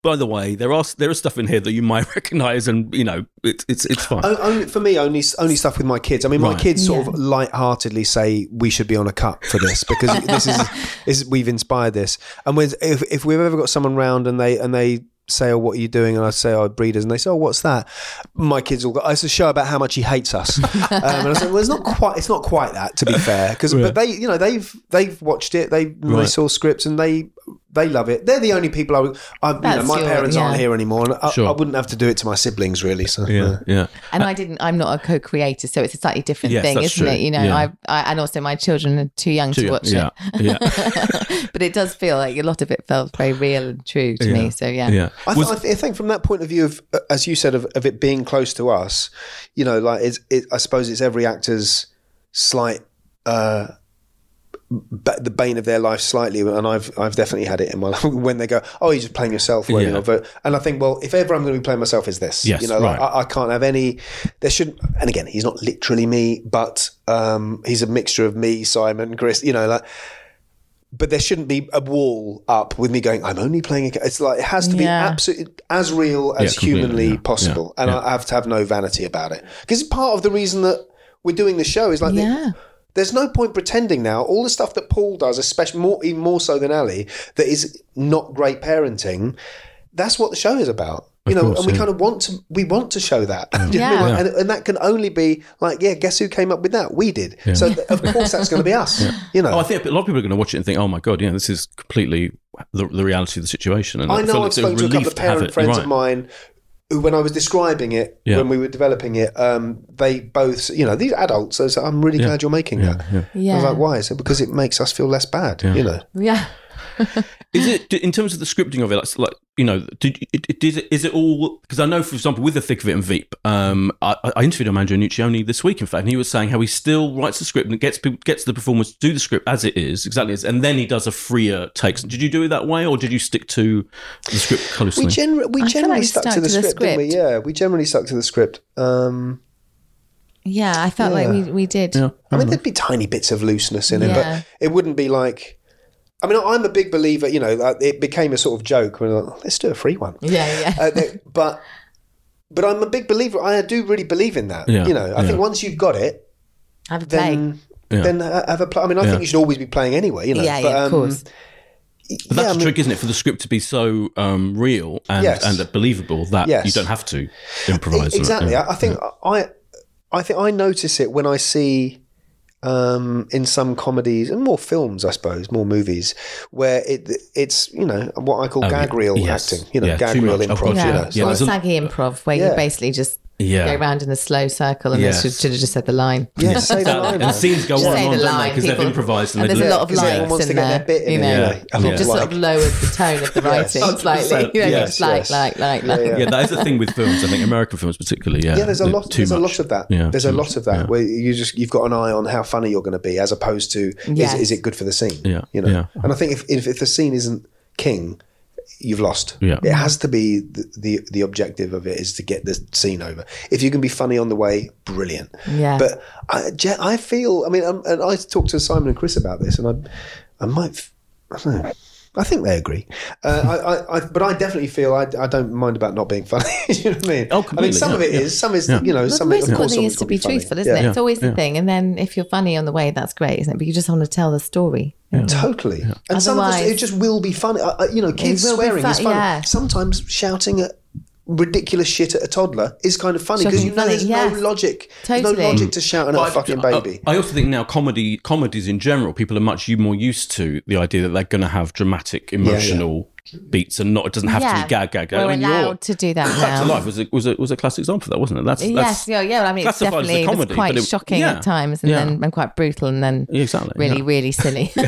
By the way, there are there is stuff in here that you might *laughs* recognise, and you know, it's it's it's fine. O- only, for me, only only stuff with my kids. I mean, my kids sort Yeah. of light-heartedly say we should be on a cut for this because this is, *laughs* is we've inspired this. And with, if if we've ever got someone round and they and they say, "Oh, what are you doing?" and I say, "Oh, breeders," and they say, "Oh, what's that?" My kids all go. It's a show about how much he hates us, *laughs* um, and I say, "Well, it's not quite. It's not quite that, to be *laughs* fair, because but they, you know, they've they've watched it. They they Right. saw scripts and they." They love it. They're the only people I would. I, you know, my your- parents aren't here anymore, and I, Sure. I wouldn't have to do it to my siblings, really. So yeah, yeah. And I didn't. I'm not a co-creator, so it's a slightly different Yes, thing, isn't true. it? You know, Yeah. I, I and also my children are too young Too to watch yeah, it. yeah, yeah. *laughs* but it does feel like a lot of it felt very real and true to Yeah. me. So yeah, yeah. I, th- I, th- I think from that point of view of, uh, as you said, of, of it being close to us, you know, like it's, it, I suppose it's every actor's slight, uh, b- the bane of their life slightly, and I've I've definitely had it in my *laughs* life when they go, oh, you're just playing yourself, well, you know, but, and I think, well, if ever I'm going to be playing myself, is this, Yes, you know, like. I, I can't have any, there shouldn't, and again, he's not literally me, but um, he's a mixture of me, Simon, Chris, you know, like but there shouldn't be a wall up with me going, I'm only playing a. It's like, it has to be Yeah. absolutely as real as completely, humanly yeah, possible. yeah, and yeah. I have to have no vanity about it. Because part of the reason that we're doing the show is like, the- Yeah. There's no point pretending now. All the stuff that Paul does, especially more, even more so than Ali, that is not great parenting, that's what the show is about. You know, course, and we yeah. kind of want to, we want to show that. Do *laughs* you know what Yeah. And, and that can only be like, yeah, guess who came up with that? We did. So th- of course that's going to be us. You know, Oh, I think a lot of people are going to watch it and think, "Oh my god, yeah, this is completely the, the reality of the situation." And I know I've it's spoken to a couple of to parent friends Right. of mine who, when I was describing it, Yeah. when we were developing it, um, they both, you know, these adults, they said, I'm really glad you're making that. yeah. I was like, why? I said, because it makes us feel less bad, you know. yeah. *laughs* Is it in terms of the scripting of it? Like, like you know, did it, it, is it is it all? Because I know, for example, with the thick of it and Veep, um, I, I interviewed Armando Iannucci this week, in fact, and he was saying how he still writes the script and gets people gets the performers to do the script as it is, exactly as, and then he does a freer takes. Did you do it that way, or did you stick to the script closely? We, gener- we I feel generally like stuck, stuck to the to the script, didn't we? Yeah, we generally stuck to the script. Um, Yeah, I felt like we, we did. yeah. I mean, there'd be tiny bits of looseness in it, Yeah. but it wouldn't be like. I mean, I'm a big believer. You know, it became a sort of joke. When like, let's do a free one. Yeah, yeah. uh, but but I'm a big believer. I do really believe in that. Yeah, You know, I yeah. think once you've got it, Have a play. then Yeah. then have a play. I mean, I Yeah. think you should always be playing anyway. You know, yeah, but, yeah, of um, course. But that's yeah, I the mean- trick, isn't it, for the script to be so um, real and Yes. and believable that Yes. you don't have to improvise. on it. exactly. Yeah. I, I think I I think I notice it when I see um, in some comedies and more films, I suppose, more movies, where it it's you know what I call Oh, gag reel Yes. acting. You know, Yeah, gag reel. Improv. Yeah, You know, yeah. it's Yeah, like- a- saggy improv where Yeah. you basically just Yeah. go around in a slow circle and Yes. they should, should have just said the line. yeah, say the line. And scenes go Just on say and on, the they? line, Because they've improvised and, and there's a lot of likes everyone wants in to get there, bit in you it, know. you know. A Just of sort of like. lowers the tone of the *laughs* writing slightly. You know, Yes, just like, yes. like, like, like. Yeah, yeah, that is the thing with films. I think American films, particularly. Yeah, Yeah, there's a lot. Too There's a lot of that. Yeah, there's a lot of that where you just you've got an eye on how funny you're going to be, as opposed to is, is it good for the scene? Yeah, you know. And I think if, if if the scene isn't king, you've lost. Yeah. it has to be the, the the objective of it is to get the scene over. If you can be funny on the way, brilliant. Yeah. But I, I feel. I mean, um, and I talked to Simon and Chris about this, and I I might. f- I don't know. I think they agree, uh, *laughs* I, I, I, but I definitely feel I, I don't mind about not being funny. *laughs* you know what I mean? Oh, I mean, completely, some of yeah, it is, some is, Yeah. you know, Well, some the of it, most of important course, thing is to gotta be funny. truthful, isn't Yeah. it? It's always Yeah. the thing. And then if you're funny on the way, that's great, isn't it? But you just want to tell the story. Totally. And some of us, it just will be funny. You know, kids will be swearing is funny. yeah. Sometimes shouting at ridiculous shit at a toddler is kind of funny because you know funny, there's yes. no logic. Totally. There's no logic to mm. shouting at a fucking baby. I, I also think now comedy comedies in general, people are much more used to the idea that they're going to have dramatic, emotional beats and not it doesn't have to be gag gag. gag. We're I mean, you're- allowed to do that Back to. Life was a, was a was a classic example of that, wasn't it? That's, that's yes, yeah, yeah. I mean, it's classified as a definitely it comedy, quite it- shocking yeah. at times, and Yeah. then and quite brutal, and then exactly. really, yeah. really silly. *laughs*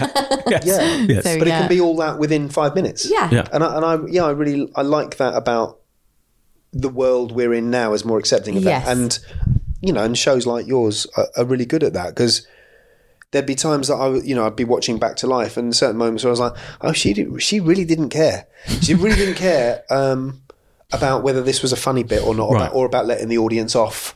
Yes. *laughs* Yeah. Yes. So, but it can be all that within five minutes. yeah. Yeah. and I, and I yeah I really I like that about the world we're in now is more accepting of Yes. that and you know and shows like yours are, are really good at that because there'd be times that I would- you know I'd be watching Back to Life and certain moments where I was like oh she did, she really didn't care she really didn't *laughs* care um, about whether this was a funny bit or not Right. about, or about letting the audience off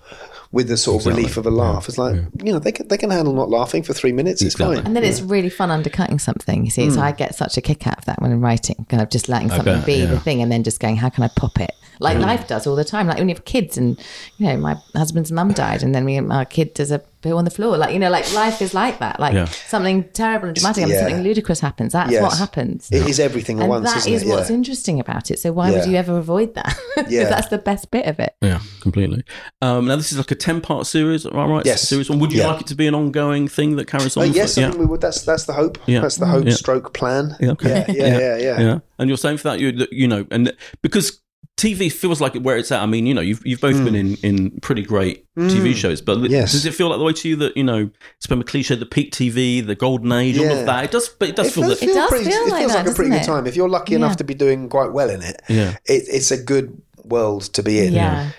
with the sort of Exactly. relief of a laugh it's like you know they can, they can handle not laughing for three minutes it's Exactly. fine And then it's really fun undercutting something. You see, so hmm. I get such a kick out of that when I'm writing, kind of just letting something bet, be yeah. the thing, and then just going, how can I pop it? Like life does all the time. Like when you have kids, and you know, my husband's mum died, and then we, our kid does a poo on the floor. Like you know, like life is like that. Like Yeah. something terrible and dramatic, and Yeah. something ludicrous happens. That's Yes. what happens. it is everything at and once that isn't is it what's yeah. interesting about it. So why would you ever avoid that? *laughs* Because Yeah. that's the best bit of it. Yeah, completely. Um, now this is like a ten-part series, am I right? Yes. Series one. Would you Yeah. like it to be an ongoing thing that carries Uh, on? for- yes, yeah. I think we would. That's that's the hope. Yeah. That's the hope Yeah. stroke plan. Yeah, okay. yeah, yeah, yeah, yeah. yeah. And you're saying for that, you that, you know, and because TV feels like where it's at. I mean, you know, you've you've both been in in pretty great TV shows, but Hmm. Yes. does it feel like the way to you that you know it's been a cliche, the peak TV, the golden age, all of that? It does, but it does It feel feels, that. It does pretty, feel it like feels that, like a pretty good it? time. If you're lucky Yeah. enough to be doing quite well in it, Yeah. it, it's a good world to be in. Yeah.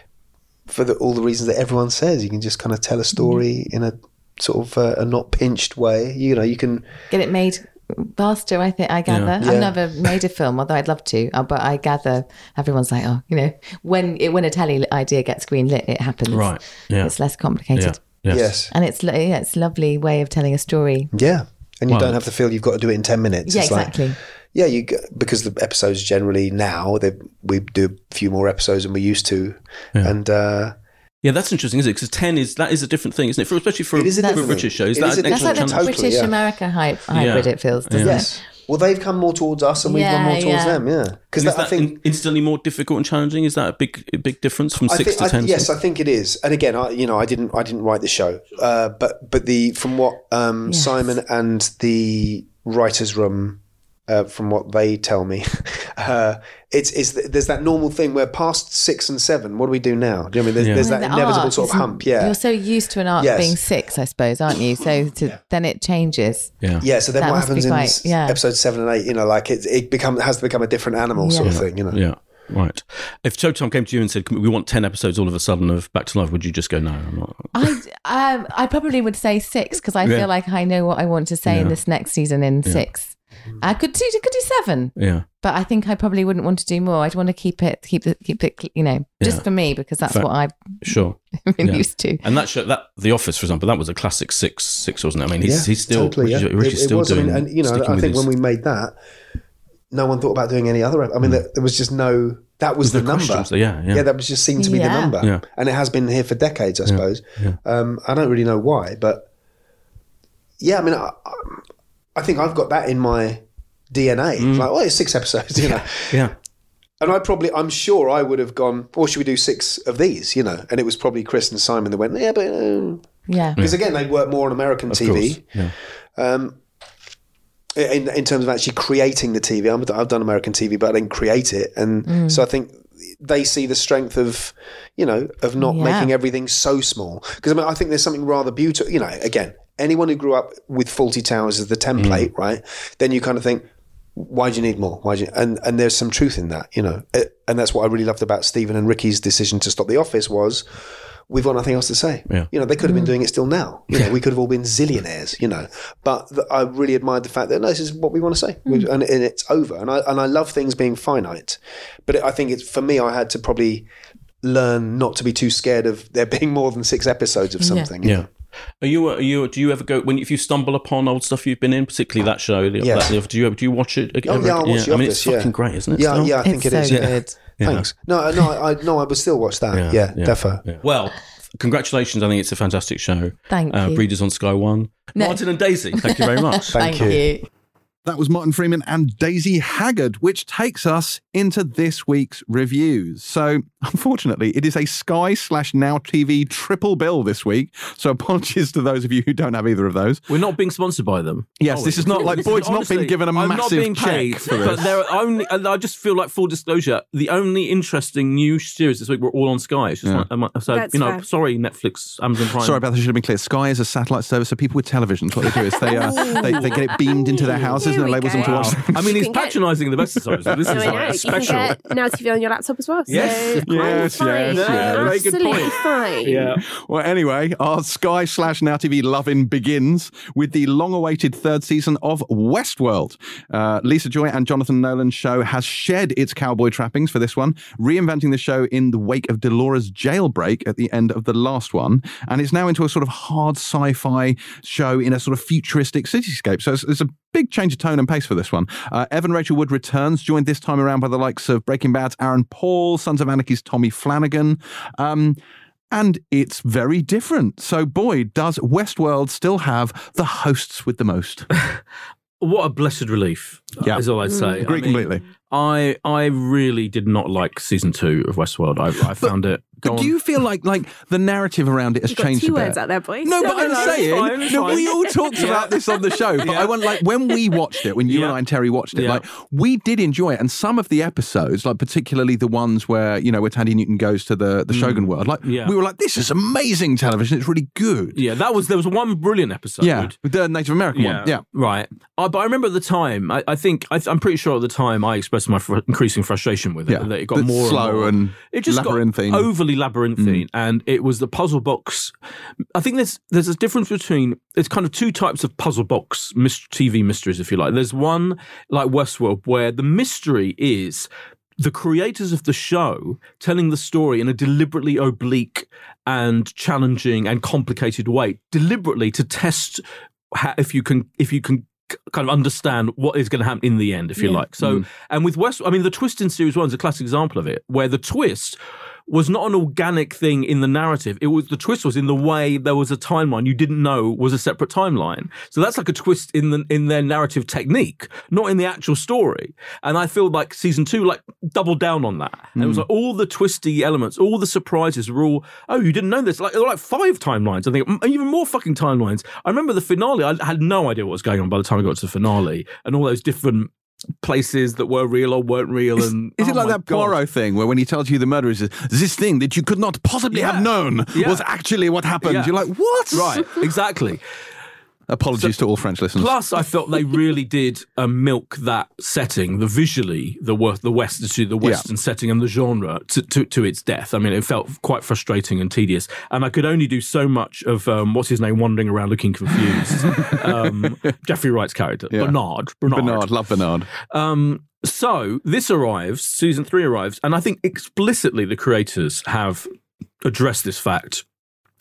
For the, all the reasons that everyone says, you can just kind of tell a story in a sort of uh, a not pinched way. You know, you can. Get it made faster, I think, I gather. Yeah. I've never made a film, although I'd love to. Uh, but I gather everyone's like, oh, you know, when it, when a telly idea gets greenlit, it happens. Right. Yeah. It's less Yeah. complicated. Yes. Yes. And it's, yeah, it's a lovely way of telling a story. Yeah. And you Well- don't have to feel you've got to do it in ten minutes. Yeah, It's like- exactly. yeah, you because the episodes generally now they we do a few more episodes than we used to, and uh, Yeah, that's interesting, isn't it? Because ten is that is a different thing, isn't it? For especially for, It is a for different British thing. shows, It that is a an That's like the Totally. British yeah. America hy- hybrid, Yeah. it feels, doesn't yes, well they've come more towards us, and we've Yeah, gone more towards yeah. them. Yeah, because Is I that think in- instantly more difficult and challenging? Is that a big a big difference from I six think, to I, ten? yes, I think it is. And again, I, you know, I didn't, I didn't write the show, uh, but but the from what um, Yes. Simon and the writers' room, uh, from what they tell me, *laughs* uh, it's is there's that normal thing where past six and seven, what do we do now? Do you know what I mean? There's, Yeah. there's Well, that the inevitable arc sort of hump. Yeah, You're so used to an arc Yes. being six, I suppose, aren't you? So to, then it changes. yeah, yeah. So then That what happens in quite- s- yeah. episode seven and eight? You know, like it, it become has to become a different animal sort of Yeah. thing. You know. yeah. Right. If Showtime came to you and said, "We want ten episodes all of a sudden of Back to Life," would you just go, "No, I'm not"? I um, I probably would say six because I Yeah. feel like I know what I want to say in this next season in six. I could do could do seven, Yeah. but I think I probably wouldn't want to do more. I'd want to keep it keep it keep it you know just Yeah. for me because that's Fair. what I've Sure. *laughs* been Yeah. used to. And that show, that The Office, for example, that was a classic six, six, wasn't it? I mean, he's, Yeah, he's still totally, yeah. Richard- Richard's It- it still was, I doing. mean, and you know, I think his- when we made that, no one thought about doing any other. I mean, there, there was just no. That was the no number. questions, yeah, yeah. that was just seemed to be the number, Yeah. and it has been here for decades, I suppose. Um, I don't really know why, but yeah, I mean, I, I think I've got that in my DNA. Mm. Like, oh, it's six episodes, you know. yeah, And I probably, I'm sure I would have gone, or should we do six of these, you know? And it was probably Chris and Simon that went, yeah, but Yeah, because again, they work more on American of TV course. Yeah. um, in, in terms of actually creating the TV. I'm, I've done American TV, but I didn't create it, and so I think they see the strength of, you know, of not Yeah. making everything so small. Because I mean, I think there's something rather beautiful. You know, again, anyone who grew up with Fawlty Towers as the template, mm. right? Then you kind of think. Why do you need more? Why do you, and and there's some truth in that, you know, eh, and that's what I really loved about Stephen and Ricky's decision to stop the office was, we've got nothing else to say. Yeah. You know, they could have been mm. doing it still now. You know, we could have all been zillionaires. You know, but th- I really admired the fact that no, this is what we want to say, We- mm. and, and it's over. And I and I love things being finite, but I think it's for me. I had to probably learn not to be too scared of there *laughs* being more than six episodes of something. you Yeah. Know. Are you? Are you? Do you ever go when if you stumble upon old stuff you've been in, particularly that show? The, Yes. that, do you? Do you watch it? Oh yeah, I watch The I mean, it's Office, yeah. fucking great, isn't it? Yeah, still? yeah, I think it's it is. so yeah. good. Thanks. No, no, I no, I would still watch that. Yeah, defo. Yeah. Well, congratulations! I think it's a fantastic show. Thank uh, you. Breeders on Sky One. No. Martin and Daisy. Thank you very much. *laughs* Thank Thank you. you. That was Martin Freeman and Daisy Haggard, which takes us into this week's reviews. So, *laughs* unfortunately, it is a Sky slash Now TV triple bill this week. So, apologies to those of you who don't have either of those. We're not being sponsored by them. Yes, this is not like Boyd's not been given a I'm massive not being check paid, for this. But there are only. I just feel like full disclosure. The only interesting new series this week were all on Sky. It's just Yeah. like, so That's you know, fair. sorry Netflix, Amazon Prime. Sorry about that. I should have been clear. Sky is a satellite service, so people with televisions, what they do is they uh, *laughs* they, they get it beamed into their houses Here and it we them to go. watch. I mean, he's patronising the best of times. This *laughs* is like a You special. can get Now TV on your laptop as well. So Yes. I'm Yes, fine. yes, yes. Very good absolutely point. fine. Yeah. Well, anyway, our Sky slash Now TV loving begins with the long awaited third season of Westworld. Uh, Lisa Joy and Jonathan Nolan's show has shed its cowboy trappings for this one, reinventing the show in the wake of Dolores' jailbreak at the end of the last one. And it's now into a sort of hard sci fi show in a sort of futuristic cityscape. So it's, it's a big change of tone and pace for this one. Uh, Evan Rachel Wood returns, joined this time around by the likes of Breaking Bad's Aaron Paul, Sons of Anarchy's Tommy Flanagan. Um, and it's very different. So, boy, does Westworld still have the hosts with the most? *laughs* What a blessed relief. Yeah. Is all I'd say. Agree I mean, completely. I I really did not like season two of Westworld. I, I found it. Go But do you feel like like the narrative around it has You've got changed two a bit? words out there, boys. No, but No, I'm no, saying, fine, it's no, fine. we all talked Yeah. about this on the show. But Yeah. I went like when we watched it, when you Yeah. and I and Terry watched it, Yeah. like we did enjoy it. And some of the episodes, like particularly the ones where you know where Thandie Newton goes to the the Shogun world, like Mm. Yeah. we were like, this is amazing television. It's really good. Yeah, that was there was one brilliant episode. Yeah, the Native American one. Yeah. right. Uh, but I remember at the time, I, I think I, I'm pretty sure at the time I expressed my fr- increasing frustration with it. Yeah. that it got That's more slow and, more. and it just labyrinthine. got overly labyrinthine, mm. and it was the puzzle box. I think there's there's a difference between it's kind of two types of puzzle box TV mysteries, if you like. There's one like Westworld where the mystery is the creators of the show telling the story in a deliberately oblique and challenging and complicated way, deliberately to test how, if you can if you can kind of understand what is going to happen in the end, if you Yeah. like. So, mm. and with West, I mean, the twist in series one is a classic example of it, where the twist was not an organic thing in the narrative. It was the twist was in the way there was a timeline you didn't know was a separate timeline. So that's like a twist in the in their narrative technique, not in the actual story. And I feel like season two like doubled down on that. And it was hmm. like all the twisty elements, all the surprises were all oh you didn't know this like there were like five timelines. I think even more fucking timelines. I remember the finale. I had no idea what was going on by the time I got to the finale and all those different places that were real or weren't real. and Is it oh like that God. Poirot thing where when he tells you the murder is this thing that you could not possibly Yeah. have known Yeah. was actually what happened? Yeah. You're like, what? Right, exactly. Apologies to all French listeners. Plus, I felt they really did uh, milk that setting, the visually, the the west to the western setting and the genre to, to to its death. I mean, it felt quite frustrating and tedious, and I could only do so much of um, what's his name wandering around looking confused. *laughs* um, Jeffrey Wright's character, Yeah. Bernard, Bernard. Bernard, love Bernard. Um, so this arrives, season three arrives, and I think explicitly the creators have addressed this fact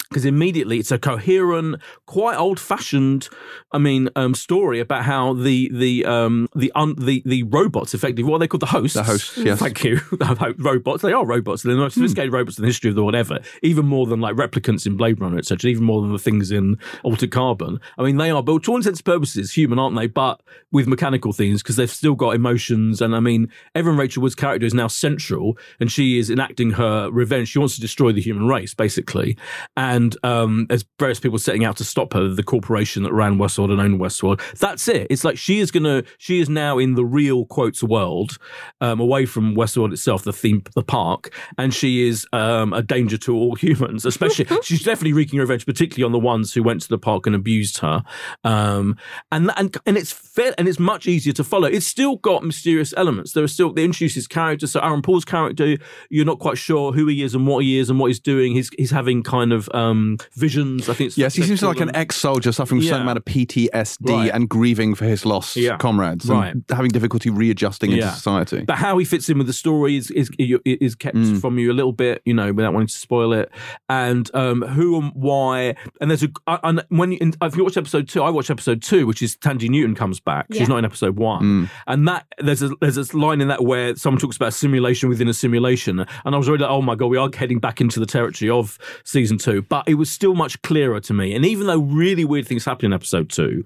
because immediately it's a coherent, quite old-fashioned, I mean, um, story about how the the um, the un, the the robots, effectively, what are they called, the hosts. The hosts, yes. Thank you. *laughs* robots. They are robots. They're the most sophisticated robots in the history of the whatever. Even more than like replicants in Blade Runner, etc. Even more than the things in Altered Carbon. I mean, they are, but to all intents and purposes, human, aren't they? But with mechanical things because they've still got emotions. And I mean, Evan Rachel Wood's character is now central, and she is enacting her revenge. She wants to destroy the human race, basically. And um, there's various people setting out to stop her. The corporation that ran Westworld and owned Westworld. That's it. It's like she is gonna. She is now in the real quotes world, um, away from Westworld itself, the theme, the park, and she is um, a danger to all *laughs* humans. Especially, *laughs* she's definitely wreaking revenge, particularly on the ones who went to the park and abused her. Um, and and and it's fair, and it's much easier to follow. It's still got mysterious elements. There are still they introduce his character. So Aaron Paul's character, you're not quite sure who he is and what he is and what he's doing. He's he's having kind of um, visions. I think. It's Yes, he seems like an ex-soldier suffering from some Yeah. amount of PTSD Right. and grieving for his lost Yeah. comrades, and Right. having difficulty readjusting into society. But how he fits in with the story is is, is kept Mm. from you a little bit, you know, without wanting to spoil it. And um, who and why. And there's a I- and when you, and if you watch episode two, I watched episode two, which is Thandie Newton comes back. Yeah. She's not in episode one, Mm. and that there's a there's a line in that where someone talks about simulation within a simulation, and I was really like, oh my god, we are heading back into the territory of season two. but it was still much clearer to me. And even though really weird things happen in episode two,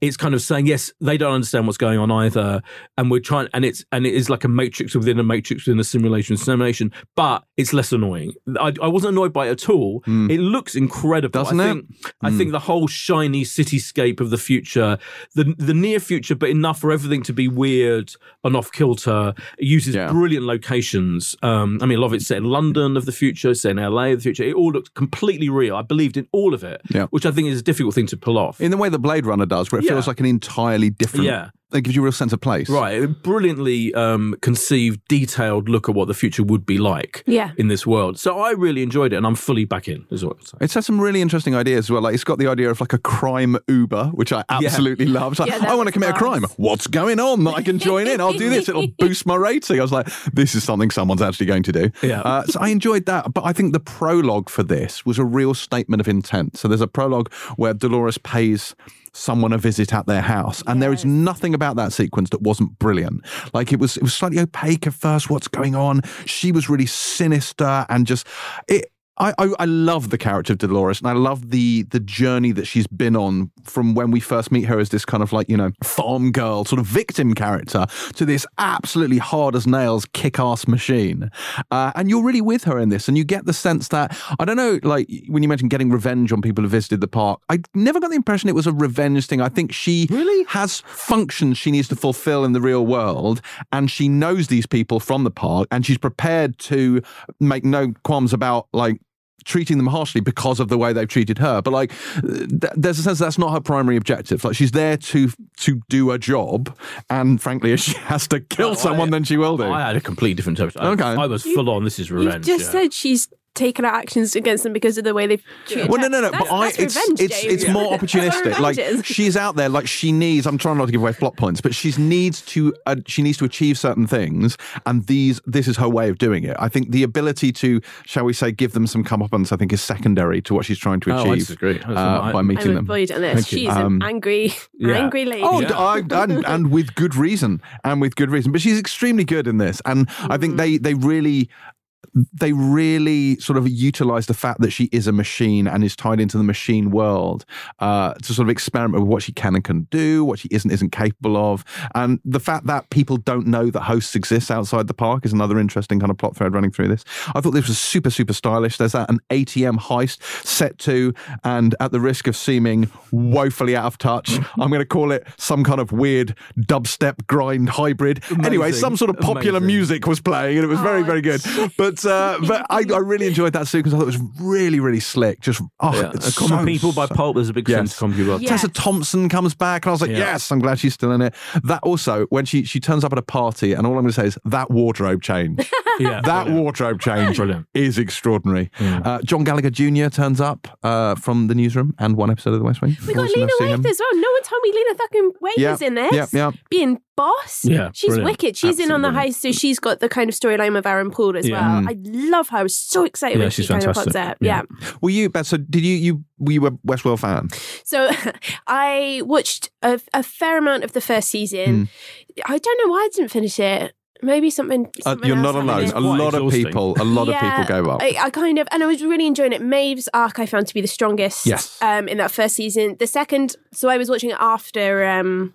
it's kind of saying yes, they don't understand what's going on either, and we're trying, and it's and it is like a matrix within a matrix within a simulation simulation, but it's less annoying. I, I wasn't annoyed by it at all. It looks incredible, Doesn't I it? think, I think the whole shiny cityscape of the future, the the near future, but enough for everything to be weird and off kilter. It uses Yeah. brilliant locations. Um, I mean, a lot of it's set in London of the future, set in LA of the future. It all looks completely real. I believed in all of it, Yeah. which I think is a difficult thing to pull off. In the way that Blade Runner does, where it Yeah. feels like an entirely different. Yeah. It gives you a real sense of place. Right, a brilliantly um, conceived, detailed look at what the future would be like Yeah. in this world. So I really enjoyed it, and I'm fully back in. Is what I'd say. It's had some really interesting ideas as well. Like it's got the idea of like a crime Uber, which I absolutely *laughs* love. It's like, Yeah, I want to was commit a crime. What's going on that I can join in? I'll do this. It'll *laughs* boost my rating. I was like, this is something someone's actually going to do. Yeah. Uh, so I enjoyed that. But I think the prologue for this was a real statement of intent. So there's a prologue where Dolores pays someone a visit at their house. And there is nothing about that sequence that wasn't brilliant. Like it was it was slightly opaque at first what's going on? She was really sinister and just it I, I I love the character of Dolores, and I love the the journey that she's been on from when we first meet her as this kind of like you know farm girl sort of victim character to this absolutely hard as nails kick ass machine. Uh, and you're really with her in this, and you get the sense that I don't know, like when you mentioned getting revenge on people who visited the park, I never got the impression it was a revenge thing. I think she really has functions she needs to fulfill in the real world, and she knows these people from the park, and she's prepared to make no qualms about like treating them harshly because of the way they've treated her. But like, th- there's a sense that's not her primary objective. Like, she's there to to do a job, and frankly, if she has to kill Oh, someone, I- then she will do. I had a completely different interpretation. Okay. I, I was full on. This is revenge. You've just yeah. said she's taken out actions against them because of the way they've treated Well, no, her. no, no. That's, but I, that's it's revenge, it's James. it's more *laughs* opportunistic. Like she's out there, like she needs. I'm trying not to give away plot points, but she needs to. Uh, she needs to achieve certain things, and these. This is her way of doing it. I think the ability to, shall we say, give them some comeuppance, I think, is secondary to what she's trying to Oh, I achieve disagree. That's uh, not- by I'm meeting with them. Boyd this. Thank you. She's Um, an angry, yeah. angry lady. Oh, Yeah. I, and, *laughs* and with good reason, and with good reason. But she's extremely good in this, and I think they they really. They really sort of utilize the fact that she is a machine and is tied into the machine world uh, to sort of experiment with what she can and can do, what she isn't isn't capable of, and the fact that people don't know that hosts exist outside the park is another interesting kind of plot thread running through this. I thought this was super super stylish. There's that an ATM heist set to, and at the risk of seeming woefully out of touch, *laughs* I'm going to call it some kind of weird dubstep grind hybrid. Anyway, some sort of popular Amazing. music was playing, and it was very Oh, very good. But uh, but I, I really enjoyed that sequence. I thought it was really really slick. Just oh, Yeah. it's Common so, People by so- Pulp. There's a big Yes. sense of Common People. Yeah. Tessa Thompson comes back, and I was like, Yeah. yes, I'm glad she's still in it. That also, when she she turns up at a party, and all I'm going to say is that wardrobe change. *laughs* Yeah, that brilliant. wardrobe change Brilliant. is extraordinary. Uh, John Gallagher Jr. turns up uh, from the newsroom and one episode of The West Wing. We got Lena to Waithe as well. No one told me Lena fucking Waithe Yeah, is in this. yeah, yeah. Being boss. Yeah, She's brilliant. wicked. She's in on the Absolutely heist, so she's got the kind of storyline with Aaron Paul as Yeah. well. I love her. I was so excited Yeah, when she's she kind of fantastic. pops up. Yeah. yeah. Were you, Beth? So did you you were you a Westworld fan? So *laughs* I watched a, a fair amount of the first season. I don't know why I didn't finish it. Maybe something. Uh, you're else not alone. It's A quite lot of people, a lot of people gave up. I, I kind of, and I was really enjoying it. Maeve's arc I found to be the strongest. Yes. Um, in that first season, the second, so I was watching it after um,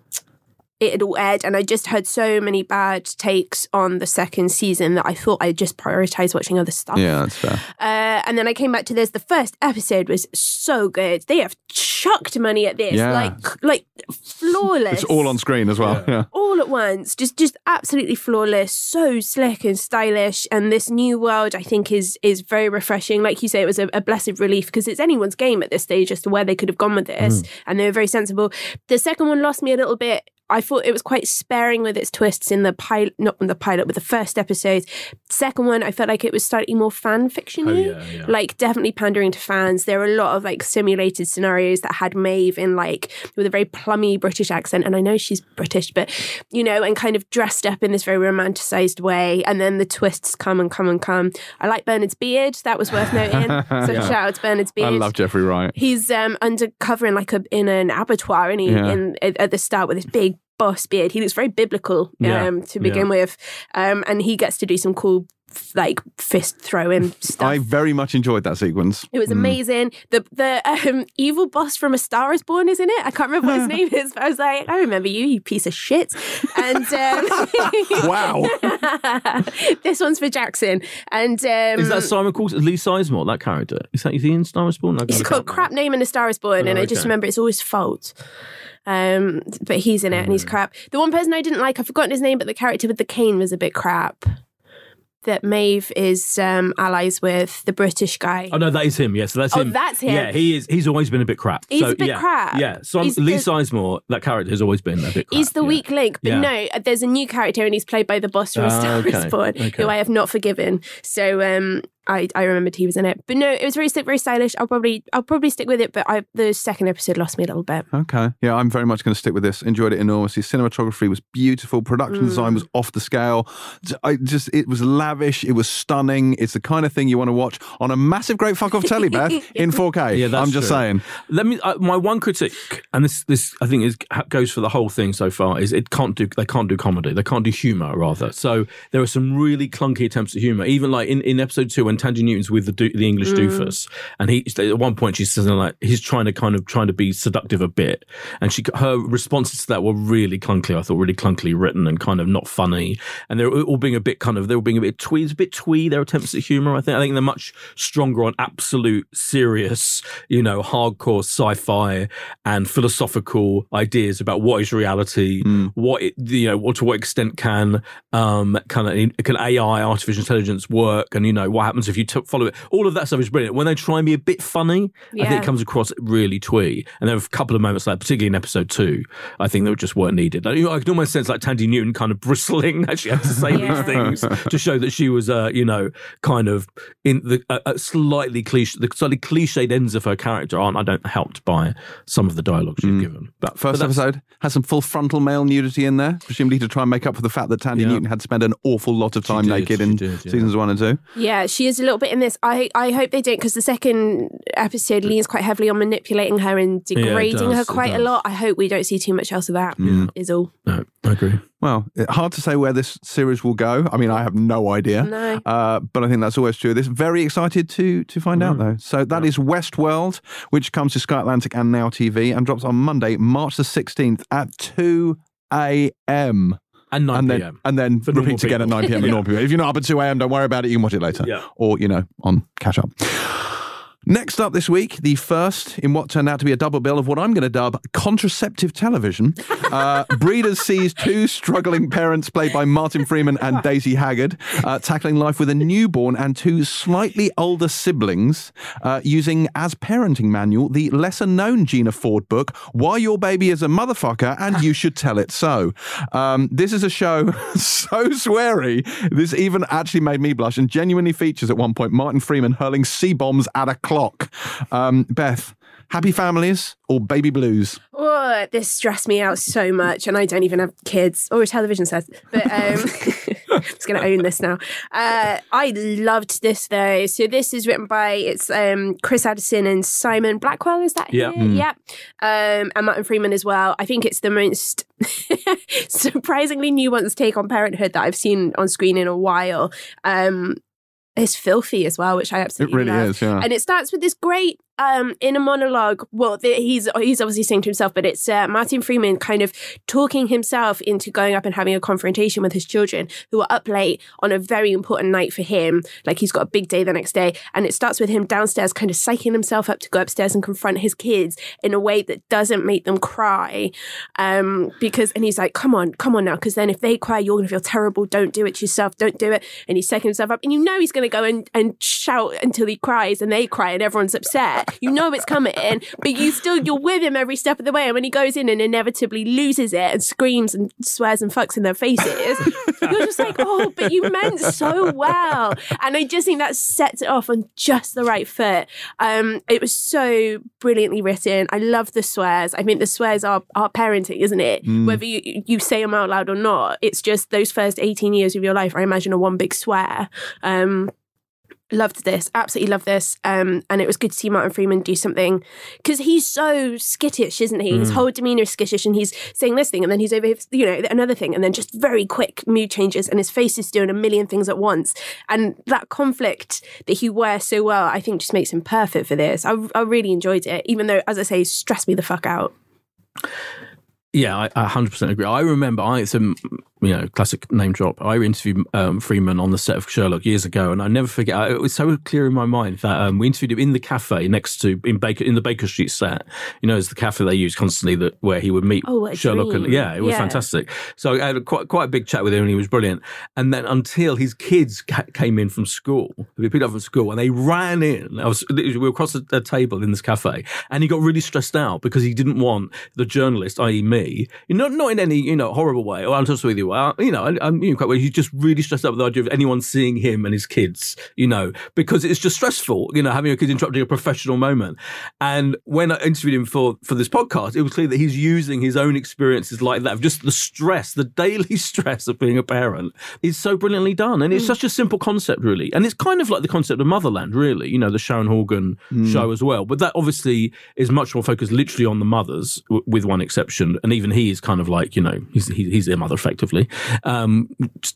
it had all aired, and I just heard so many bad takes on the second season that I thought I just prioritized watching other stuff. yeah, that's fair. Uh, and then I came back to this. The first episode was so good. They have chucked money at this, Yeah. like like flawless. It's all on screen as well. Yeah. all at once, just just absolutely flawless, so slick and stylish. And this new world, I think, is is very refreshing. Like you say, it was a, a blessed relief because it's anyone's game at this stage as to where they could have gone with this, and they were very sensible. The second one lost me a little bit. I thought it was quite sparing with its twists in the pilot, not in the pilot, with the first episode. Second one, I felt like it was slightly more fan fictiony, Oh, yeah, yeah. like definitely pandering to fans. There were a lot of like simulated scenarios that had Maeve in like with a very plummy British accent, and I know she's British, but you know, and kind of dressed up in this very romanticized way. And then the twists come and come and come. I like Bernard's beard; that was worth noting. *laughs* So Yeah. shout out to Bernard's beard. I love Jeffrey Wright. He's um, undercover in like a in an abattoir, and he in at at the start with this big boss beard. He looks very biblical Yeah. um, to begin with, um, and he gets to do some cool like fist throwing stuff. I very much enjoyed that sequence. It was amazing. The the um, evil boss from A Star Is Born is in it. I can't remember what his *laughs* name is, but I was like, I remember you, you piece of shit. And um, *laughs* Wow. *laughs* this one's for Jackson. And um, Is that Simon Coulson? Lee Sizemore, that character? Is that is he in Star Wars Born? He's got a crap name in A Star Is Born, and Oh, I just remember it's always fault. Um, but he's in it, and he's Hmm. crap. The one person I didn't like, I've forgotten his name, but the character with the cane was a bit crap. That Maeve is um, allies with the British guy. Oh no, that is him. Yeah, so that's Oh, him. that's him. Yeah, he is. He's always been a bit crap. He's so, a bit yeah, crap. Yeah. So He's Lee the- Sizemore, that character has always been a bit crap. He's the yeah. weak link, but Yeah. no, there's a new character and he's played by the boss from Ah, Star okay, Is Born, okay. who I have not forgiven. So um, I, I remembered he was in it, but no, it was very slick, very stylish. I'll probably I'll probably stick with it, but I, the second episode lost me a little bit. Okay. Yeah, I'm very much going to stick with this. Enjoyed it enormously. Cinematography was beautiful. Production design Mm. was off the scale. J- I just, it was lavish. It was stunning. It's the kind of thing you want to watch on a massive, great fuck off telly, Beth, *laughs* in 4K. Yeah, that's I'm just true. saying. Let me. Uh, my one critique, and this, this I think is goes for the whole thing so far, is it can't do. They can't do comedy. They can't do humor rather. So there are some really clunky attempts at humor. Even like in, in episode two, when Thandie Newton's with the do, the English doofus, and he at one point she says like he's trying to kind of trying to be seductive a bit, and she her responses to that were really clunky. I thought really clunkily written and kind of not funny, and they're all being a bit kind of they were being a bit twee, it's a bit twee. Their attempts at humor, I think. I think they're much stronger on absolute serious, you know, hardcore sci-fi and philosophical ideas about what is reality, what it, you know, what to what extent can um kind of can AI, artificial intelligence work, and you know what happens if you t- follow it. All of that stuff is brilliant. When they try and be a bit funny, I think it comes across really twee. And there were a couple of moments like, particularly in episode two, I think that just weren't needed. Like, you know, I can almost sense like Thandie Newton kind of *laughs* bristling as she had to say Yeah. these things to show that she was, uh, you know, kind of in the uh, uh, slightly cliche, the slightly cliched ends of her character aren't, I don't, helped by some of the dialogue she's given. But but First that's- episode has some full frontal male nudity in there, presumably to try and make up for the fact that Thandie Yeah. Newton had spent an awful lot of time did, naked she in did, yeah. seasons one and two. Yeah, she is a little bit in this. I I hope they don't because the second episode leans quite heavily on manipulating her and Yeah, degrading her does, it quite a does. lot. I hope we don't see too much else of that. Is all. No, I agree. Well, it- hard to say where this series will go. I mean, I have no idea. No. Uh, but I think that's always true. This very excited to to find out though. So that is Westworld, which comes to Sky Atlantic and Now TV and drops on Monday, March the sixteenth at two a.m. And 9 and then p.m. and then repeats again at nine p.m. at normal people. If you're not up at two a.m., don't worry about it. You can watch it later, Yeah. or you know, on catch up. Next up this week, the first in what turned out to be a double bill of what I'm going to dub contraceptive television. *laughs* Uh, Breeders sees two struggling parents, played by Martin Freeman and Daisy Haggard, uh, tackling life with a newborn and two slightly older siblings, uh, using as parenting manual the lesser known Gina Ford book, Why Your Baby is a Motherfucker and You Should Tell It So. Um, this is a show *laughs* so sweary, this even actually made me blush and genuinely features at one point Martin Freeman hurling C bombs at a clock. Um, Beth, happy families or baby blues? Oh, this stressed me out so much, and I don't even have kids or a television set. But um, I'm *laughs* just going to own this now. Uh, I loved this though. So this is written by it's um, Chris Addison and Simon Blackwell. Is that Yeah. here? Yeah, um, and Martin Freeman as well. I think it's the most *laughs* surprisingly nuanced take on parenthood that I've seen on screen in a while. Um, it's filthy as well, which I absolutely It really love. is, yeah. And it starts with this great um a monologue. Well, the, he's he's obviously saying to himself, but it's uh, Martin Freeman kind of talking himself into going up and having a confrontation with his children who are up late on a very important night for him. Like he's got a big day the next day, and it starts with him downstairs, kind of psyching himself up to go upstairs and confront his kids in a way that doesn't make them cry. Um, because and he's like, "Come on, come on now," because then if they cry, you're gonna feel terrible. Don't do it yourself. Don't do it. And he's psyching himself up, and you know he's gonna go and and shout until he cries, and they cry, and everyone's upset. You know it's coming, but you still you're with him every step of the way. And when he goes in and inevitably loses it and screams and swears and fucks in their faces, *laughs* you're just like, oh, but you meant so well. And I just think that sets it off on just the right foot. Um, it was so brilliantly written. I love the swears. I think the swears are are parenting, isn't it? Whether you you say them out loud or not, it's just those first 18 years of your life. I imagine are one big swear. Um, loved this absolutely loved this um and it was good to see martin freeman do something because he's so skittish isn't he? His whole demeanor is skittish and he's saying this thing and then he's over you know another thing and then just very quick mood changes and his face is doing a million things at once. And that conflict that he wears so well i think just makes him perfect for this. I, I really enjoyed it even though as i say stressed me the fuck out. Yeah, I, I 100% agree. I remember, I a you know classic name drop. I interviewed um, Freeman on the set of Sherlock years ago, and I never forget. It was so clear in my mind that um, we interviewed him in the cafe next to in Baker in the Baker Street set. You know, it's the cafe they use constantly that where he would meet Oh, Sherlock. And yeah, it was Yeah. fantastic. So I had a quite quite a big chat with him, and he was brilliant. And then until his kids ca- came in from school, we picked up from school, and they ran in. I was we were across a, a table in this cafe, and he got really stressed out because he didn't want the journalist, i.e., me, know, not in any you know horrible way. Or I'm just with you. Uh, you know, I, I'm you know, quite well. He's just really stressed out with the idea of anyone seeing him and his kids. You know, because it's just stressful. You know, having your kids interrupting a professional moment. And when I interviewed him for for this podcast, it was clear that he's using his own experiences like that, of just the stress, the daily *laughs* stress of being a parent. is so brilliantly done, and it's such a simple concept, really. And it's kind of like the concept of Motherland, really. You know, the Sharon Horgan show as well. But that obviously is much more focused literally on the mothers, w- with one exception. And even he is kind of like, you know, he's he, he's their mother effectively. Um,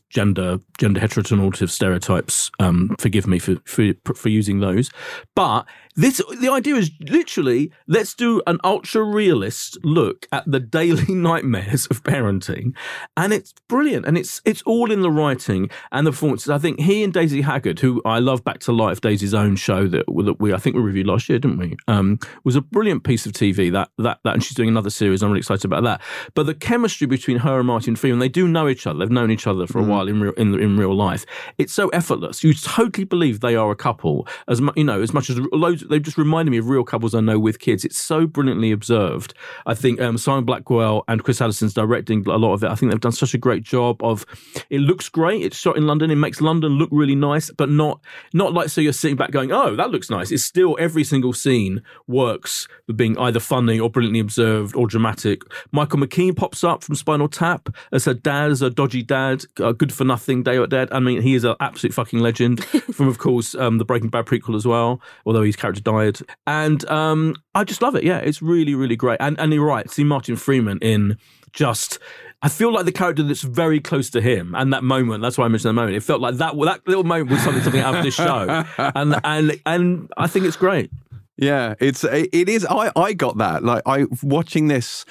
gender gender heteronormative stereotypes. Um, forgive me for, for for using those, but this the idea is literally let's do an ultra realist look at the daily *laughs* nightmares of parenting, and it's brilliant, and it's it's all in the writing and the performances. I think he and Daisy Haggard, who I love Back to Life, Daisy's own show that, that we I think we reviewed last year, didn't we? Um, was a brilliant piece of TV. That that that, and she's doing another series. I'm really excited about that. But the chemistry between her and Martin Freeman, they do know each other. They've known each other for a while in real in in real life. It's so effortless. You totally believe they are a couple. As much you know, as much as loads, they just reminded me of real couples I know with kids. It's so brilliantly observed. I think um, Simon Blackwell and Chris Addison's directing a lot of it. I think they've done such a great job of. It looks great. It's shot in London. It makes London look really nice, but not not like so you're sitting back going, "Oh, that looks nice." It's still every single scene works for being either funny or brilliantly observed or dramatic. Michael McKean pops up from Spinal Tap as a dad, as a dodgy dad, a good for nothing, dad. I mean, he is an absolute fucking legend *laughs* from, of course, um, the Breaking Bad prequel as well. Although his character died, and um, I just love it. Yeah, it's really, really great. And and you're right, see Martin Freeman in just. I feel like the character that's very close to him, and that moment. That's why I mentioned that moment. It felt like that. That little moment was something something out of this show, *laughs* and and and I think it's great. Yeah, it's it is. I I got that like I watching this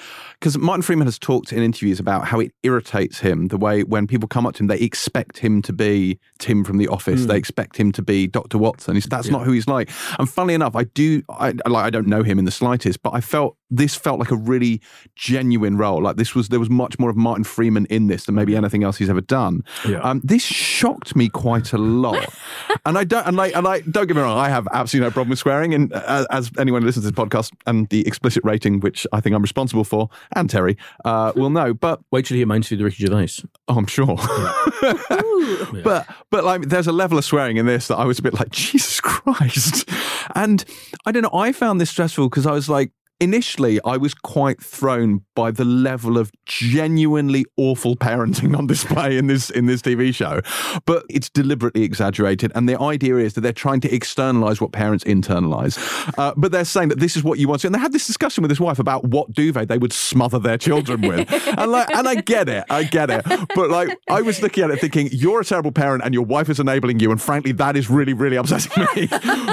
because Martin Freeman has talked in interviews about how it irritates him the way when people come up to him they expect him to be Tim from The Office. They expect him to be Doctor Watson. He's, that's not who he's like. And funnily enough, I do. I like. I don't know him in the slightest, but I felt this felt like a really genuine role. Like this was there was much more of Martin Freeman in this than maybe anything else he's ever done. Yeah. Um, this shocked me quite a lot, *laughs* and I don't and like and like don't get me wrong, I have absolutely no problem with swearing, and uh, as anyone who listens to this podcast and the explicit rating, which I think I'm responsible for, and Terry uh, will know. But Wait till you hear my interview with Ricky Gervais. oh, I'm sure. *laughs* But but like there's a level of swearing in this that I was a bit like Jesus Christ, and I don't know. I found this stressful because I was like. Initially, I was quite thrown by the level of genuinely awful parenting on display in this in this TV show, but it's deliberately exaggerated. And the idea is that they're trying to externalize what parents internalize. Uh, but they're saying that this is what you want to. And they had this discussion with his wife about what duvet they would smother their children with. *laughs* and like, and I get it, I get it. But like, I was looking at it thinking, you're a terrible parent, and your wife is enabling you. And frankly, that is really, really upsetting me.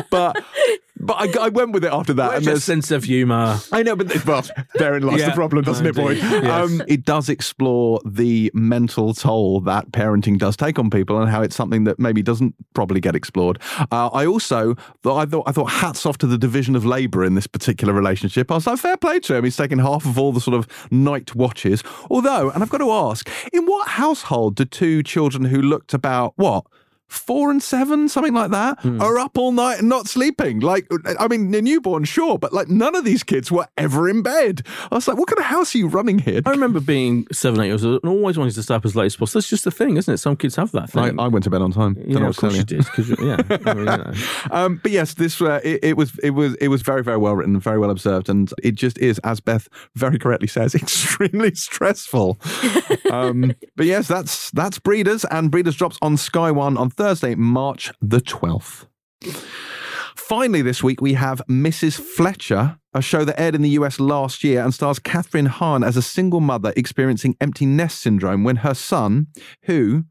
*laughs* but but I, I went with it after that. And and a there's sense of humour. I know, but well, therein lies the problem, doesn't it, boy? Yes. Um, it does explore the mental toll that parenting does take on people, and how it's something that maybe doesn't probably get explored. Uh, I also thought I thought I thought hats off to the division of labour in this particular relationship. I was like, fair play to him. He's taken half of all the sort of night watches. Although, and I've got to ask, in what household do two children who looked about what? Four and seven, something like that, are up all night and not sleeping. Like, I mean, a newborn, sure, but like none of these kids were ever in bed. I was like, what kind of house are you running here? I remember being seven, eight years old and always wanting to stay up as late as possible. That's just a thing, isn't it? Some kids have that I, thing. I went to bed on time. Yeah, of course you did. yeah, *laughs* I mean, you know. Um, but yes, this uh, it, it was it was it was very very well written, very well observed, and it just is, as Beth very correctly says, *laughs* extremely stressful. *laughs* um, but yes, that's that's Breeders, and Breeders drops on Sky One on Thursday, March the 12th. Finally, this week we have Mrs. Fletcher, a show that aired in the US last year and stars Kathryn Hahn as a single mother experiencing empty nest syndrome when her son, who,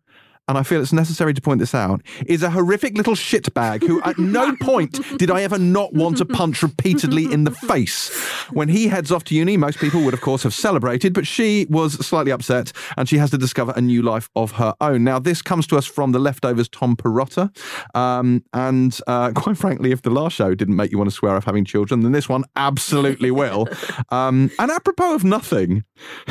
and I feel it's necessary to point this out, is a horrific little shitbag who at no *laughs* point did I ever not want to punch repeatedly in the face. When he heads off to uni, most people would, of course, have celebrated, but she was slightly upset and she has to discover a new life of her own. Now, this comes to us from the leftovers Tom Perrotta. Um, and uh, *laughs* quite frankly, if the last show didn't make you want to swear off having children, then this one absolutely will. Um, and apropos of nothing,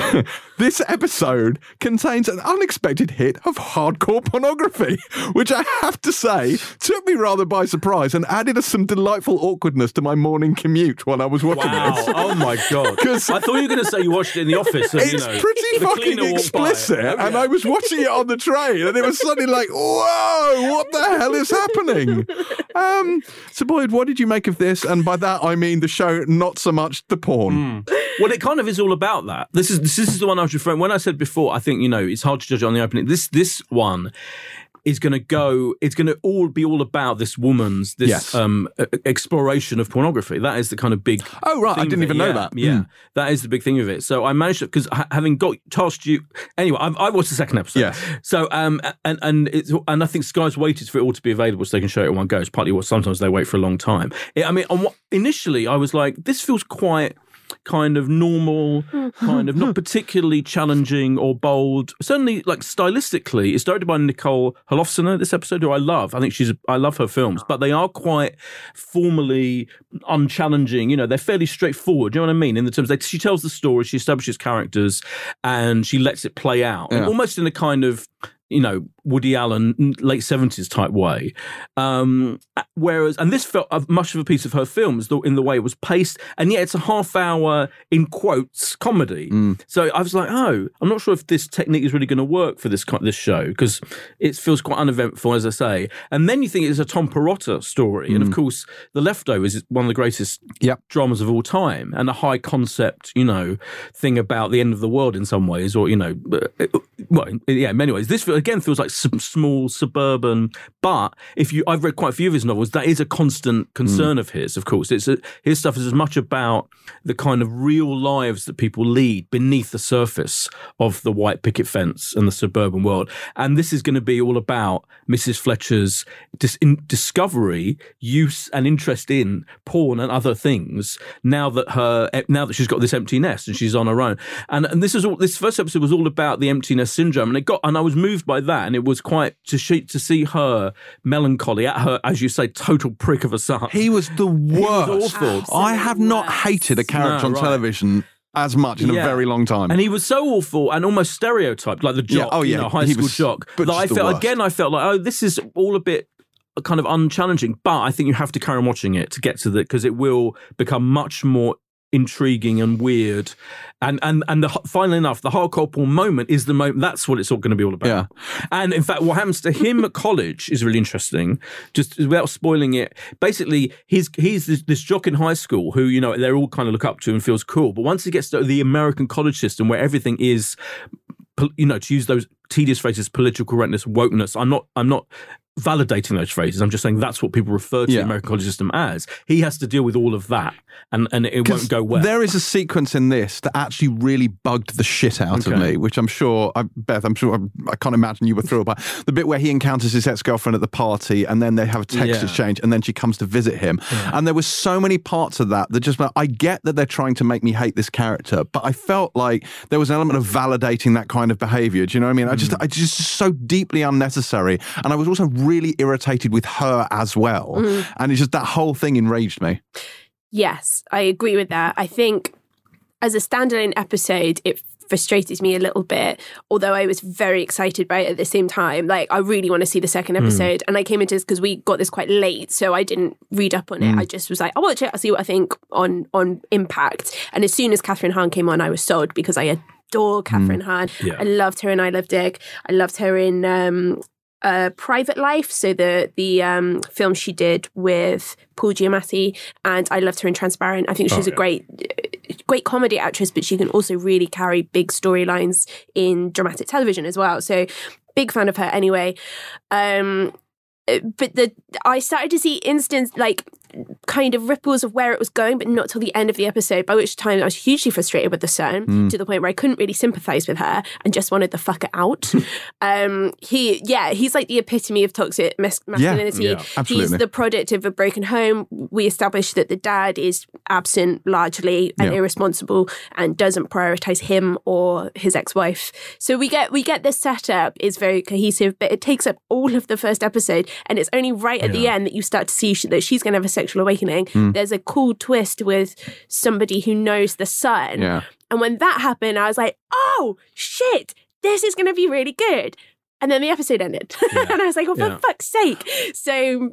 *laughs* this episode contains an unexpected hit of hardcore pornography, which I have to say took me rather by surprise and added some delightful awkwardness to my morning commute while I was watching Wow. this. *laughs* Oh my god. 'Cause- I thought you were going to say you watched it in the office. And, It's you know, pretty fucking cleaner walked by it. explicit, Oh, and. I was watching it on the train, and it was suddenly like, "Whoa, what the hell is happening?" Um, so, Boyd, what did you make of this? And by that, I mean the show, not so much the porn. Well, it kind of is all about that. This is this is the one I was referring. When I said before, I think you know it's hard to judge on the opening. This this one is going to go. It's going to all be all about this woman's this Yes. um exploration of pornography. That is the kind of big. Oh, right, I didn't of it. even know Yeah, that. Yeah, Mm. that is the big thing of it. So I managed to because having got tasked you anyway. I've, I watched the second episode. Yes. So um and and it's and I think Sky's waited for it all to be available so they can show it in one go. It's partly what sometimes they wait for a long time. It, I mean, on what, initially I was like, this feels quite kind of normal, hmm. kind of not *laughs* particularly challenging or bold. Certainly, like stylistically, it's directed by Nicole Holofcener. This episode, who I love. I think she's. I love her films, but they are quite formally unchallenging. You know, they're fairly straightforward. You know what I mean? In the terms that she tells the story, she establishes characters, and she lets it play out, Yeah. almost in a kind of you know Woody Allen late seventies type way. Um, whereas, and this felt uh, much of a piece of her films in the way it was paced, and yet it's a half hour in quotes comedy. So I was like, oh, I'm not sure if this technique is really going to work for this this show because it feels quite uneventful, as I say. And then you think it's a Tom Perrotta story, and of course, The Leftovers is one of the greatest Yep. dramas of all time, and a high concept, you know, thing about the end of the world in some ways, or you know, uh, well, yeah, in many ways. This again feels like some small suburban, but if you, I've read quite a few of his novels. That is a constant hmm. concern of his. Of course, it's a, his stuff is as much about the kind of real lives that people lead beneath the surface of the white picket fence and the suburban world. And this is going to be all about Mrs. Fletcher's dis- in discovery, use, and interest in porn and other things. Now that her, now that she's got this empty nest and she's on her own, and and this is all. This first episode was all about the emptiness syndrome, and it got, and I was moved by that, and it was quite to see to see her melancholy at her, as you say, total prick of a son. He was the worst. awful. I have not hated a character No, on right. television as much in a very long time. And he was so awful and almost stereotyped, like the Yeah, jock, oh, you yeah, know, high he school was- jock. but That I felt worst. again, I felt like, oh, this is all a bit kind of unchallenging. But I think you have to carry on watching it to get to the because it will become much more intriguing and weird. And and and the, finally enough, the hardcore porn moment is the moment. That's what it's all going to be all about. Yeah. And in fact, what happens to him at college is really interesting. Just without spoiling it, basically, he's he's this, this jock in high school who you know they're all kind of look up to and feels cool. But once he gets to the American college system where everything is you know, to use those tedious phrases, political correctness, wokeness. I'm not, I'm not validating those phrases. I'm just saying that's what people refer to Yeah. the American college system as. He has to deal with all of that, and and it won't go well. There is a sequence in this that actually really bugged the shit out of me, which I'm sure, I, Beth, I'm sure, I can't imagine you were thrilled by. The bit where he encounters his ex girlfriend at the party and then they have a text Yeah. exchange and then she comes to visit him. And there were so many parts of that that just, I get that they're trying to make me hate this character, but I felt like there was an element of validating that kind of behavior. Do you know what I mean? I just, hmm. I just so deeply unnecessary. And I was also really irritated with her as well. Mm. And it's just that whole thing enraged me. Yes, I agree with that. I think as a standalone episode, it frustrated me a little bit, although I was very excited by it at the same time. Like, I really want to see the second hmm. episode. And I came into this because we got this quite late, so I didn't read up on it. Hmm. I just was like, I'll watch it, I'll see what I think on on impact. And as soon as Kathryn Hahn came on, I was sold because I adore hmm. Kathryn Hahn. Yeah. I loved her in I Love Dick. I loved her in um, uh, Private Life, so the the um, film she did with Paul Giamatti, and I loved her in Transparent. I think she's a great great comedy actress, but she can also really carry big storylines in dramatic television as well. So big fan of her anyway. Um, but the I started to see instance like kind of ripples of where it was going, but not till the end of the episode. By which time I was hugely frustrated with the son to the point where I couldn't really sympathize with her and just wanted the fucker out. *laughs* um, he, yeah, he's like the epitome of toxic mas- masculinity. yeah, he's the product of a broken home. We established that the dad is absent largely and Yeah. irresponsible and doesn't prioritize him or his ex-wife. So we get we get this setup is very cohesive, but it takes up all of the first episode, and it's only right at the end that you start to see that she's going to have a sexual awakening. Hmm. There's a cool twist with somebody who knows the son, Yeah. and when that happened, I was like, oh shit, this is going to be really good. And then the episode ended, *laughs* and I was like, oh, for Yeah. fuck's sake! So.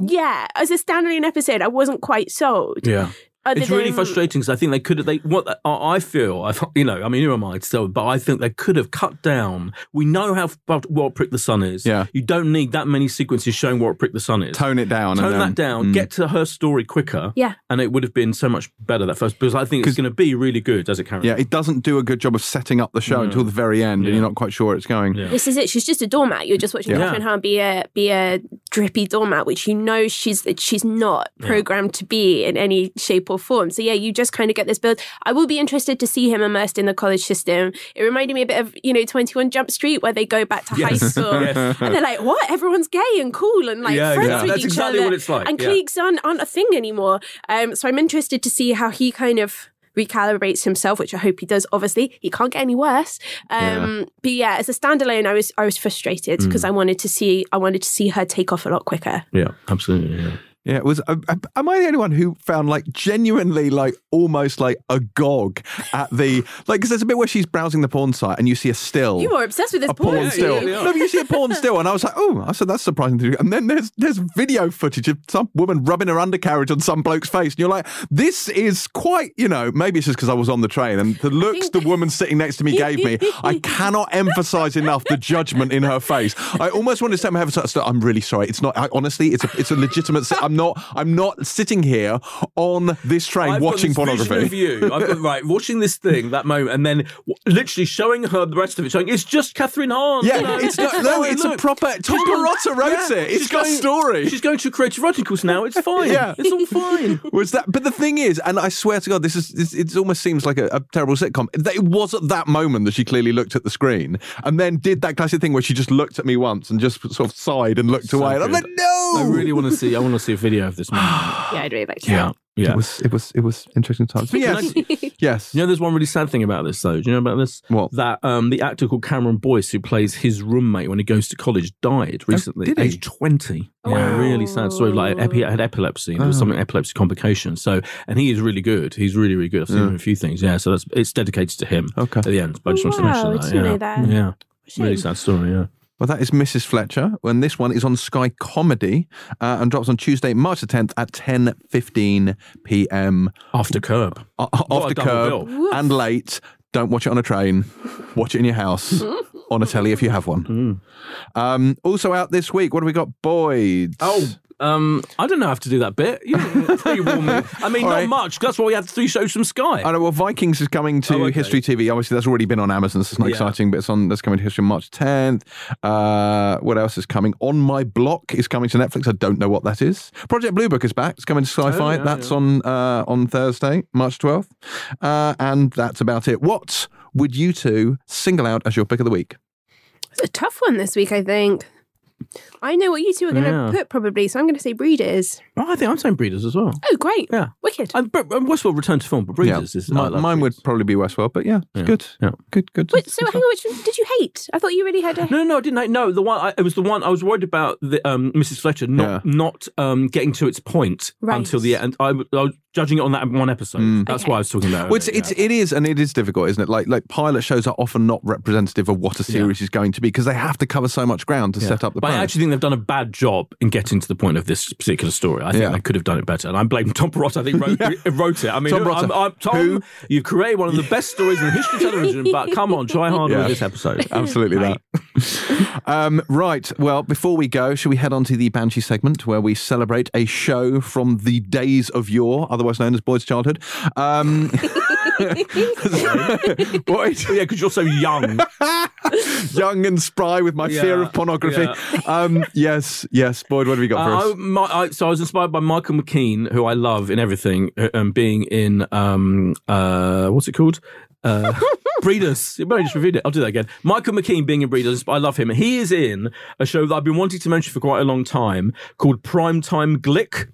Yeah, as a standalone episode, I wasn't quite sold. Yeah. Other It's really than- frustrating because I think they could have. They what I I feel. I you know. I mean, who am I still? But I think they could have cut down. We know how f- what prick the sun is. Yeah. You don't need that many sequences showing what prick the sun is. Tone it down. Tone and then, that down. Mm. Get to her story quicker. Yeah. And it would have been so much better that first because I think it's going to be really good as it carries. Yeah, it doesn't do a good job of setting up the show until the very end, and you're not quite sure where it's going. Yeah. This is it. She's just a doormat. You're just watching Yeah. Kathryn Hahn be a be a drippy doormat, which you know she's she's not programmed to be in any shape or form. So yeah, you just kind of get this build. I will be interested to see him immersed in the college system. It reminded me a bit of you know Twenty One Jump Street, where they go back to high school *laughs* Yes. and they're like, "What? Everyone's gay and cool and like Yeah, friends yeah. with That's each exactly other." what it's like, And yeah. cliques aren't, aren't a thing anymore. Um, so I'm interested to see how he kind of recalibrates himself, which I hope he does. Obviously, he can't get any worse. Um, But yeah, as a standalone, I was I was frustrated Mm. because I wanted to see I wanted to see her take off a lot quicker. Yeah. Absolutely. Yeah. Yeah, it was. Uh, uh, am I the only one who found like genuinely like almost like agog at the like? Because there's a bit where she's browsing the porn site and you see a still. You were obsessed with this a porn porn. still. you? yeah. No, you see a porn still, and I was like, oh, I said that's surprising to you. And then there's there's video footage of some woman rubbing her undercarriage on some bloke's face, and you're like, this is quite, you know, maybe it's just because I was on the train and the looks the woman sitting next to me gave me. I *laughs* cannot emphasize enough the judgment in her face. I almost wanted to say, I'm really sorry. It's not. I, honestly, it's a it's a legitimate. si- I'm not. I'm not sitting here on this train I've watching this pornography. Of you. I've got *laughs* right watching this thing that moment, and then w- literally showing her the rest of it, showing it's just Kathryn Hahn. Yeah, you know, it's not. No, it's a proper. Tom Perrotta wrote Yeah, it. It's got going- story. She's going to creative writing course now. It's fine. Yeah. it's all fine. *laughs* was that but the thing is and i swear to god this is this, it almost seems like a, a terrible sitcom it was at that moment that she clearly looked at the screen and then did that classic thing where she just looked at me once and just sort of sighed and looked away and i'm like no I really want to see. I want to see a video of this. Moment. *gasps* Yeah, I'd really like to. yeah, yeah. it was it was it was interesting times but yes *laughs* yes You know, there's one really sad thing about this, though. Do you know about this? What? That um, the actor called Cameron Boyce, who plays his roommate when he goes to college, died recently, did he? age 20. Yeah, really sad story. Like, epi- had epilepsy. There was Oh. something epilepsy complication. So, and he is really good. He's really, really good. I've seen him in a few things. Yeah, so that's it's dedicated to him. Okay. At the end, but I just wanted to Wow, mention that. didn't yeah. know that. Yeah. Shame. Really sad story. Yeah. Well that is mrs fletcher and this one is on sky comedy uh, and drops on tuesday march the 10th at 10 15 p.m After Curb. O- What off a the curb bill. and late. Don't watch it on a train. Watch it in your house *laughs* on a telly if you have one. Um, also out this week, what have we got? Boyd. Oh, um, I don't know how to do that bit. You, you warn me. I mean, All not right. much. That's why we had three shows from Sky. I know. Well, Vikings is coming to Oh, okay. History TV. Obviously, that's already been on Amazon, so it's not Yeah. exciting. But it's on. That's coming to History on March 10th. Uh, what else is coming? On My Block is coming to Netflix. I don't know what that is. Project Blue Book is back. It's coming to Syfy. Oh, yeah, that's yeah. on uh, on Thursday, March 12th. Uh, and that's about it. What would you two single out as your pick of the week? It's a tough one this week, I think. I know what you two are going to Yeah. put probably, so I'm going to say Breeders. Oh, I think I'm saying Breeders as well. Oh, great. Yeah. Wicked. And, but, and Westworld returned to film, but Breeders is. I Mi- love mine would Breeders. probably be Westworld, but yeah, it's Yeah. good. Yeah. Good, good. Wait, so hang on, which one did you hate? I thought you really had a. No, no, no, I didn't. I, no, the one I, it was the one I was worried about. The um, Mrs. Fletcher not Yeah. not um, getting to its point Right. until the end. I, w- I was judging it on that one episode. That's Okay. why I was talking about. Well, it's, it, it's yeah. it is and it is difficult, isn't it? Like like pilot shows are often not representative of what a series is going to be because they have to cover so much ground to set up the. But I actually think they've done a bad job in getting to the point of this particular story. I think Yeah. they could have done it better. And I'm blaming Tom Perrotta. I think wrote, wrote it. I mean, Tom I'm, I'm, Tom, who- you've created one of the best stories in the history of television. But come on, try harder Yeah. with this episode. *laughs* Absolutely that. *laughs* um, right. Well, before we go, shall we head on to the Banshee segment where we celebrate a show from the days of yore, otherwise known as Boyd's childhood? Um, *laughs* Boyd, yeah, because you're so young. *laughs* Young and spry with my fear of pornography. Um, yes, yes. Boyd, what have you got for Uh, us? I, my, I, so I was inspired by Michael McKean, who I love in everything, uh, um, being in um, uh, what's it called? Uh, *laughs* Breeders. You might just reviewed it. I'll do that again. Michael McKean being in Breeders. I love him. He is in a show that I've been wanting to mention for quite a long time called Primetime Glick.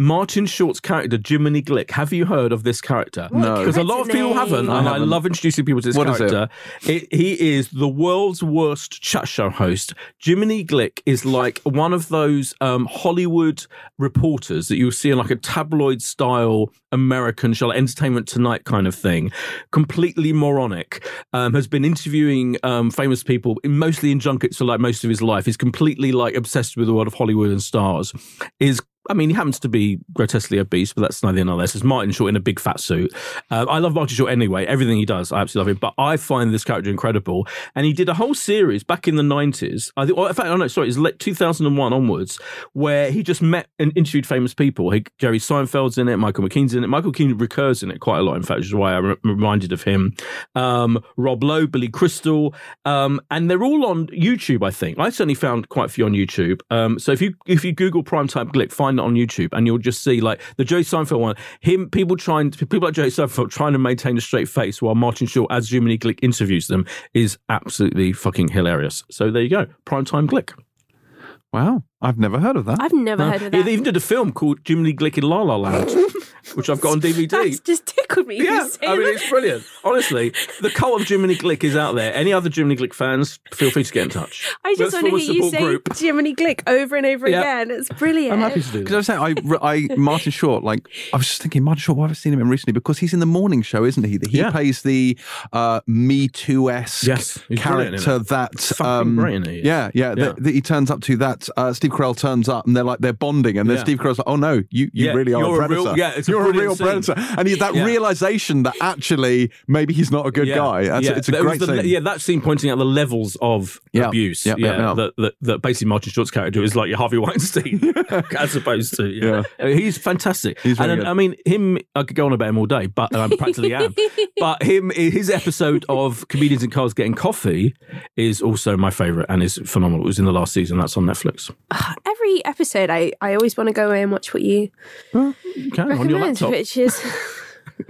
Martin Short's character, Jiminy Glick. Have you heard of this character? No. Because a lot of people haven't, name. and I I haven't. love introducing people to this character. What is it? character. It, he is the world's worst chat show host. Jiminy Glick is like one of those um, Hollywood reporters that you'll see in like a tabloid style American show, like Entertainment Tonight kind of thing. Completely moronic. Um, has been interviewing um, famous people, mostly in junkets for like most of his life. He's completely like obsessed with the world of Hollywood and stars. Is I mean, he happens to be grotesquely obese, but that's neither here nor there. Is Martin Short in a big fat suit. Um, I love Martin Short anyway. Everything he does, I absolutely love him. But I find this character incredible. And he did a whole series back in the 90s. I think, in fact, oh no, sorry, it's like 2001 onwards, where he just met and interviewed famous people. He, Jerry Seinfeld's in it, Michael McKean's in it. Michael McKean recurs in it quite a lot, in fact, which is why I'm reminded of him. Um, Rob Lowe, Billy Crystal. Um, and they're all on YouTube, I think. I certainly found quite a few on YouTube. Um, so if you if you Google Primetime Glick, find it on YouTube, and you'll just see like the Joe Seinfeld one. Him, people trying, people like Joe Seinfeld trying to maintain a straight face while Martin Short, as Jiminy Glick interviews them, is absolutely fucking hilarious. So there you go, Primetime Glick. Wow, I've never heard of that. I've never heard of Yeah, that. they even did a film called Jiminy Glick in La La Land, *laughs* which I've got on DVD. That's just tickled me. Yeah, I mean it's brilliant. Honestly, the cult of Jiminy Glick is out there. Any other Jiminy Glick fans, feel free to get in touch. I just Let's want to hear you say group. Jiminy Glick over and over Yeah. again. It's brilliant. I'm happy to do Because. I was saying, I, I, Martin Short, like, I was just thinking, Martin Short, why have I seen him in recently? Because he's in the morning show, isn't he? He Yeah. plays the uh, Me Too esque Yes, he's brilliant in character that. Fucking um, brilliant he. Yeah, yeah. Yeah. That, that he turns up to that. Uh, Steve Carell turns up and they're like, they're bonding. And then Yeah. Steve Carell's like, oh no, you, you Yeah, really are you're a a real- predator. yeah, it's a you're a real brilliant scene. predator. And he, that Yeah. realization that actually maybe he's not a good Yeah, guy. That's, yeah. It's a But it was great the- scene. Yeah, that scene pointing out the levels of Yeah, abuse. yeah, Yeah, yeah, yeah. That, that, that basically Martin Short's character is like your Harvey *laughs* Weinstein, as opposed to. Yeah. Uh, He's fantastic. He's very and good. I mean, him, I could go on about him all day, but I practically am. *laughs* But him, his episode of Comedians in Cars Getting Coffee is also my favourite and is phenomenal. It was in the last season. That's on Netflix. *sighs* Every episode, I, I always want to go away and watch what you You can on your laptop. which is.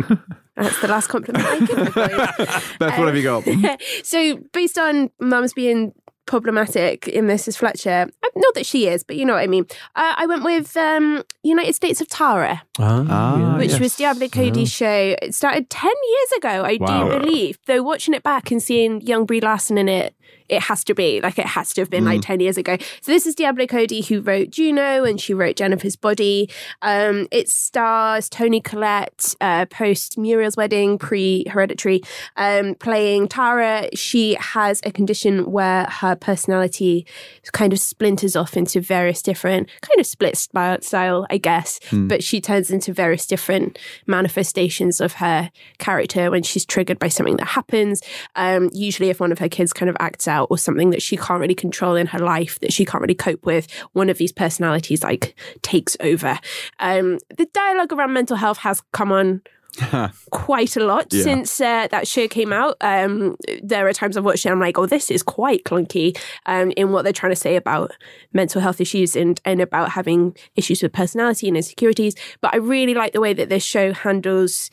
*laughs* That's the last compliment I give. Beth, *laughs* what have you got? *laughs* so based on mums being problematic in Mrs. Fletcher, not that she is, but you know what I mean. Uh, I went with um, United States of Tara, Ah, which yes. was Diablo Cody's show. It started ten years ago, I Wow. do believe. Though watching it back and seeing young Brie Larson in it. It has to be like it has to have been Mm. like ten years ago. So this is Diablo Cody who wrote Juno and she wrote Jennifer's Body. Um, it stars Toni Collette uh, post Muriel's wedding, pre Hereditary, um, playing Tara. She has a condition where her personality kind of splinters off into various different kind of split style, style I guess. But she turns into various different manifestations of her character when she's triggered by something that happens. Um, usually, if one of her kids kind of acts out or something that she can't really control in her life that she can't really cope with, one of these personalities like takes over. Um, the dialogue around mental health has come on *laughs* quite a lot Yeah. since uh, that show came out. Um, there are times I've watched it, I'm like, oh, this is quite clunky um, in what they're trying to say about mental health issues and, and about having issues with personality and insecurities. But I really like the way that this show handles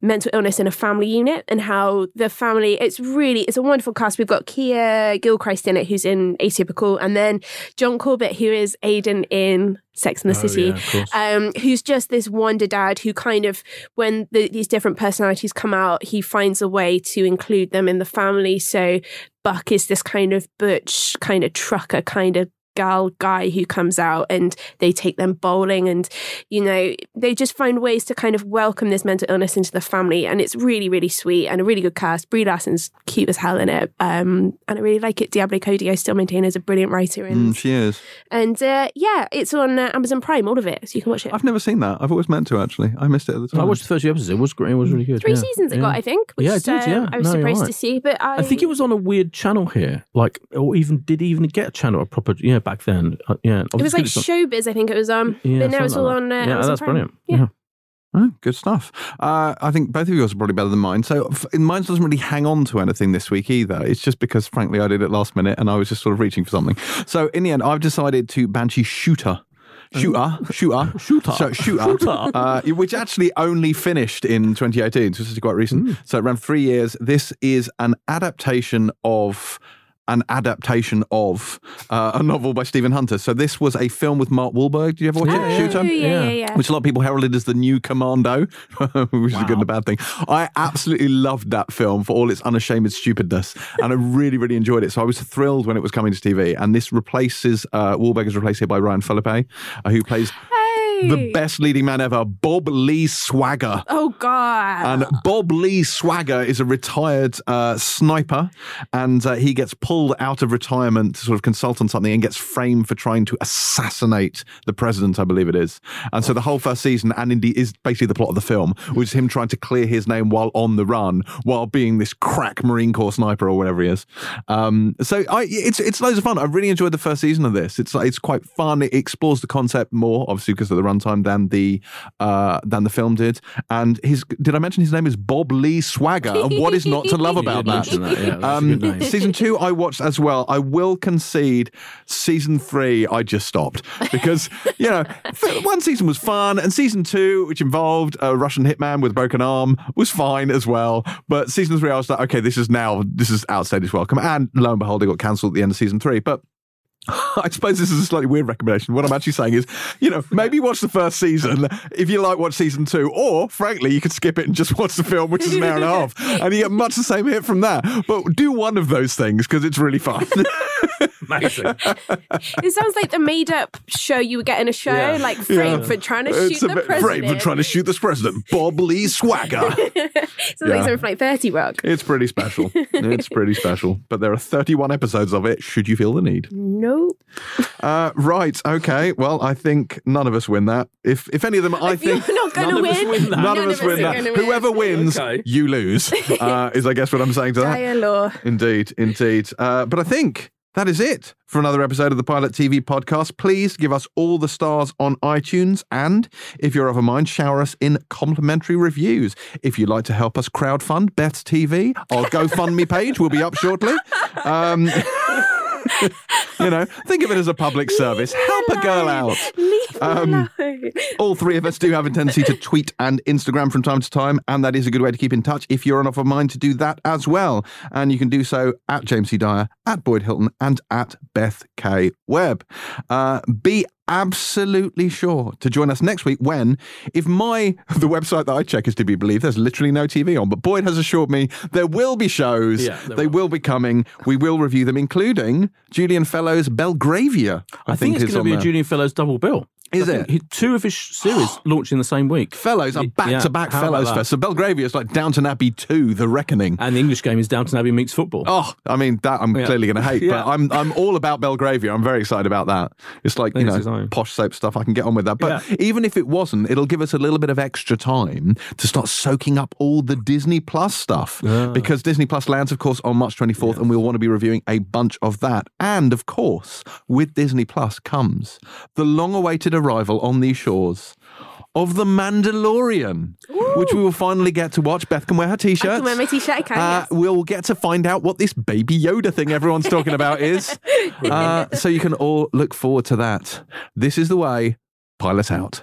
mental illness in a family unit and how the family it's really it's a wonderful cast we've got Keir Gilchrist in it who's in Atypical and then John Corbett who is Aidan in Sex and the Oh, City yeah, um, who's just this wonder dad who kind of, when the, these different personalities come out, he finds a way to include them in the family. So Buck is this kind of butch, kind of trucker, kind of gal guy who comes out and they take them bowling and you know they just find ways to kind of welcome this mental illness into the family and it's really really sweet and a really good cast Brie Larson's cute as hell in it um, and I really like it Diablo Cody I still maintain is a brilliant writer and Mm, she is. and uh, yeah it's on uh, Amazon Prime all of it so you can watch it I've never seen that. I've always meant to, actually. I missed it at the time. I watched the first few episodes. It was great. It was really good. three yeah. seasons it yeah. got, I think. Which, Yeah, it did, um, yeah. I was No, surprised right. to see, but I, I think it was on a weird channel here, like, or even did even get a channel a proper? Yeah, back then. Uh, yeah, It was like Showbiz, I think it was on. Yeah, but now it's all like on. Uh, yeah, Amazon that's Prime. brilliant. Yeah. Yeah. Oh, good stuff. Uh, I think both of yours are probably better than mine. So f- mine doesn't really hang on to anything this week either. It's just because, frankly, I did it last minute and I was just sort of reaching for something. So in the end, I've decided to Banshee Shooter. Shooter, shooter, *laughs* Shooter. so, shooter, Shooter. Uh, which actually only finished in 2018, so this is quite recent. So it ran three years. This is an adaptation of an adaptation of uh, a novel by Stephen Hunter. So this was a film with Mark Wahlberg. Did you ever watch Yeah, it? yeah. Shooter? Yeah, yeah, Yeah. which a lot of people heralded as the new Commando, *laughs* which is a good and a bad thing. I absolutely loved that film for all its unashamed stupidness, and I really, really enjoyed it. So I was thrilled when it was coming to TV. And this replaces uh, Wahlberg is replaced here by Ryan Phillippe, uh, who plays. The best leading man ever, Bob Lee Swagger. Oh God. And Bob Lee Swagger is a retired uh, sniper, and uh, he gets pulled out of retirement to sort of consult on something and gets framed for trying to assassinate the president, I believe it is. And so the whole first season, and indeed is basically the plot of the film, which is him trying to clear his name while on the run, while being this crack Marine Corps sniper or whatever he is. Um, so I, it's it's loads of fun. I really enjoyed the first season of this. It's it's quite fun. It explores the concept more, obviously because of the runtime than the uh, than the film did. And his did I mention his name is Bob Lee Swagger? And what is not to *laughs* love about that? that, yeah, Um, season two, I watched as well. I will concede, season three, I just stopped because *laughs* you know one season was fun, and season two, which involved a Russian hitman with a broken arm, was fine as well. But season three, I was like, okay, this is now this is outstayed its welcome, and lo and behold, it got cancelled at the end of season three. But *laughs* I suppose this is a slightly weird recommendation. What I'm actually saying is, you know, maybe watch the first season if you like watch season two, or frankly, you could skip it and just watch the film, which is an hour and a half, and you get much the same hit from that. But do one of those things because it's really fun. *laughs* Amazing. *laughs* it sounds like the made-up show you would get in a show, Yeah. like framed for trying to it's shoot a the president. brave for trying to shoot this president, Bob Lee Swagger. *laughs* Sounds Yeah. like something from like Thirty Rock. It's pretty special. It's pretty special. But there are 31 episodes of it. Should you feel the need? Nope. Uh, right. Okay. Well, I think none of us win that. If if any of them, I think. You're not going to none of us win. win that. None, of us win that. win. Whoever wins, Okay. you lose. Uh, is I guess what I'm saying to that. Dire law. Indeed, indeed. Uh, but I think that is it for another episode of the Pilot TV podcast. Please give us all the stars on iTunes, and if you're of a mind, shower us in complimentary reviews. If you'd like to help us crowdfund Beth's TV, our *laughs* GoFundMe page will be up shortly. Um, *laughs* *laughs* you know, think of it as a public service. Help a girl out. Leave Um, alone. All three of us do have a tendency to tweet and Instagram from time to time, and that is a good way to keep in touch if you're on of a mind to do that as well. And you can do so at James C. Dyer, at Boyd Hilton, and at Beth K. Webb. Uh, be absolutely sure to join us next week when, if my *laughs* the website that I check is to be believed, there's literally no TV on. But Boyd has assured me there will be shows. Yeah, they will. will be coming. We will review them, including Julian Fellowes' Belgravia. I, I think it's going to be on a there. Julian Fellowes double bill. Is it? he- two of his series *gasps* launched in the same week. Fellows are back to back Fellowes? Fest. So Belgravia is like Downton Abbey 2, The Reckoning. And the English game is Downton Abbey meets football. Oh, I mean that I'm Yeah. clearly going to hate, *laughs* Yeah. but I'm I'm all about Belgravia. I'm very excited about that. It's like you know it's his own. posh soap stuff. I can get on with that. But Yeah. even if it wasn't, it'll give us a little bit of extra time to start soaking up all the Disney Plus stuff because Disney Plus lands, of course, on March 24th, and we'll want to be reviewing a bunch of that. And of course, with Disney Plus comes the long-awaited arrival on these shores. Of the Mandalorian, which we will finally get to watch. Beth can wear her t-shirt. I can wear my t-shirt. I can. Uh, yes. we'll get to find out what this baby Yoda thing everyone's talking about is. *laughs* Uh, so you can all look forward to that. This is the way. Pilot out.